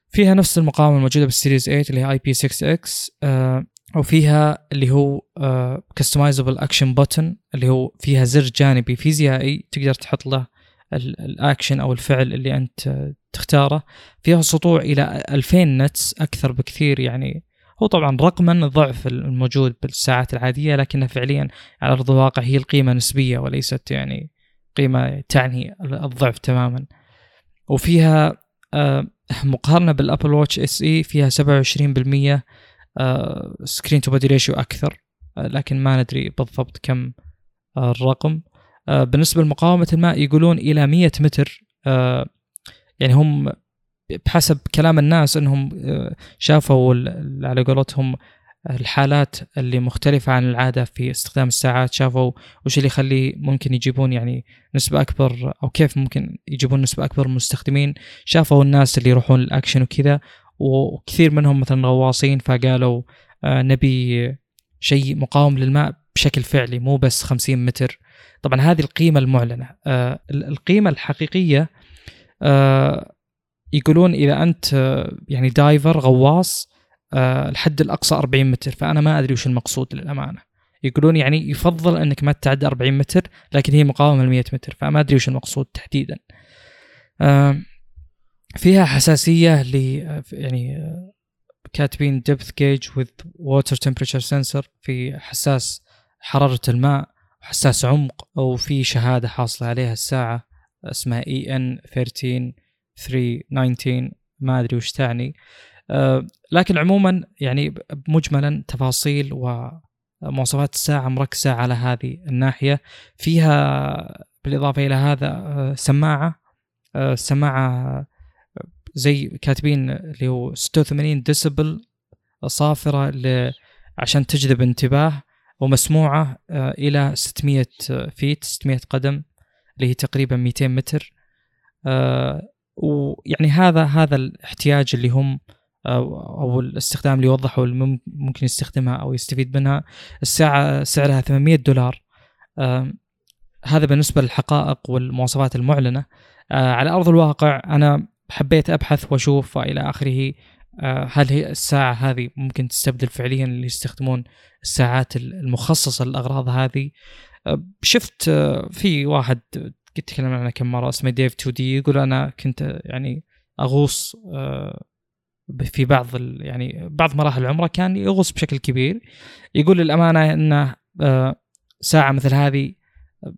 فيها نفس المقاومة الموجودة بال Series 8 اللي هي IP6X وفيها اللي هو customizable action button اللي هو فيها زر جانبي فيزيائي تقدر تحط له الاكشن أو الفعل اللي أنت تختاره. فيها سطوع إلى 2000 nits أكثر بكثير يعني. هو طبعا رقما ضعف الموجود بالساعات العادية لكنها فعليا على أرض الواقع هي القيمة نسبية وليست يعني قيمة تعني الضعف تماما. وفيها آه، مقارنة بال Apple Watch SE فيها 27% screen to body ratio أكثر آه، لكن ما ندري بالضبط كم آه، الرقم. بالنسبة لمقاومة الماء يقولون إلى 100 متر يعني هم بحسب كلام الناس إنهم آه، شافوا على قولتهم الحالات اللي مختلفة عن العادة في استخدام الساعات شافوا وش اللي يخلي ممكن يجيبون يعني نسبة أكبر أو كيف ممكن يجيبون نسبة أكبر من المستخدمين. شافوا الناس اللي يروحون الأكشن وكذا وكثير منهم مثلا غواصين فقالوا آه نبي شيء مقاوم للماء بشكل فعلي مو بس 50 متر. طبعا هذه القيمة المعلنة. آه القيمة الحقيقية آه يقولون إذا أنت يعني دايفر غواص الحد الأقصى 40 متر فأنا ما أدري وش المقصود للأمانة. يقولون يعني يفضل إنك ما تعدى 40 متر لكن هي مقاومة ل 100 متر فما أدري وش المقصود تحديدا. فيها حساسية ل يعني كاتبين depth gauge with water temperature sensor في حساس حرارة الماء وحساس عمق وفي شهادة حاصلة عليها الساعة اسمها اي ان 13 319 ما أدري وش تعني. أه لكن عموما يعني مجملا تفاصيل ومواصفات الساعة مركزه على هذه الناحية. فيها بالإضافة إلى هذا أه سماعة أه سماعة زي كاتبين اللي هو 86 ديسبل صافره عشان تجذب انتباه ومسموعة أه، إلى 600 فيت 600 قدم اللي هي تقريبا 200 متر. أه، ويعني هذا هذا الاحتياج اللي هم أو الاستخدام اللي وضحوا ممكن يستخدمها أو يستفيد منها. الساعة سعرها 800 دولار. هذا بالنسبة للحقائق والمواصفات المعلنة. آه، على أرض الواقع أنا حبيت أبحث وأشوف والى آخره آه، هل هي الساعة هذه ممكن تستبدل فعليا اللي يستخدمون الساعات المخصصة للأغراض هذه؟ آه، شفت في واحد قد تكلمنا عنه كم مرة اسمه ديف 2 دي يقول أنا كنت يعني أغوص آه، في بعض يعني بعض مراحل عمره كان يغوص بشكل كبير. يقول للامانه إنه آه، ساعة مثل هذه آه،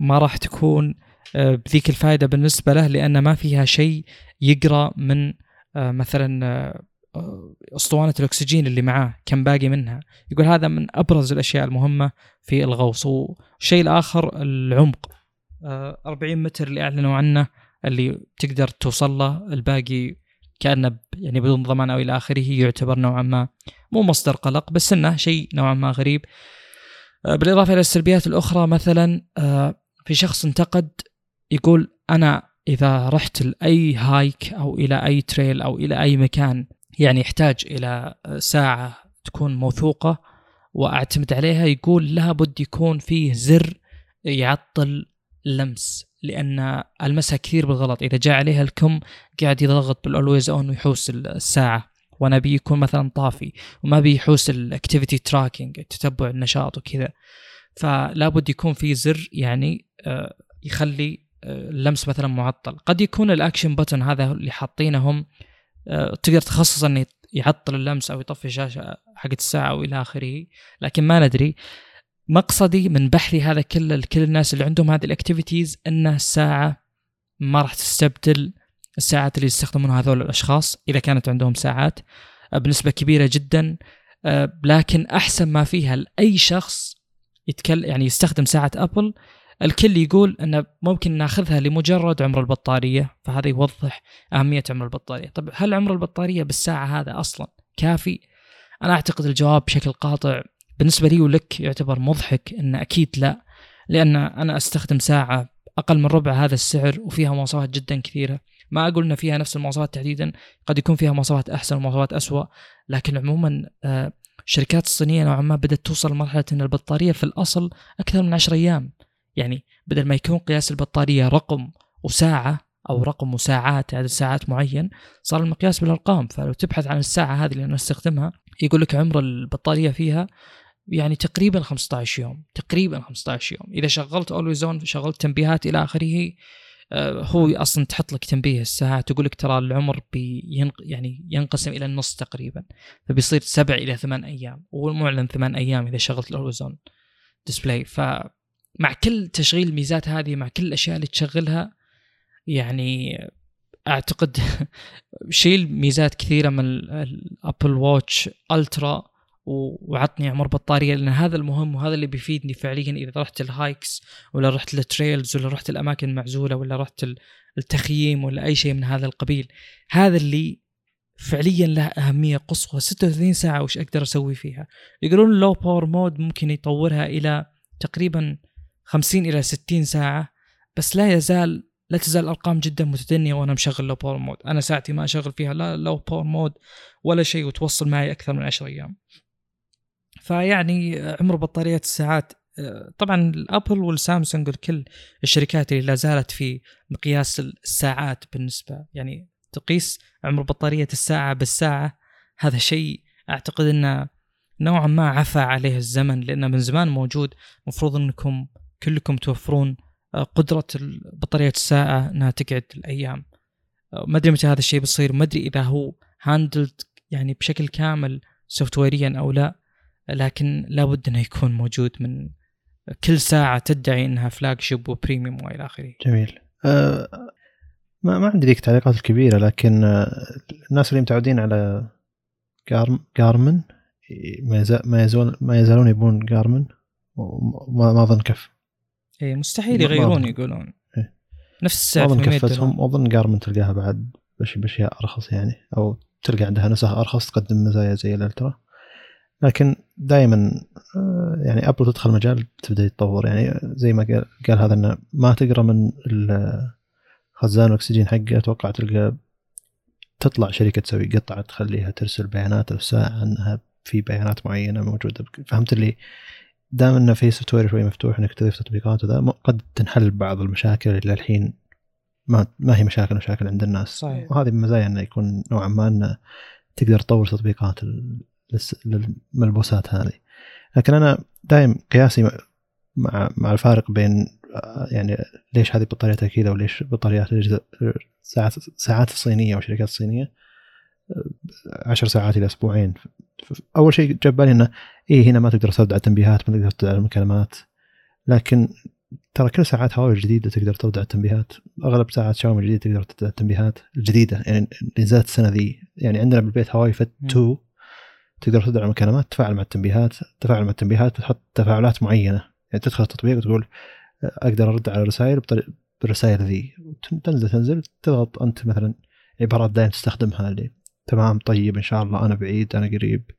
ما راح تكون بذيك الفائدة بالنسبة له لأن ما فيها شيء يقرأ من مثلا أسطوانة الأكسجين اللي معاه كم باقي منها. يقول هذا من أبرز الأشياء المهمة في الغوص. والشيء الآخر العمق. 40 متر اللي أعلنوا عنه اللي تقدر توصل له. الباقي كأنه يعني بدون ضمان أو إلى آخره يعتبر نوعا ما مو مصدر قلق بس إنه شيء نوعا ما غريب. آه، بالإضافة إلى السلبيات الأخرى مثلا آه، في شخص انتقد يقول أنا إذا رحت لأي هايك أو إلى أي تريل أو إلى أي مكان يعني يحتاج إلى ساعة تكون موثوقة وأعتمد عليها يقول لابد يكون فيه زر يعطل لمس لأن المسها كثير بالغلط. إذا جاء عليها الكم قاعد يضغط بال always on ويحوس الساعة. وأنا أبي يكون مثلا طافي وما بيحوس ال activity tracking تتبع النشاط وكذا. فلا بد يكون في زر يعني آه، يخلي اللمس مثلا معطل. قد يكون ال action button هذا اللي حاطينه هم آه، تقدر تخصص إنه يعطل اللمس أو يطفي الشاشة حقت الساعة والى آخره لكن ما ندري. مقصدي من بحثي هذا كله لكل الناس اللي عندهم هذه ال activities إن الساعة ما راح تستبدل الساعات اللي يستخدمونها هذول الأشخاص إذا كانت عندهم ساعات آه، بنسبة كبيرة جدا آه، لكن أحسن ما فيها لأي شخص يتكلم يعني يستخدم ساعة ابل الكل يقول انه ممكن ناخذها لمجرد عمر البطارية فهذا يوضح أهمية عمر البطارية. طب هل عمر البطارية بالساعة هذا أصلا كافي؟ أنا أعتقد الجواب بشكل قاطع بالنسبة لي ولك يعتبر مضحك إن أكيد لا لأن أنا أستخدم ساعة أقل من ربع هذا السعر وفيها مواصفات جدا كثيرة. ما أقول إن فيها نفس المواصفات تحديدا قد يكون فيها مواصفات أحسن ومواصفات اسوء لكن عموما آه، الشركات الصينية نوعا ما بدأت توصل لمرحلة إن البطارية في الأصل أكثر من 10 أيام. يعني بدل ما يكون قياس البطارية رقم وساعة أو رقم وساعات عدد ساعات معين صار المقياس بالأرقام. فلو تبحث عن الساعة هذه اللي أنا أستخدمها يقول لك عمر البطارية فيها يعني تقريبا 15 يوم تقريبا 15 يوم. إذا شغلت always on شغلت تنبيهات إلى آخره آه، هو أصلا تحط لك تنبيه الساعة تقول لك ترى العمر بينق يعني ينقسم إلى النص تقريبا. فبيصير سبع إلى ثمان أيام والمعلن ثمان أيام إذا شغلت ال always on display فمع كل تشغيل الميزات هذه مع كل الأشياء اللي تشغلها يعني أعتقد شيل ميزات كثيرة من ال Apple Watch Ultra وعطني عمر بطارية لأن هذا المهم وهذا اللي بيفيدني فعليا إذا رحت ال hikes ولا رحت ال trails ولا رحت الأماكن المعزولة ولا رحت التخييم ولا أي شيء من هذا القبيل. هذا اللي فعليا له أهمية قصوى 36 ساعة وش أقدر أسوي فيها؟ يقولون ال low power mode ممكن يطورها إلى تقريبا 50 إلى 60 ساعة بس لا يزال لا تزال الأرقام جدا متدنية وأنا مشغل low power mode أنا ساعتي ما أشغل فيها لا low power mode ولا شيء وتوصل معي أكثر من 10 أيام. فيعني عمر بطارية الساعات طبعا الأبل والسامسونج وكل الشركات اللي لا زالت في مقياس الساعات بالنسبة يعني تقيس عمر بطارية الساعة بالساعة هذا شيء أعتقد إنه نوعا ما عفى عليه الزمن لأنه من زمان موجود المفروض إنكم كلكم توفرون قدرة بطاريه الساعة إنها تقعد الأيام ما أدري متى هذا الشيء بيصير ما أدري إذا هو handled يعني بشكل كامل software يا أو لا لكن لابد إنه يكون موجود من كل ساعة تدعي إنها flagship و premium وإلى آخره. جميل. أه ما ما عندي ذيك التعليقات الكبيرة لكن آه، الناس اللي متعودين على Gar Garmin ما ما يزال ما يزالون يبون Garmin وما ما أظن كف. اي مستحيل يغيرون يقولون. إيه. نفس السعر أظن كفتهم واظن جارمن تلقاها بعد باشياء أرخص يعني أو تلقى عندها نسخ أرخص تقدم مزايا زي الألترا. لكن دائما آه، يعني أبل تدخل مجال تبدأ يتطور يعني زي ما قال قال هذا إنه ما تقرأ من خزان الأكسجين حقه أتوقع تلقى تطلع شركة تسوي قطعة تخليها ترسل بيانات الساعة إنها في بيانات معينة موجودة فهمت اللي دام انه في سوفت وير شوي مفتوح إنك تضيف تطبيقات وذا قد تنحل بعض المشاكل اللي الحين ما ما هي مشاكل مشاكل عند الناس. صحيح. وهذه من مزايا إنه يكون نوعا ما إنه تقدر تطور تطبيقات للملبوسات هذه. لكن أنا دائم قياسي مع مع الفارق بين يعني ليش هذه بطاريتها كذا وليش بطاريات ساعات ساعات الصينية والشركات الصينية عشر ساعات إلى أسبوعين. أول شيء جاب بالي إنه اي هنا ما تقدر ترد على التنبيهات ما تقدر ترد على المكالمات. لكن ترى كل ساعات هواوي الجديده تقدر ترد على التنبيهات. أغلب ساعات شاومي الجديده تقدر ترد على التنبيهات الجديدة. يعني اللي نزلت السنة ذي يعني عندنا بالبيت هواوي فت 2 تقدر ترد على المكالمات تفاعل مع التنبيهات تفاعل مع التنبيهات بتحط تفاعلات معينة. يعني تدخل التطبيق وتقول أقدر أرد على الرسائل بالرسائل ذي. تنزل تنزل تضغط أنت مثلا عبارات دائما تستخدمها اللي تمام طيب إن شاء الله أنا بعيد أنا قريب.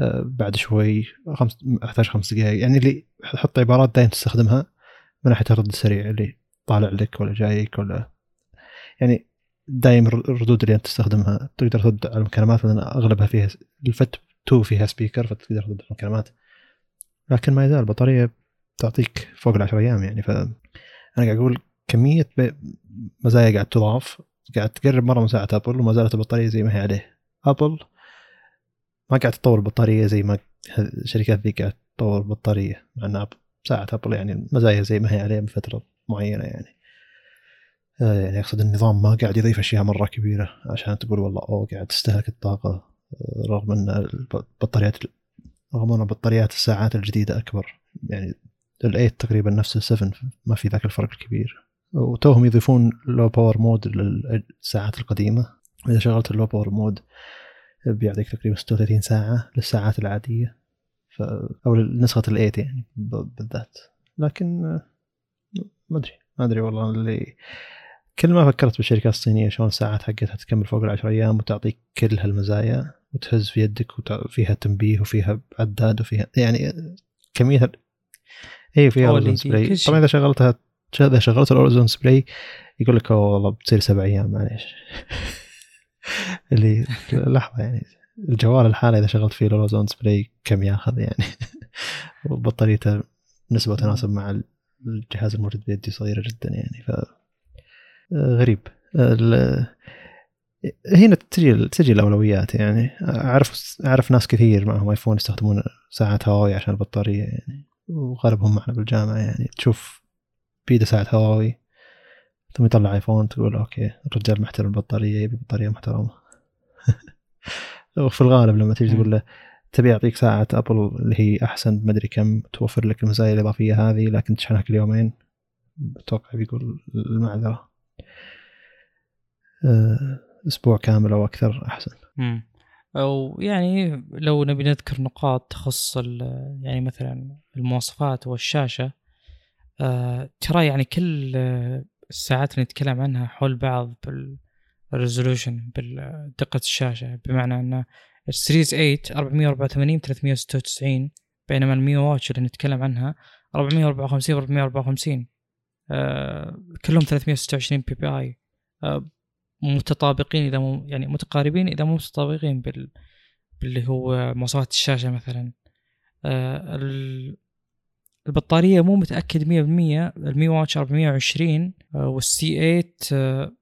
آه، بعد شوي خمس احتاج خمس دقائق يعني اللي حط عبارات دائما تستخدمها من ناحية الرد السريع اللي طالع لك ولا جايك ولا. يعني دائما الردود اللي أنت تستخدمها تقدر ترد على المكالمات لأن أغلبها فيها الفت 2 فيها سبيكر فتقدر ترد المكالمات. لكن ما يزال البطارية تعطيك فوق العشر أيام يعني فانا قاعد أقول كمية مزايا قاعد تضاف. قاعد تقرب مرة من ساعة أبل وما زالت البطارية زي ما هي عليه. أبل ما قاعد تطور البطارية زي ما الشركات ذي قاعد تطور البطارية مع إن ساعة أبل يعني المزايا زي ما هي عليه بفتره معينة يعني. آه، يعني أقصد النظام ما قاعد يضيف أشياء مرة كبيرة عشان تقول والله أوه قاعد تستهلك الطاقة رغم إن البطاريات رغم إن بطاريات الساعات الجديدة أكبر. يعني ال8 تقريبا نفس ال7 ما في ذاك الفرق الكبير. وتوهم يضيفون low power mode للساعات القديمة. إذا شغلت ال low power mode بيعطيك تقريبا 36 ساعة للساعات العادية. ف أو نسخه ال8 يعني بالذات. لكن ما أدري. ما أدري والله اللي كل ما فكرت بالشركات الصينية شلون الساعات حقتها تكمل فوق العشر أيام وتعطيك كل هالمزايا وتهز في يدك وفيها تنبيه وفيها عداد وفيها يعني كمية اي فيها always on display طبعا إذا شغلتها شغلت ال always on display يقول لك والله بتصير سبع أيام معليش. اللي لحظة يعني الجوال الحالي إذا شغلت فيه ال always on display كم ياخذ يعني؟ وبطاريته نسبة تناسب مع الجهاز الموجود بيدي صغيرة جدا يعني ف غريب. هنا تجي تجي الأولويات يعني. أعرف أعرف ناس كثير معهم iPhone يستخدمون ساعات هواوي عشان البطارية يعني وغالبهم معنا بالجامعة يعني. تشوف بيده ساعه هواوي. ثم يطلع iPhone تقول okay الرجال محترم البطاريه يبي بطارية محترمة. وفي الغالب لما تيجي تقول له تبي يعطيك ساعة Apple اللي هي أحسن بمدري كم توفر لك المزايا الإضافية هذه لكن تشحنها كل يومين أتوقع بيقول المعذرة. آه، أسبوع كامل أو أكثر أحسن. امم أو يعني لو نبي نذكر نقاط تخص يعني مثلا المواصفات والشاشة آه ترى يعني كل الساعات اللي نتكلم عنها حول بعض بال resolution بدقه الشاشة بمعنى أن ال Series 8 484 396 بينما ال Mi Watch اللي نتكلم عنها 454 454 آه كلهم 326 PPI متطابقين إذا مو يعني متقاربين إذا مو متطابقين بال باللي هو مواصفات الشاشة مثلا. آه البطارية مو متأكد 100% المي واتش 420 آه والسي 8 آه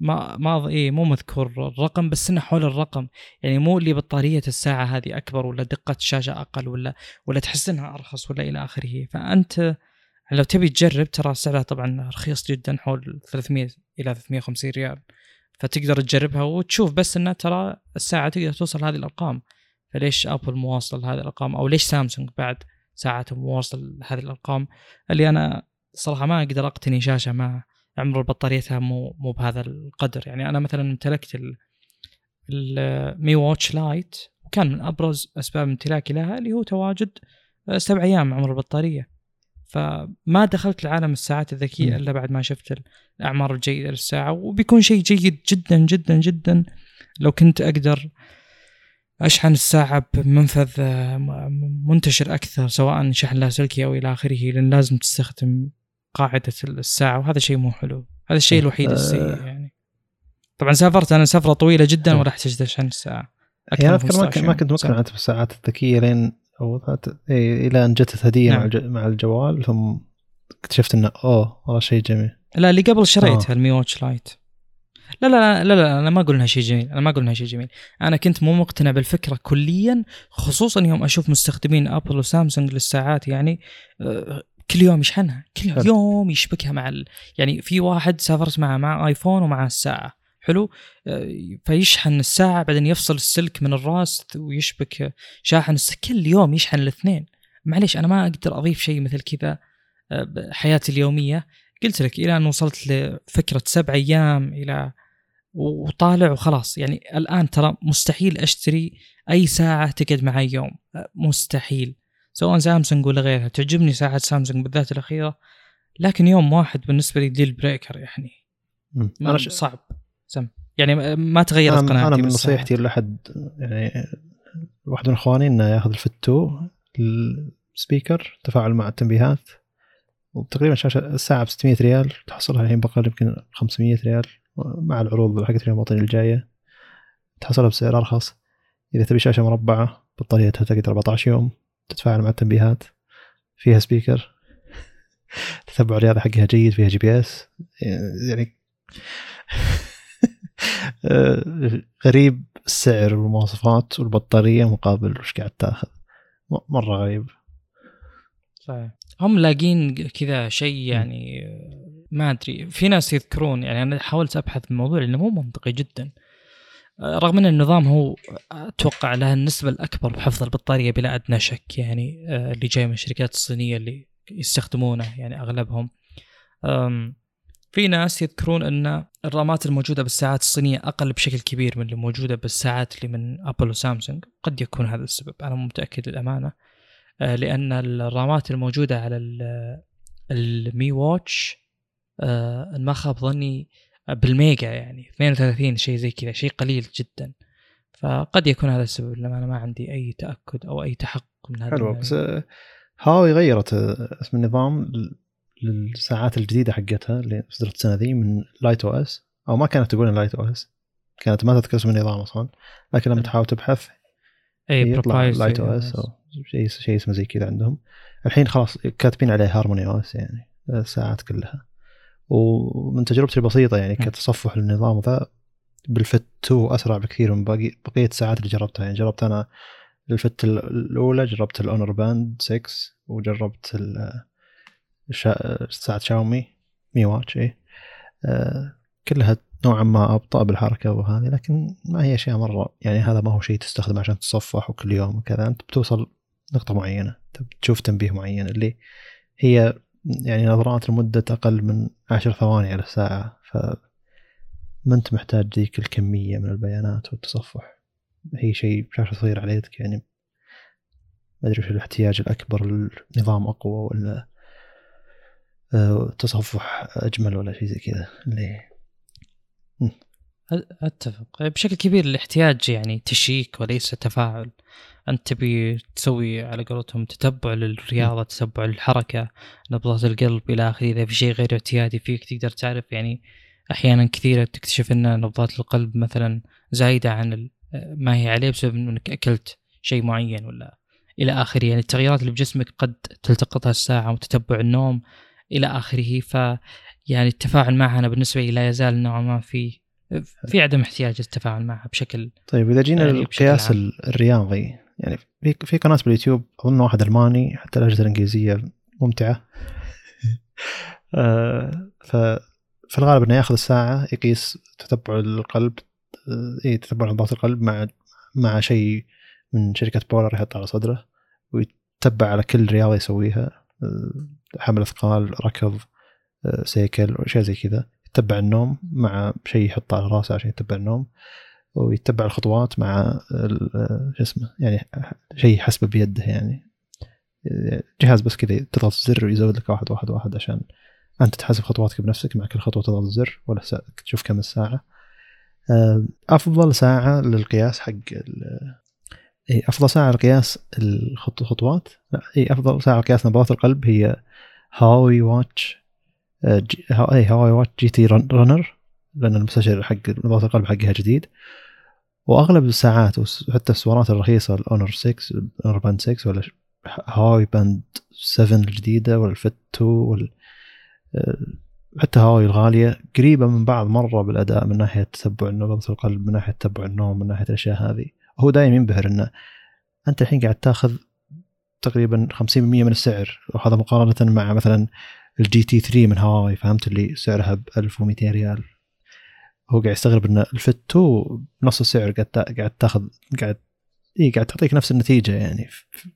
ما ما إيه مو مذكور الرقم بس إنه حول الرقم. يعني مو اللي بطارية الساعة هذه أكبر ولا دقة الشاشه أقل ولا ولا تحس إنها أرخص ولا إلى آخره. فأنت لو تبي تجرب ترى سعرها طبعا رخيص جدا حول 300 إلى 350 ريال. فتقدر تجربها وتشوف بس إنه ترى الساعة تقدر توصل هذه الأرقام. فليش ابل مواصل هذه الأرقام؟ أو ليش سامسونج بعد؟ ساعتهم مواصل هذه الأرقام اللي أنا صراحة ما أقدر أقتني شاشة ما عمر بطاريتها مو مو بهذا القدر. يعني أنا مثلا امتلكت ال Mi Watch Lite وكان من أبرز أسباب امتلاكي لها اللي هو تواجد سبع أيام عمر البطارية. فما دخلت لعالم الساعات الذكية إلا بعد ما شفت الأعمار الجيدة للساعة وبيكون شيء جيد جدا جدا جدا. لو كنت أقدر أشحن الساعة بمنفذ آه، منتشر أكثر سواء شحن لاسلكي أو إلى آخره لأن لازم تستخدم قاعدة الساعة وهذا شيء مو حلو. هذا الشيء الوحيد السيء يعني. طبعا سافرت أنا سفره طويلة جدا ولا احتجت اشحن الساعة أكثر يعني ما كنت مقتنع بالساعات الذكية لين أو إيه إلى أن جت هديه نعم. مع مع الجوال ثم اكتشفت إنه أوه والله شيء جميل. لا اللي قبل شريتها آه. ال Mi Watch Lite. لا لا لا لا أنا ما أقول إنها شيء جميل أنا ما أقول إنها شيء جميل. أنا كنت مو مقتنع بالفكرة كليا خصوصا يوم أشوف مستخدمين ابل وسامسونج للساعات يعني آه، كل يوم يشحنها كل يوم يشبكها مع ال... يعني في واحد سافرت معه مع آيفون ومع الساعة حلو؟ آه، فيشحن الساعة بعدين يفصل السلك من الراس ويشبك شاحن كل يوم يشحن الاثنين. معليش أنا ما أقدر أضيف شيء مثل كذا آه، حياتي اليومية. قلت لك إلى أن وصلت لفكرة سبع أيام إلى وطالع وخلاص. يعني الآن ترى مستحيل أشتري أي ساعة تقعد معي يوم. مستحيل. سواء سامسونج ولا غيرها. تعجبني ساعة سامسونج بالذات الأخيرة. لكن يوم واحد بالنسبة لي deal breaker يعني. أنا صعب. سم. يعني ما تغيرت أنا قناعتي أنا من نصيحتي لأحد يعني واحد من إخواني إنه ياخذ ال Fit 2 ال speaker تفاعل مع التنبيهات. وتقريبا شاشة الساعة ب 600 ريال تحصلها الحين بأقل يمكن 500 ريال مع العروض حقت رمضان الجاية. تحصلها بسعر ارخص إذا تبي شاشة مربعة بطاريتها تقدر 14 يوم تتفاعل مع التنبيهات. فيها speaker. تتبع الرياضة حقها جيد فيها GPS. يعني غريب السعر والمواصفات والبطارية مقابل وش قاعد تاخذ. مرة غريب. صحيح. هم لاقين كذا شيء يعني ما أدري. في ناس يذكرون يعني أنا حاولت أبحث الموضوع لأنه مو منطقي جدا. رغم إن النظام هو أتوقع له النسبة الأكبر بحفظ البطارية بلا أدنى شك يعني آه، اللي جاي من الشركات الصينية اللي يستخدمونه يعني أغلبهم. في ناس يذكرون أن الرامات الموجودة بالساعات الصينية أقل بشكل كبير من اللي موجودة بالساعات اللي من أبل وسامسونج. قد يكون هذا السبب أنا مو متأكد للأمانة. آه، لأن الرامات الموجودة على ال- المي واتش آه، إن ما خاب ظني بال mega يعني 32 شيء زي كذا شيء قليل جدا فقد يكون هذا السبب لما أنا ما عندي أي تأكد أو أي تحقق من هذا الموضوع. بس آه، هواوي غيرت آه، اسم النظام لل- للساعات الجديدة حقتها اللي صدرت السنة ذي من Lite OS أو ما كانت تقول Lite OS كانت ما تذكر اسم النظام أصلا لكن لما تحاول تبحث اي يطلع Lite OS شيء شيء اسمه زي كذا عندهم. الحين خلاص كاتبين عليه Harmony OS يعني الساعات كلها. ومن تجربتي البسيطة يعني. كتصفح للنظام ذا بال Fit 2 أسرع بكثير من باقي بقية الساعات اللي جربتها. يعني جربت أنا ال Fit ال- الأولى جربت ال Honor Band 6 وجربت ال- الشا... ساعه شاومي Mi Watch اي كلها نوعا ما أبطأ بالحركة وهذه لكن ما هي أشياء مره يعني هذا ما هو شيء تستخدمه عشان تتصفح وكل يوم وكذا. أنت بتوصل نقطة معينة تب- تشوف تنبيه معين اللي هي يعني نظرات لمدة أقل من عشر ثواني على الساعة. ف ما أنت محتاج ذيك الكمية من البيانات والتصفح. هي شيء شاشه صغيره على يدك يعني ما أدري وش الاحتياج الأكبر للنظام أقوى ولا آه، تصفح أجمل ولا شيء زي كذا اللي أتفق. بشكل كبير الاحتياج يعني تشيك وليس تفاعل. أنت تبي تسوي على قولتهم تتبع للرياضة تتبع للحركة نبضات القلب إلى آخره. إذا في شيء غير اعتيادي فيك تقدر تعرف يعني أحيانا كثيرة تكتشف أن نبضات القلب مثلا زايدة عن ما هي عليه بسبب أنك أكلت شيء معين ولا إلى آخره. يعني التغييرات اللي بجسمك قد تلتقطها الساعة وتتبع النوم إلى آخره. ف يعني التفاعل معها أنا بالنسبة لي لا يزال نوعا ما في في عدم احتياج للتفاعل معها بشكل طيب إذا جينا يعني للقياس الرياضي يعني في في قناة باليوتيوب أظن واحد ألماني حتى الأجهزة الإنجليزية ممتعة. آه، ف في الغالب إنه يأخذ الساعة يقيس تتبع القلب آه، إي تتبع نبضات القلب مع مع شيء من شركة بولر يحط على صدره ويتبع على كل رياضة يسويها آه، حمل أثقال ركض سيكل وأشياء زي كذا. يتبع النوم مع شيء يحطه على راسه عشان يتبع النوم ويتبع الخطوات مع شو اسمه يعني شيء حسبه بيده يعني. جهاز بس كذا تضغط الزر ويزود لك واحد واحد واحد عشان أنت تحسب خطواتك بنفسك مع كل خطوة تضغط الزر ولا تشوف كم الساعة. آه، أفضل ساعة للقياس حق اي أفضل ساعة لقياس الخطوات. لا اي أفضل ساعة لقياس نبضات القلب هي هواوي Watch آه، G ها- اي هواوي Watch GT Run- Runner لأن المستشعر حق نبضات القلب حقها جديد. وأغلب الساعات وحتى السوارات الرخيصة ال Honor 6 ال Honor Band 6 ولا هواوي Band 7 الجديدة ولا ال Fit 2 ولا آه، حتى هواوي الغالية. قريبة من بعض مرة بالأداء من ناحية تتبع نبضه القلب من ناحية تتبع النوم من ناحية الأشياء هذه. هو دائما ينبهر إنه أنت الحين قاعد تاخذ تقريبا 50% من السعر. وهذا مقارنة مع مثلا ال GT 3 من هواوي فهمت؟ اللي سعرها ب 1200 ريال. هو قاعد يستغرب ان ال Fit 2 بنص السعر قاعد قاعد تاخذ قاعد اي قاعد تعطيك نفس النتيجة يعني.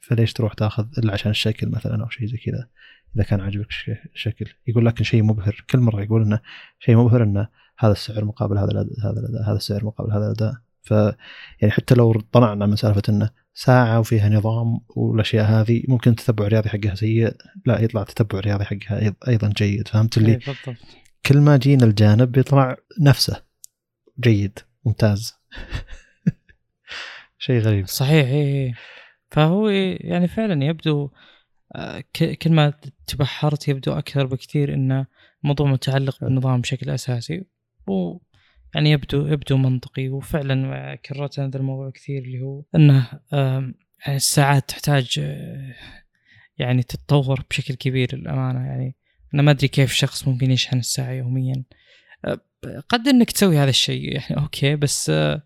فليش تروح تاخذ إلا عشان الشكل مثلا أو شيء زي كذا؟ إذا كان عاجبك الش- الشكل. يقول لك شيء مبهر. كل مرة يقول إنه شيء مبهر إنه هذا السعر مقابل هذا الاداء هذا الأداء هذا السعر مقابل هذا الأداء. ف يعني حتى لو طلعنا من سالفة إنه ساعة وفيها نظام والأشياء هذه ممكن التتبع الرياضي حقها سيء لا يطلع التتبع الرياضي حقها أيضا جيد فهمت اللي؟ إيه، كل ما جينا الجانب يطلع نفسه جيد ممتاز. شيء غريب. صحيح إيه إيه. فهو يعني فعلا يبدو آه، كل ما تبحرت يبدو أكثر بكثير ان الموضوع متعلق بالنظام بشكل أساسي و يعني يبدو يبدو منطقي. وفعلا كررت هذا الموضوع كثير اللي هو إنه الساعات تحتاج آه، يعني تتطور بشكل كبير للأمانة. يعني أنا ما أدري كيف شخص ممكن يشحن الساعة يوميا. آه، قد إنك تسوي هذا الشيء. يعني أوكي بس آه،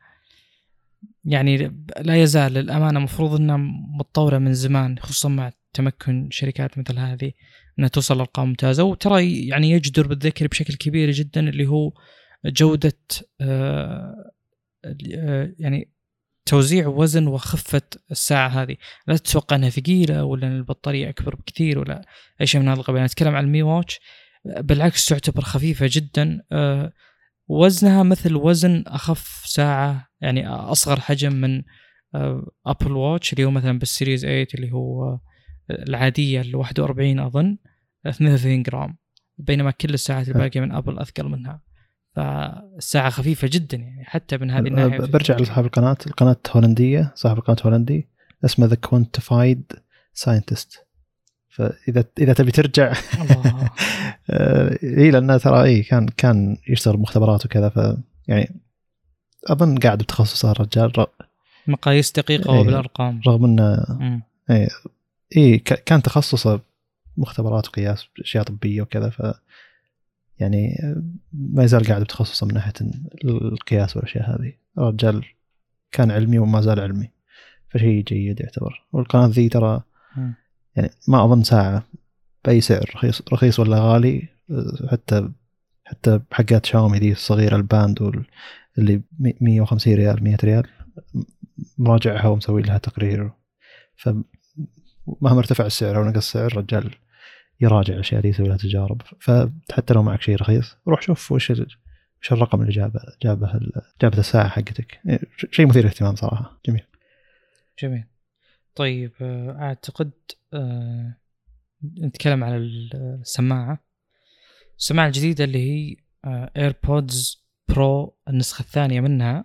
يعني لا يزال للأمانة مفروض إنها متطورة من زمان خصوصا مع تمكن شركات مثل هذه إنها توصل لأرقام ممتازة. وترى يعني يجدر بالذكر بشكل كبير جدا اللي هو جودة آه، آه، يعني توزيع وزن وخفة الساعة هذه. لا تتوقع إنها ثقيلة ولا إن البطارية أكبر بكثير ولا أي شيء من هذا القبيل نتكلم عن ال Mi Watch. بالعكس تعتبر خفيفة جدا. آه، وزنها مثل وزن أخف ساعة يعني أصغر حجم من Apple Watch اللي هو مثلا بال Series 8 اللي هو العادية ال 41 أظن 32 جرام. بينما كل الساعات الباقية من أبل أثقل منها. فالساعة خفيفة جدا يعني حتى من هذه الناحية برجع لصاحب القناة. القناة هولنديه صاحب القناة هولندي اسمه The Quantified Scientist فإذا إذا تبي ترجع. إي لأنه ترى إي كان كان يشتغل مختبرات وكذا ف يعني أظن قاعد بتخصصه الرجال مقاييس دقيقة إيه وبالأرقام. رغم إنه إي إيه كان تخصصه مختبرات وقياس أشياء طبية وكذا ف يعني ما يزال قاعد بتخصصه من ناحية القياس والأشياء هذه. الرجال كان علمي وما زال علمي فشيء جيد يعتبر. والقناة ذي ترى يعني ما أظن ساعة بأي سعر رخيص رخيص ولا غالي حتى حتى حقات شاومي ذي الصغيرة ال band اللي 150 ريال 100 ريال مراجعها ومسوي لها تقرير. فمهما ارتفع السعر أو نقص السعر الرجال يراجع الاشياء دي يسوي لها تجارب. فحتى لو معك شيء رخيص روح شوف وش وش الرقم اللي جابه جابه جابه الساعة حقتك. شيء مثير اهتمام صراحة. جميل. جميل. طيب آه، أعتقد أه نتكلم على السماعة. السماعة الجديدة اللي هي AirPods آه، Pro النسخة الثانية منها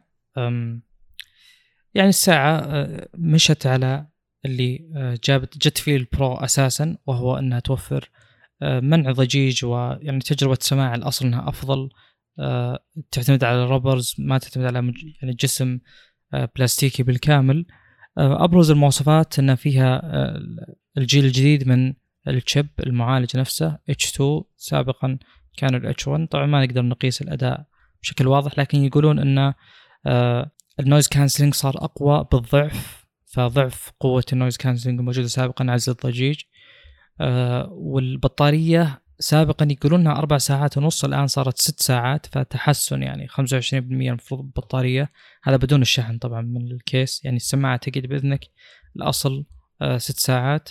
يعني السماعة آه، مشت على اللي آه، جابت جت فيه ال Pro أساسا وهو إنها توفر آه، منع ضجيج ويعني تجربة سماع الأصل إنها أفضل آه، تعتمد على ال rubbers ما تعتمد على يعني جسم بلاستيكي بالكامل. أبرز المواصفات ان فيها الجيل الجديد من ال chip المعالج نفسه H2 سابقا كان ال H1 طبعا ما نقدر نقيس الأداء بشكل واضح لكن يقولون ان ال noise cancelling صار أقوى بالضعف فضعف قوة ال noise cancelling الموجودة سابقا عزل الضجيج آه والبطارية سابقا يقولون إنها أربع ساعات ونص الآن صارت ست ساعات فتحسن يعني 25% المفروض البطارية. هذا بدون الشحن طبعا من ال case يعني السماعة تقعد بإذنك الأصل آه ست ساعات.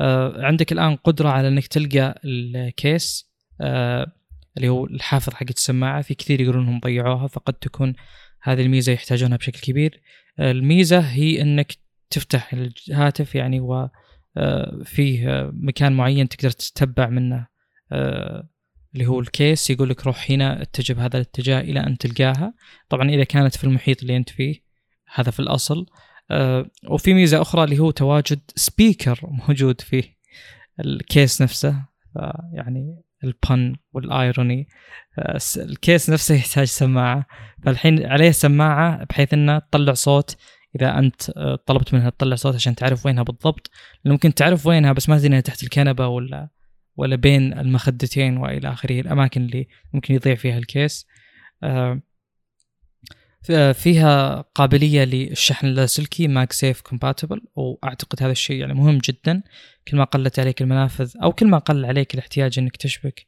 آه عندك الآن قدرة على إنك تلقى الكيس آه اللي هو الحافظ حق السماعة. في كثير يقولون إنهم ضيعوها فقد تكون هذه الميزة يحتاجونها بشكل كبير. الميزة هي إنك تفتح الهاتف يعني وفيه آه، مكان معين تقدر تتبع منه آه، اللي هو الكيس يقول لك روح هنا اتجه بهذا الاتجاه إلى أن تلقاها. طبعا إذا كانت في المحيط اللي أنت فيه هذا في الأصل. آه، وفي ميزة أخرى اللي هو تواجد speaker موجود في ال case نفسه. يعني البن والايروني ال case نفسه يحتاج سماعة. فالحين عليه سماعة بحيث إنه تطلع صوت إذا أنت آه، طلبت منها تطلع صوت عشان تعرف وينها بالضبط. ممكن تعرف وينها بس ما تدري تحت الكنبة ولا ولا بين المخدتين وإلى آخره. الأماكن اللي ممكن يضيع فيها ال case. آه، فيها قابلية للشحن اللاسلكي MagSafe compatible وأعتقد هذا الشيء يعني مهم جدا. كل ما قلت عليك المنافذ أو كل ما قل عليك الاحتياج إنك تشبك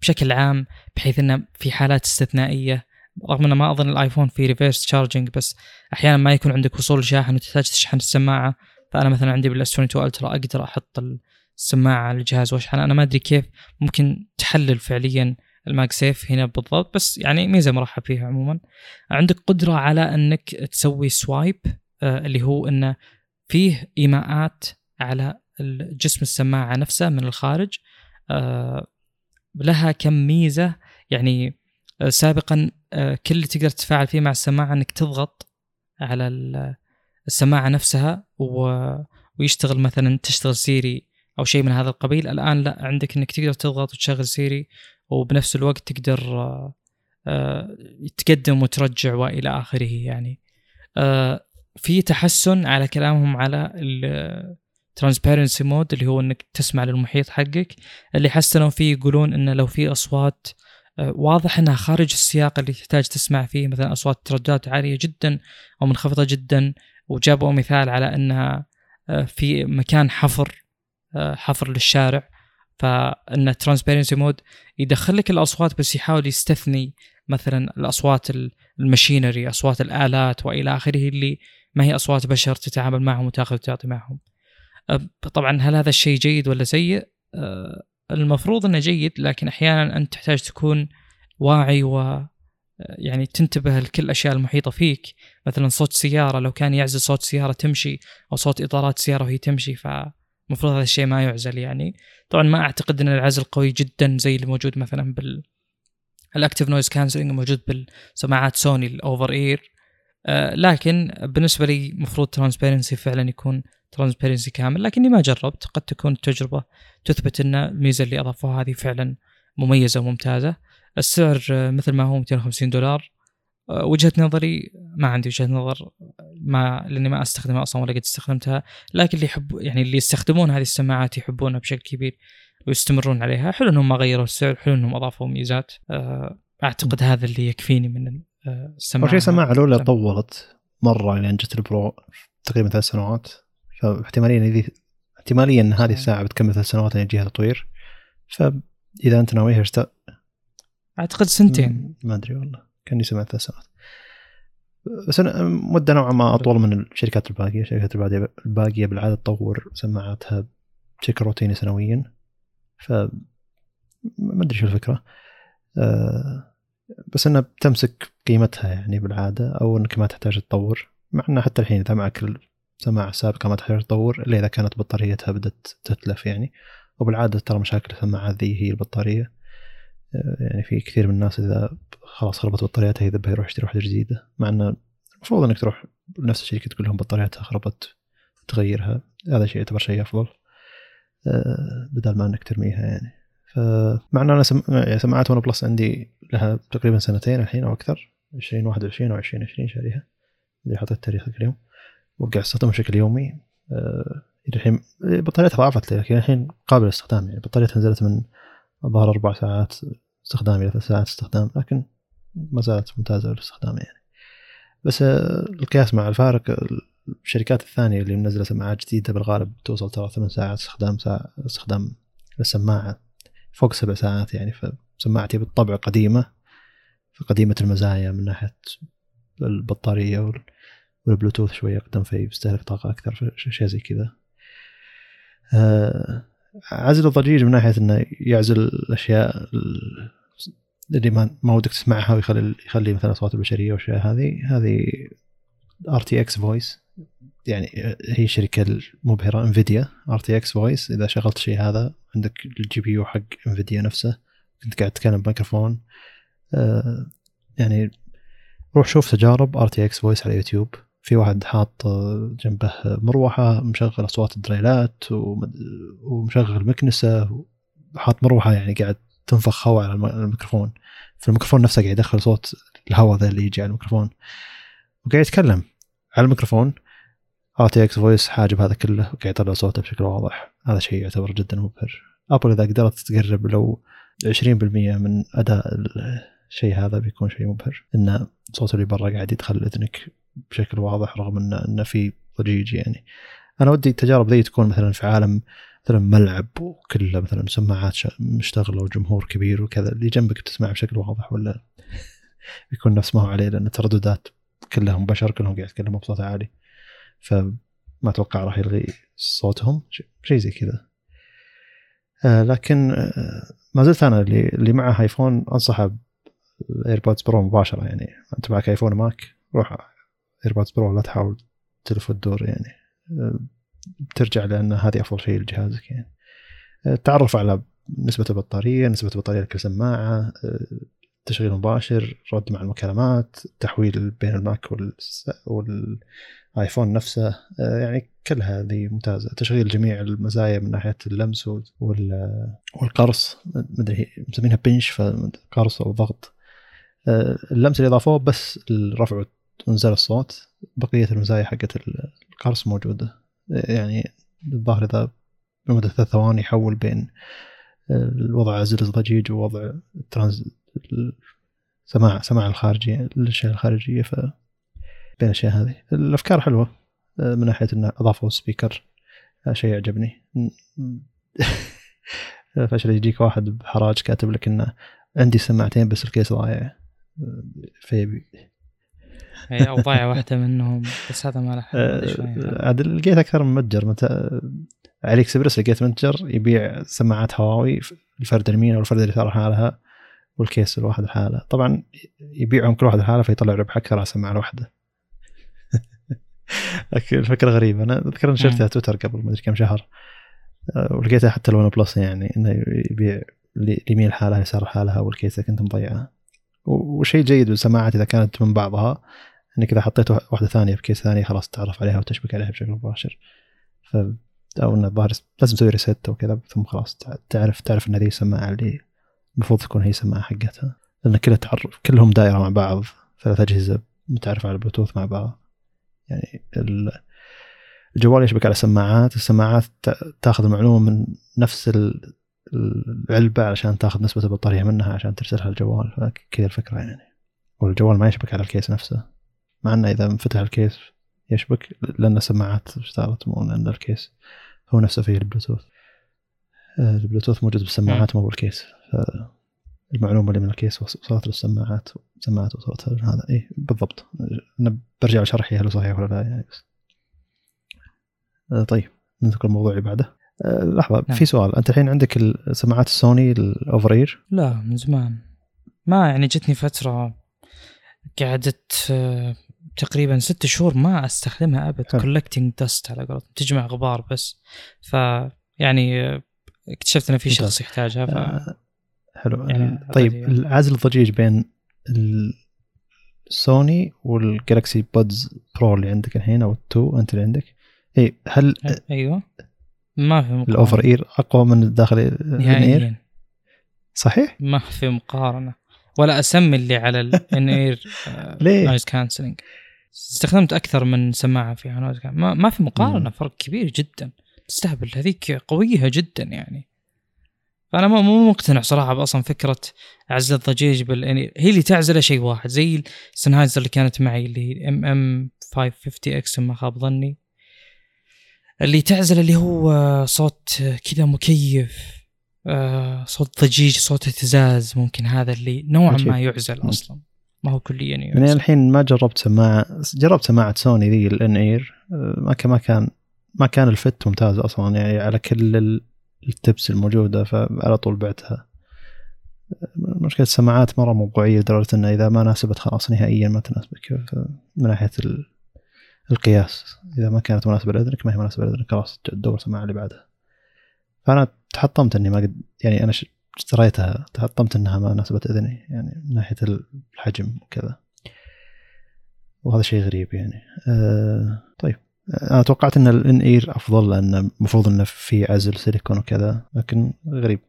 بشكل عام بحيث انه في حالات استثنائية رغم إنه ما أظن ال iPhone فيه reverse charging بس أحيانا ما يكون عندك وصول شاحن وتحتاج تشحن السماعة. فأنا مثلا عندي بال S 22 Ultra أقدر أحط السماعة على الجهاز واشحن أنا ما أدري كيف ممكن تحلل فعليا ال MagSafe هنا بالضبط بس يعني ميزة مرحب فيها عموما. عندك قدرة على إنك تسوي swipe آه اللي هو انه فيه إيماءات على جسم السماعة نفسه من الخارج. آه لها كم ميزة يعني آه سابقا كل اللي تقدر تتفاعل فيه مع السماعة إنك تضغط على السماعة نفسها ويشتغل مثلا تشتغل Siri أو شيء من هذا القبيل. الآن لا عندك إنك تقدر تضغط وتشغل Siri وبنفس الوقت تقدر آه، تقدم وترجع وإلى آخره يعني. آه، في تحسن على كلامهم على ال transparency mode اللي هو إنك تسمع للمحيط حقك. اللي حسنوا فيه يقولون انه لو في أصوات آه، واضح إنها خارج السياق اللي تحتاج تسمع فيه مثلا أصوات ترددات عالية جدا أو منخفضة جدا وجابوا مثال على إنها آه، في مكان حفر آه، حفر للشارع. فإن transparency mode يدخل لك الأصوات بس يحاول يستثني مثلا الأصوات ال machinery أصوات الآلات وإلى آخره اللي ما هي أصوات بشر تتعامل معهم وتأخذ وتعطي معهم. طبعا هل هذا الشيء جيد ولا سيء؟ أه، المفروض إنه جيد لكن أحيانا أنت تحتاج تكون واعي و يعني تنتبه لكل الاشياء المحيطة فيك. مثلا صوت سيارة لو كان يعزل صوت سيارة تمشي أو صوت إطارات سيارة وهي تمشي فمفروض هذا الشيء ما يعزل يعني. طبعا ما أعتقد إن العزل قوي جدا زي اللي موجود مثلا بال ال active noise cancelling موجود بالسماعات سوني ال over ear. آه لكن بالنسبة لي المفروض transparency فعلا يكون transparency كامل لكني ما جربت. قد تكون التجربه تثبت إن الميزة اللي أضافوها هذه فعلا مميزة وممتازة. السعر آه، مثل ما هو 250 دولار. آه، وجهة نظري ما عندي وجهة نظر ما لأني ما أستخدمها أصلا ولا قد استخدمتها. لكن اللي يحب يعني اللي يستخدمون هذه السماعات يحبونها بشكل كبير ويستمرون عليها حلو إنهم ما غيروا السعر حلو إنهم أضافوا ميزات. آه، أعتقد هذا اللي يكفيني من السماعة. أول شيء السماعة الأولى طولت مرة لين يعني جت البرو تقريبا ثلاث سنوات. فاحتماليا احتماليا إن هذه الساعة بتكمل ثلاث سنوات لين يجيها تطوير. فإذا أنت ناويها أعتقد سنتين. ما أدري والله. كأني سمعت ثلاث سنوات. بس أنا مدة نوعا ما أطول من الشركات الباقية. الشركات الباقية بالعادة تطور سماعاتها بشكل روتيني سنويا. ف ما أدري شو الفكرة. أه بس إنها بتمسك قيمتها يعني بالعادة أو إنك ما تحتاج تطور. مع انه حتى الحين إذا معك السماعه السابقه ما تحتاج تطور إلا إذا كانت بطاريتها بدأت تتلف يعني. وبالعادة ترى مشاكل السماعات ذي هي البطارية. يعني في كثير من الناس إذا خلاص خربت بطارياتها يذبها يروح يشتري واحدة جديدة. مع إنه المفروض إنك تروح لنفس الشركة تقول لهم بطارياتها خربت تغيرها. هذا شيء يعتبر شيء أفضل. آه، بدل ما إنك ترميها يعني. فمع إن أنا سم... يعني سماعات ون بلس عندي لها تقريبا سنتين الحين أو أكثر. 2021 أو 2020 شاريها. اللي حطيت تاريخ اليوم. وقاعد استخدمها بشكل يومي آه، الحين بطاريتها ضعفت لكن الحين قابل للاستخدام يعني بطاريتها نزلت من الظاهر أربع ساعات استخدام إلى ثلاث ساعات استخدام لكن ما زالت ممتازة للاستخدام يعني. بس آه، القياس مع الفارق الشركات الثانية اللي منزلة سماعات جديدة بالغالب توصل ترى ثمان ساعات استخدام ساعة استخدام السماعة فوق سبع ساعات يعني. فسماعتي بالطبع قديمة فقديمة المزايا من ناحية البطارية والبلوتوث شوية أقدم في بيستهلك طاقة أكثر شيء زي كذا. آه، عزل الضجيج من ناحية إنه يعزل الأشياء اللي ما ودك تسمعها ويخلي يخلي مثلا اصوات البشرية والأشياء هذه. هذه RTX Voice يعني هي الشركة المبهره Nvidia RTX Voice إذا شغلت الشيء هذا عندك ال GPU حق Nvidia نفسه. كنت قاعد تتكلم بميكروفون. آه يعني روح شوف تجارب RTX Voice على يوتيوب. في واحد حاط جنبه مروحة مشغل أصوات الدريلات ومشغل مكنسة وحاط مروحة يعني قاعد تنفخ هواء على الميكروفون. فالميكروفون نفسه قاعد يدخل صوت الهواء ذا اللي يجي على الميكروفون. وقاعد يتكلم على الميكروفون. RTX Voice حاجب هذا كله وقاعد يطلع صوته بشكل واضح. هذا شيء يعتبر جدا مبهر. ابل إذا قدرت تقرب لو 20% من أداء الشيء هذا بيكون شيء مبهر. إن صوت اللي برا قاعد يدخل إذنك بشكل واضح رغم انه انه في ضجيج يعني. أنا ودي التجارب ذي تكون مثلا في عالم مثلا ملعب وكله مثلا سماعات مشتغلة وجمهور كبير وكذا اللي جنبك بتسمع بشكل واضح ولا يكون نفس ما هو عليه؟ لأن الترددات كلهم بشر كلهم قاعد يتكلموا بصوت عالي. فما أتوقع راح يلغي صوتهم شيء زي كذا. آه لكن آه ما زلت أنا اللي اللي معه iPhone أنصحه ال AirPods Pro مباشرة يعني. أنت معك iPhone Mac روح AirPods Pro لا تحاول تلف وتدور يعني. بترجع لأن هذه أفضل شيء لجهازك يعني. التعرف على نسبة البطارية نسبة البطارية لكل سماعة تشغيل مباشر رد مع المكالمات تحويل بين ال Mac والآيفون نفسه يعني كل هذه ممتازة. تشغيل جميع المزايا من ناحية اللمس والقرص مدري مسمينها بنش فقرص أو ضغط. اللمس اللي اضافوه بس الرفع وانزل الصوت بقية المزايا حقت القرص موجودة. يعني الظاهر إذا لمدة ثلاث ثواني يحول بين الوضع عزل الضجيج ووضع الترانز سماع سماع الخارجي الأشياء الخارجية ف بين الأشياء هذه. الأفكار حلوة من ناحية انه أضافوا speaker شيء يعجبني. فشل يجيك واحد بحراج كاتب لك انه عندي سماعتين بس ال case ضايع. فيبي هي أو ضايع واحدة منهم بس هذا ما حل آه، شوي. عاد لقيت أكثر من متجر. مت... AliExpress لقيت متجر يبيع سماعات هواوي الفرد اليمين أو الفرد اليسار لحالها وال case الواحد لحاله طبعا يبيعهم كل واحد لحاله فيطلع ربح أكثر على السماعه الواحدة. الفكرة غريبة. أنا أذكر نشرتها تويتر قبل ما أدري كم شهر. آه، ولقيتها حتى الون بلس يعني إنه يبيع اليمين لحالها اليسار لحالها والكيسة كنت مضيعها. وشيء جيد بالسماعات إذا كانت من بعضها. إنك إذا حطيت واحدة ثانية ب case ثاني خلاص تعرف عليها وتشبك عليها بشكل مباشر. ف أو انه الظاهر لازم تسوي ريست وكذا ثم خلاص تع- تعرف تعرف إن هذه السماعة اللي المفروض تكون هي السماعة حقتها. لأن كلها تعرف كلهم دائرة مع بعض ثلاث أجهزة متعرفة على البلوتوث مع بعض. يعني ال- الجوال يشبك على سماعات السماعات تا- تأخذ المعلومة من نفس ال- العلبة علشان تأخذ نسبة البطارية منها عشان ترسلها الجوال. فكذا الفكرة يعني. والجوال ما يشبك على الكيس نفسه. مع إنه إذا انفتح ال case يشبك لأن السماعات اشتغلت مو لأن ال case هو نفسه فيه البلوتوث. آه، البلوتوث موجود بالسماعات مو بال case. المعلومة اللي من ال case وص- وصلت للسماعات السماعات وصلت هذا اي بالضبط. أنا برجع لشرحي هل صحيح ولا لا يعني بس. آه، طيب ننتقل للموضوع اللي بعده. آه، لحظة نعم. في سؤال. أنت الحين عندك السماعات السوني ال over ear؟ لا من زمان. ما يعني جتني فترة قعدت تقريبا ست شهور ما أستخدمها أبد. collecting dust على قولتهم. تجمع غبار بس. ف يعني آه، اكتشفت ان في. شخص يحتاجها ف آه، حلو. يعني طيب أبدي. العزل الضجيج بين السوني والجالكسي بودز برو اللي عندك الحين أو التو أنت اللي عندك. اي هل أيوه. ما في مقارنة. ال over ear أقوى من الداخلي ال ear نهائيا صحيح؟ ما في مقارنة. ولا أسمي اللي على ال in ear؟ noise cancelling استخدمت أكثر من سماعة noise can ما, ما في مقارنة. فرق كبير جدا. تستهبل. هذيك قوية جدا يعني. فأنا مو مو مقتنع صراحة أصلا فكرة عزل الضجيج بال in هي اللي تعزله شيء واحد. زي السنهايزر اللي كانت معي اللي هي MM 550 X ما خاب ظني. اللي تعزل اللي هو صوت كذا مكيف آه، صوت ضجيج صوت اهتزاز ممكن هذا اللي نوعا. ما يعزل أصلا. ما هو كليا يعني. يعزل الحين ما جربت سماعه جربت سماعه سوني ذي الان اير ما كان ما كان ما كان الفت ممتاز أصلا يعني على كل ال- التبس الموجودة فعلى طول بعتها. مشكلة السماعات مرة موضوعية لدرجة أنها إذا ما ناسبت خلاص نهائيا ما تناسبك. من ناحية ال- القياس إذا ما كانت مناسبة لأذنك ما هي مناسبة لأذنك خلاص تدور السماعة اللي بعدها. فأنا تحطمت إني ما قد يعني أنا ش- اشتريتها تحطمت إنها ما ناسبت أذني يعني من ناحية الحجم وكذا. وهذا شيء غريب يعني. أه طيب. أنا توقعت إن الان إير أفضل لأن المفروض إنه في عزل سيليكون وكذا لكن غريب.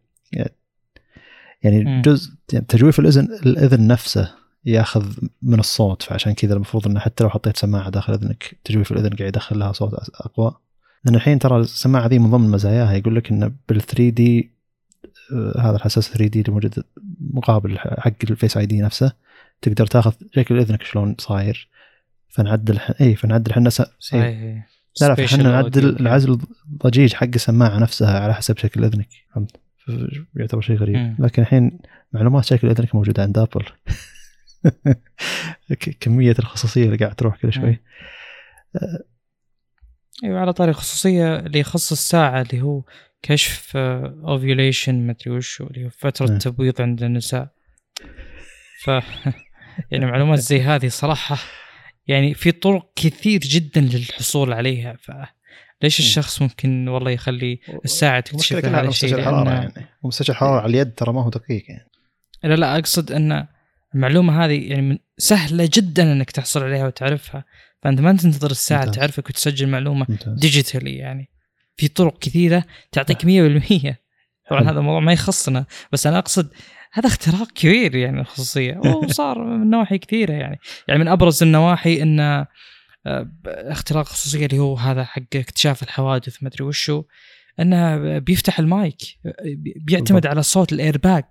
يعني مم. جزء يعني تجويف الاذن الإذن نفسه ياخذ من الصوت فعشان كذا المفروض إنه حتى لو حطيت سماعة داخل إذنك تجويف الإذن قاعد يدخل لها صوت أقوى. لأن الحين ترى السماعة ذي من ضمن مزاياها يقول لك إنه بال 3D هذا الحساس 3D اللي موجود مقابل حق ال Face ID نفسه. تقدر تاخذ شكل إذنك شلون صاير. فنعدل ح- اي فنعدل إحنا س... إيه. صحيح لا لا فاحنا نعدل audio. العزل الضجيج حق السماعة نفسها على حسب شكل إذنك. فهمت؟ يعتبر شيء غريب. لكن الحين معلومات شكل إذنك موجودة عند ابل كمية الخصوصية اللي قاعد تروح كل شوي. أيوه على طاري الخصوصيه اللي يخص الساعة اللي هو كشف اوفيوليشن ما أدري وش اللي هو فترة نعم. تبويض عند النساء. ف يعني معلومات زي هذه صراحة يعني في طرق كثير جدا للحصول عليها. ف ليش الشخص ممكن والله يخلي الساعة تكتشف هذا الشيء مستشعر يعني. ومستشعر الحراره على اليد ترى ما هو دقيق يعني. لا لا أقصد إن المعلومة هذه يعني من سهلة جدا إنك تحصل عليها وتعرفها. فأنت ما تنتظر الساعة ممتاز. تعرفك وتسجل معلومة ممتاز. digitally يعني. في طرق كثيرة تعطيك 100% طبعا حلو. هذا الموضوع ما يخصنا بس أنا أقصد هذا اختراق كبير يعني الخصوصية وصار من نواحي كثيرة يعني يعني من أبرز النواحي انه آه، اختراق خصوصية اللي هو هذا حق اكتشاف الحوادث ما أدري وشو إنه بيفتح المايك بي- بيعتمد. على صوت الايرباج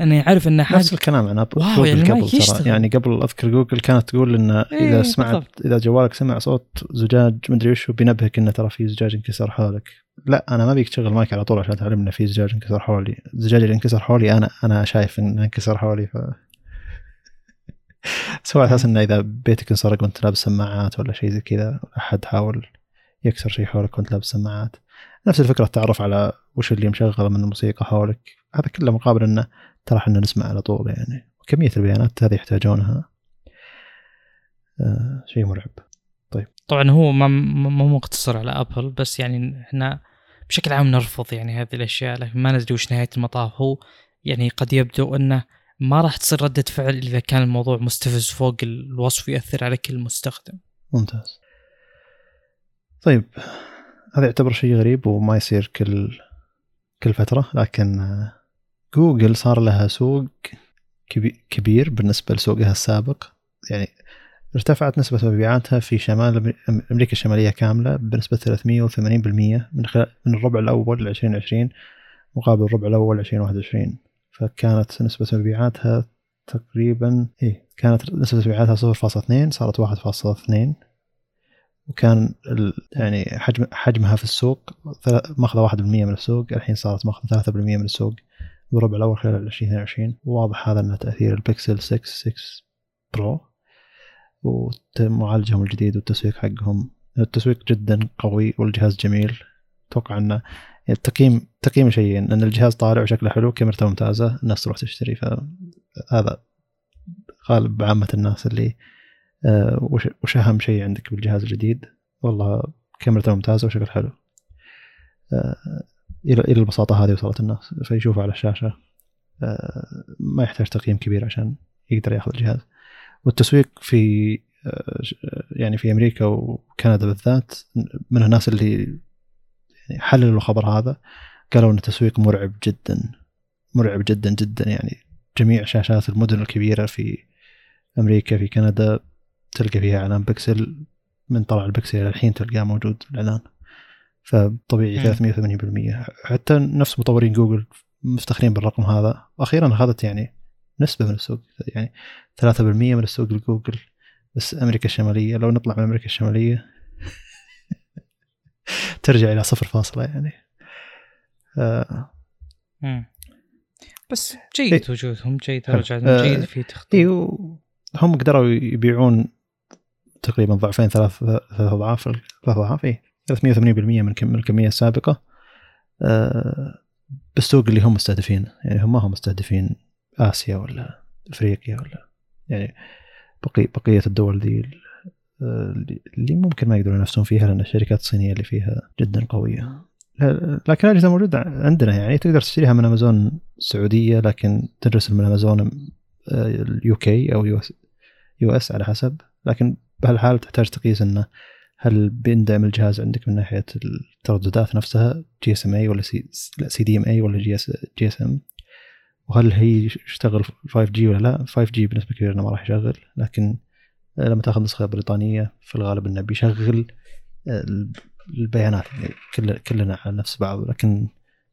انه يعرف انه حاجة نفس الكلام عن ابل واو، جوجل يعني قبل ترى. يعني قبل أذكر جوجل كانت تقول إن إذا إيه، سمعت بالضبط. إذا جوالك سمع صوت زجاج مدري وش بينبهك إنه ترى في زجاج انكسر حولك. لا أنا ما بيك تشغل مايك على طول عشان تعلم إنه في زجاج انكسر حولي. الزجاج اللي انكسر حولي أنا أنا شايف إنه انكسر حولي ف على أساس إنه إذا بيتك انسرق وأنت لابس سماعات ولا شيء زي كذا أحد حاول يكسر شيء حولك وأنت لابس سماعات. نفس الفكرة التعرف على وش اللي مشغله من الموسيقى حولك. هذا كله مقابل إنه ترى إحنا نسمع على طول يعني. وكميه البيانات هذه يحتاجونها. آه شيء مرعب. طبعا هو ما مو مقتصر على ابل بس يعني إحنا بشكل عام نرفض يعني هذه الأشياء لكن ما ندري وش نهاية المطاف. هو يعني قد يبدو إنه ما راح تصير ردة فعل إذا كان الموضوع مستفز فوق الوصف ياثر على كل مستخدم. ممتاز. طيب. هذا يعتبر شيء غريب وما يصير كل كل فترة لكن جوجل صار لها سوق كبير بالنسبة لسوقها السابق. يعني ارتفعت نسبة مبيعاتها في شمال أمريكا الشمالية كاملة بنسبة 380% من خلال من الربع الأول ل 2020 مقابل الربع الأول 2021 فكانت نسبة مبيعاتها تقريبا إيه كانت نسبة مبيعاتها 0.2 صارت 1.2 وكان يعني حجم حجمها في السوق ماخذة 1% من السوق الحين صارت ماخذة 3% من السوق. بالربع الأول خلال 2022 واضح هذا أنه تأثير البكسل 6 6 برو. ومعالجهم الجديد والتسويق حقهم. التسويق جدا قوي والجهاز جميل. أتوقع إنه التقييم تقييم شيئين إن الجهاز طالع وشكله حلو كاميرته ممتازة الناس تروح تشتري. فهذا غالب عامة الناس اللي آه، وش أهم شيء عندك بالجهاز الجديد؟ والله كاميرته ممتازة وشكله حلو. آه، إلى إلى البساطة هذه وصلت الناس. فيشوفه على الشاشة آه، ما يحتاج تقييم كبير عشان يقدر ياخذ الجهاز. والتسويق في يعني في أمريكا وكندا بالذات من الناس اللي يعني حللوا الخبر هذا قالوا إن التسويق مرعب جدا مرعب جدا جدا. يعني جميع شاشات المدن الكبيرة في أمريكا في كندا تلقى فيها إعلان بكسل من طلع البكسل الحين تلقاه موجود الإعلان. فطبيعي 380% حتى نفس مطورين جوجل مفتخرين بالرقم هذا. وأخيرا أخذت يعني نسبة من السوق يعني 3% من السوق لجوجل بس أمريكا الشمالية. لو نطلع من أمريكا الشمالية ترجع إلى صفر فاصلة يعني. آه. بس جيد إيه. وجودهم جيد رجعتهم آه. جيد في تخطيط. اي هم قدروا يبيعون تقريبا ضعفين ثلاث ثلاث أضعاف ثلاث أضعاف اي 380% من الكمية السابقة. آه بالسوق اللي هم مستهدفين يعني هم ما هم مستهدفين آسيا ولا أفريقيا ولا يعني بقي بقية الدول ذي اللي ممكن ما يقدرون ينافسون فيها لأن الشركات الصينية اللي فيها جدا قوية. لكن الاجهزه موجودة عندنا يعني تقدر تشتريها من أمازون السعودية لكن ترسل من أمازون ال UK أو US على حسب. لكن بهالحال تحتاج تقيس إنه هل بيندعم الجهاز عندك من ناحية الترددات نفسها؟ جي اس ام اي ولا سي, سي دي ام اي ولا جي اس جي اس ام وهل هي يشتغل 5G ولا لا؟ 5G بنسبة كبيرة إنه ما راح يشغل لكن لما تأخذ نسخة بريطانية في الغالب إنه بيشغل البيانات يعني كل كلنا على نفس بعض لكن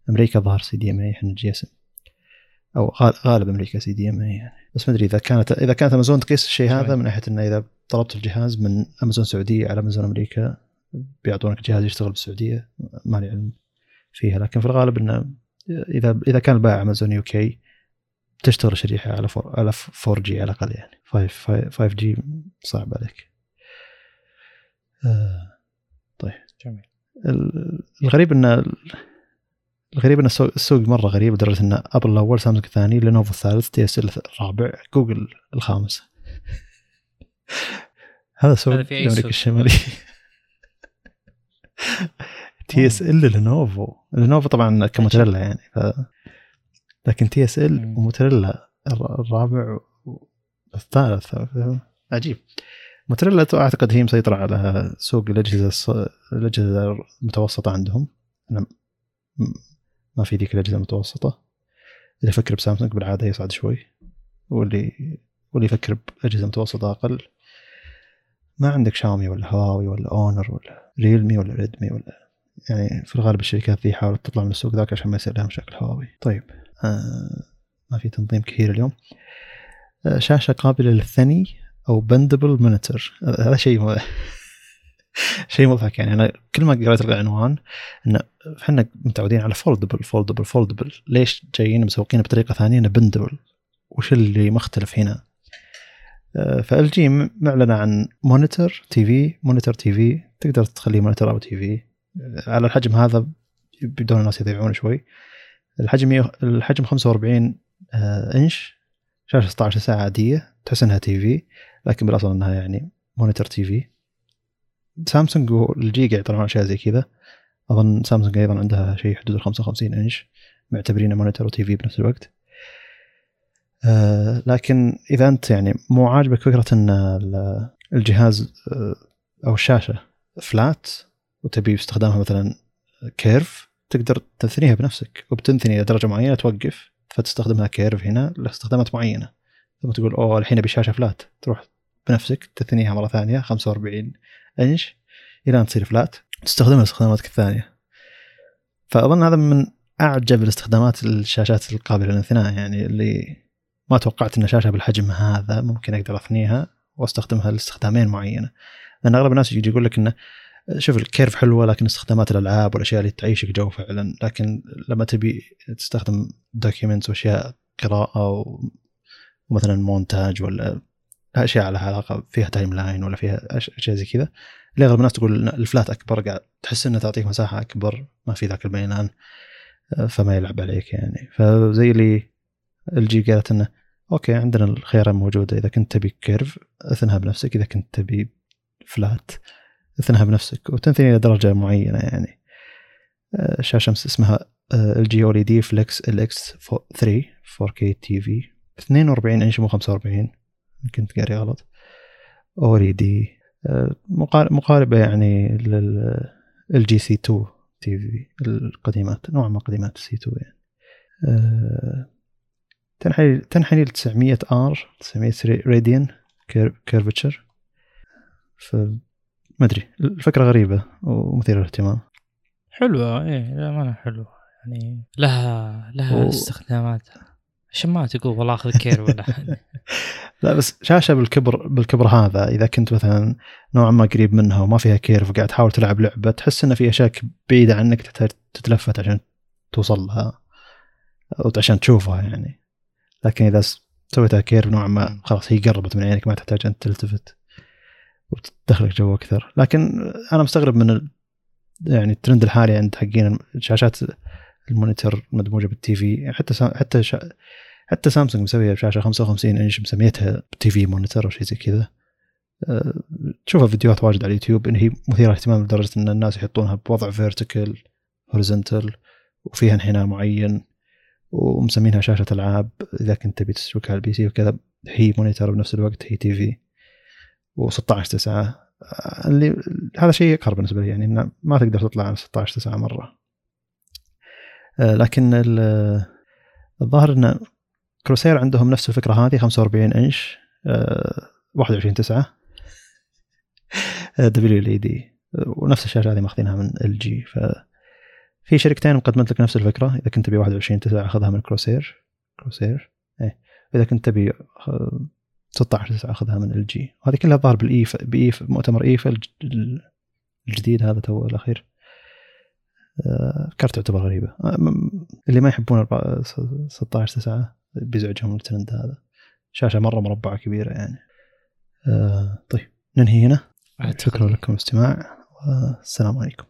أمريكا ظهر سي دي ام اي إحنا جي اس ام أو غالب أمريكا CDMA يعني. بس ما أدري إذا كانت إذا كانت امازون تقيس الشيء هذا من ناحية إنه إذا طلبت الجهاز من أمازون سعودية على أمازون أمريكا بيعطونك جهاز يشتغل بالسعودية ما لي علم فيها. لكن في الغالب إنه إذا إذا كان البائع أمازون UK تشتغل شريحة على four على 4G على الأقل يعني. 5 5G صعب عليك. آه طيب. جميل. الغريب إن الغريب إن السوق, السوق مرة غريب لدرجة إن أبل الأول سامسونج الثاني لينوفو الثالث TC الرابع جوجل الخامس. هذا سوق؟ أمريكا الشمالية. TCL لينوفو لينوفو طبعا كموتورولا يعني ف لكن TCL وموتورولا الرابع والثالث عجيب. موتريلا أعتقد هي مسيطرة على سوق الأجهزة الأجهزة المتوسطة عندهم. ما في ذيك الأجهزة المتوسطة. اللي يفكر بسامسونج بالعادة يصعد شوي. واللي واللي يفكر بأجهزة متوسطة أقل. ما عندك شاومي ولا هواوي ولا Honor ولا Realme ولا Redmi ولا يعني في الغالب الشركات ذي حاولت تطلع من السوق ذاك عشان ما يصير لها مشاكل هواوي طيب آه ما في تنظيم كثير اليوم. آه شاشة قابلة للثني أو bendable monitor هذا شيء شيء مضحك. يعني أنا كل ما قريت العنوان إن إحنا متعودين على foldable foldable foldable ليش جايين مسوقين بطريقة ثانية إنه bendable وش اللي مختلف هنا؟ ف LG معلنة عن monitor TV monitor TV تقدر تخليه monitor أو TV. على الحجم هذا بدوا الناس يضيعون شوي. الحجم الحجم 45 آه، إنش شاشة 16 تسعة عادية تحس إنها TV لكن بالأصل إنها يعني monitor TV. سامسونج و LG قاعد يطلعون أشياء زي كذا. أظن سامسونج أيضا عندها شيء حدود ال 55 إنش معتبرينه monitor و TV بنفس الوقت. آه لكن إذا أنت يعني مو عاجبك فكرة إن ال- الجهاز آه أو الشاشة flat وتبي استخدامها مثلا curve تقدر تنثنيها بنفسك وبتنثني إلى درجة معينة توقف فتستخدمها curve هنا لاستخدامات معينة. ثم تقول أوه الحين أبي شاشة flat تروح بنفسك تثنيها مرة ثانية 45 إنش إلى أن تصير flat تستخدمها لاستخداماتك الثانية. فأظن هذا من أعجب الاستخدامات الشاشات القابلة للانثناء يعني اللي ما توقعت إن شاشة بالحجم هذا ممكن أقدر اثنيها وأستخدمها لاستخدامين معينة. لأن أغلب الناس يجي يقول لك إنه شوف ال curve حلوة لكن استخدامات الألعاب والأشياء اللي تعيشك جو فعلا. لكن لما تبي تستخدم documents وأشياء قراءة ومثلا مونتاج ولا أشياء لها علاقة فيها timeline ولا فيها أشياء زي كذا اللي اغلب الناس تقول ال flat أكبر قاعد تحس انها تعطيك مساحة أكبر ما في ذاك البينان آه، فما يلعب عليك يعني. فزي اللي LG قالت إنه okay عندنا الخيارين موجودة. إذا كنت تبي curve اثنها بنفسك. إذا كنت تبي flat اثنها بنفسك. وتنثني إلى درجة معينة يعني. آه، شاشة اسمها LG OLED Flex LX 3 4K TV. 42 إنش مو 45 كنت قاري غلط. OLED. مقاربة يعني لل LG C 2 TV القديمات نوعا ما قديمات ال C 2 يعني. آه، تنحني تنحني ل 900 R 900 radian curvature ف ما أدري الفكرة غريبة ومثيرة للاهتمام. حلوة إيه للامانه حلوة يعني لها لها و- استخدامات. عشان ما تقول والله آخذ curve ولا لا بس شاشة بالكبر بالكبر هذا إذا كنت مثلا نوعا ما قريب منها وما فيها curve وقاعد تحاول تلعب لعبة تحس ان في أشياء بعيدة عنك تحتاج تتلفت عشان توصل لها أو عشان تشوفها يعني. لكن إذا سويتها curve نوعا ما خلاص هي قربت من عينك ما تحتاج أنت تلتفت وتدخلك جو أكثر. لكن أنا مستغرب من ال... يعني الترند الحالي عند حقين الشاشات ال monitor المدموجه بال TV. حتى سا... حتى شا... حتى سامسونج مسوية بشاشة 55 إنش مسميتها TV monitor أو شيء زي كذا. أه، تشوفها فيديوهات واجد على اليوتيوب إن هي مثيرة اهتمام لدرجة إن الناس يحطونها بوضع vertical horizontal وفيها انحناء معين. ومسمينها شاشة ألعاب إذا كنت تبي تسوقها على ال PC وكذا هي monitor بنفس الوقت هي TV. و16 9 اللي هذا شيء يقهر بالنسبة لي يعني إنه ما تقدر تطلع عن 16 9 مرة. أه، لكن ال- الظاهر إن Corsair عندهم نفس الفكرة هذه 45 إنش أه، 21 9 W OLED ونفس الشاشة هذه ماخذينها من LG ف في شركتين مقدمت لك نفس الفكرة. إذا كنت تبي 21 9 خذها من Corsair. Corsair. إيه. إذا كنت تبي آه، 16 9 خذها من LG وهذه كلها ظهر بال IFA ب IFA مؤتمر IFA الج- الجديد هذا تو الأخير. آه، كارت تعتبر غريبة. آه، اللي ما يحبون أربعة- 16 9 بيزعجهم الترند هذا. شاشة مرة مربعة كبيرة يعني. آه، طيب ننهي هنا. شكرا لكم الاستماع والسلام عليكم.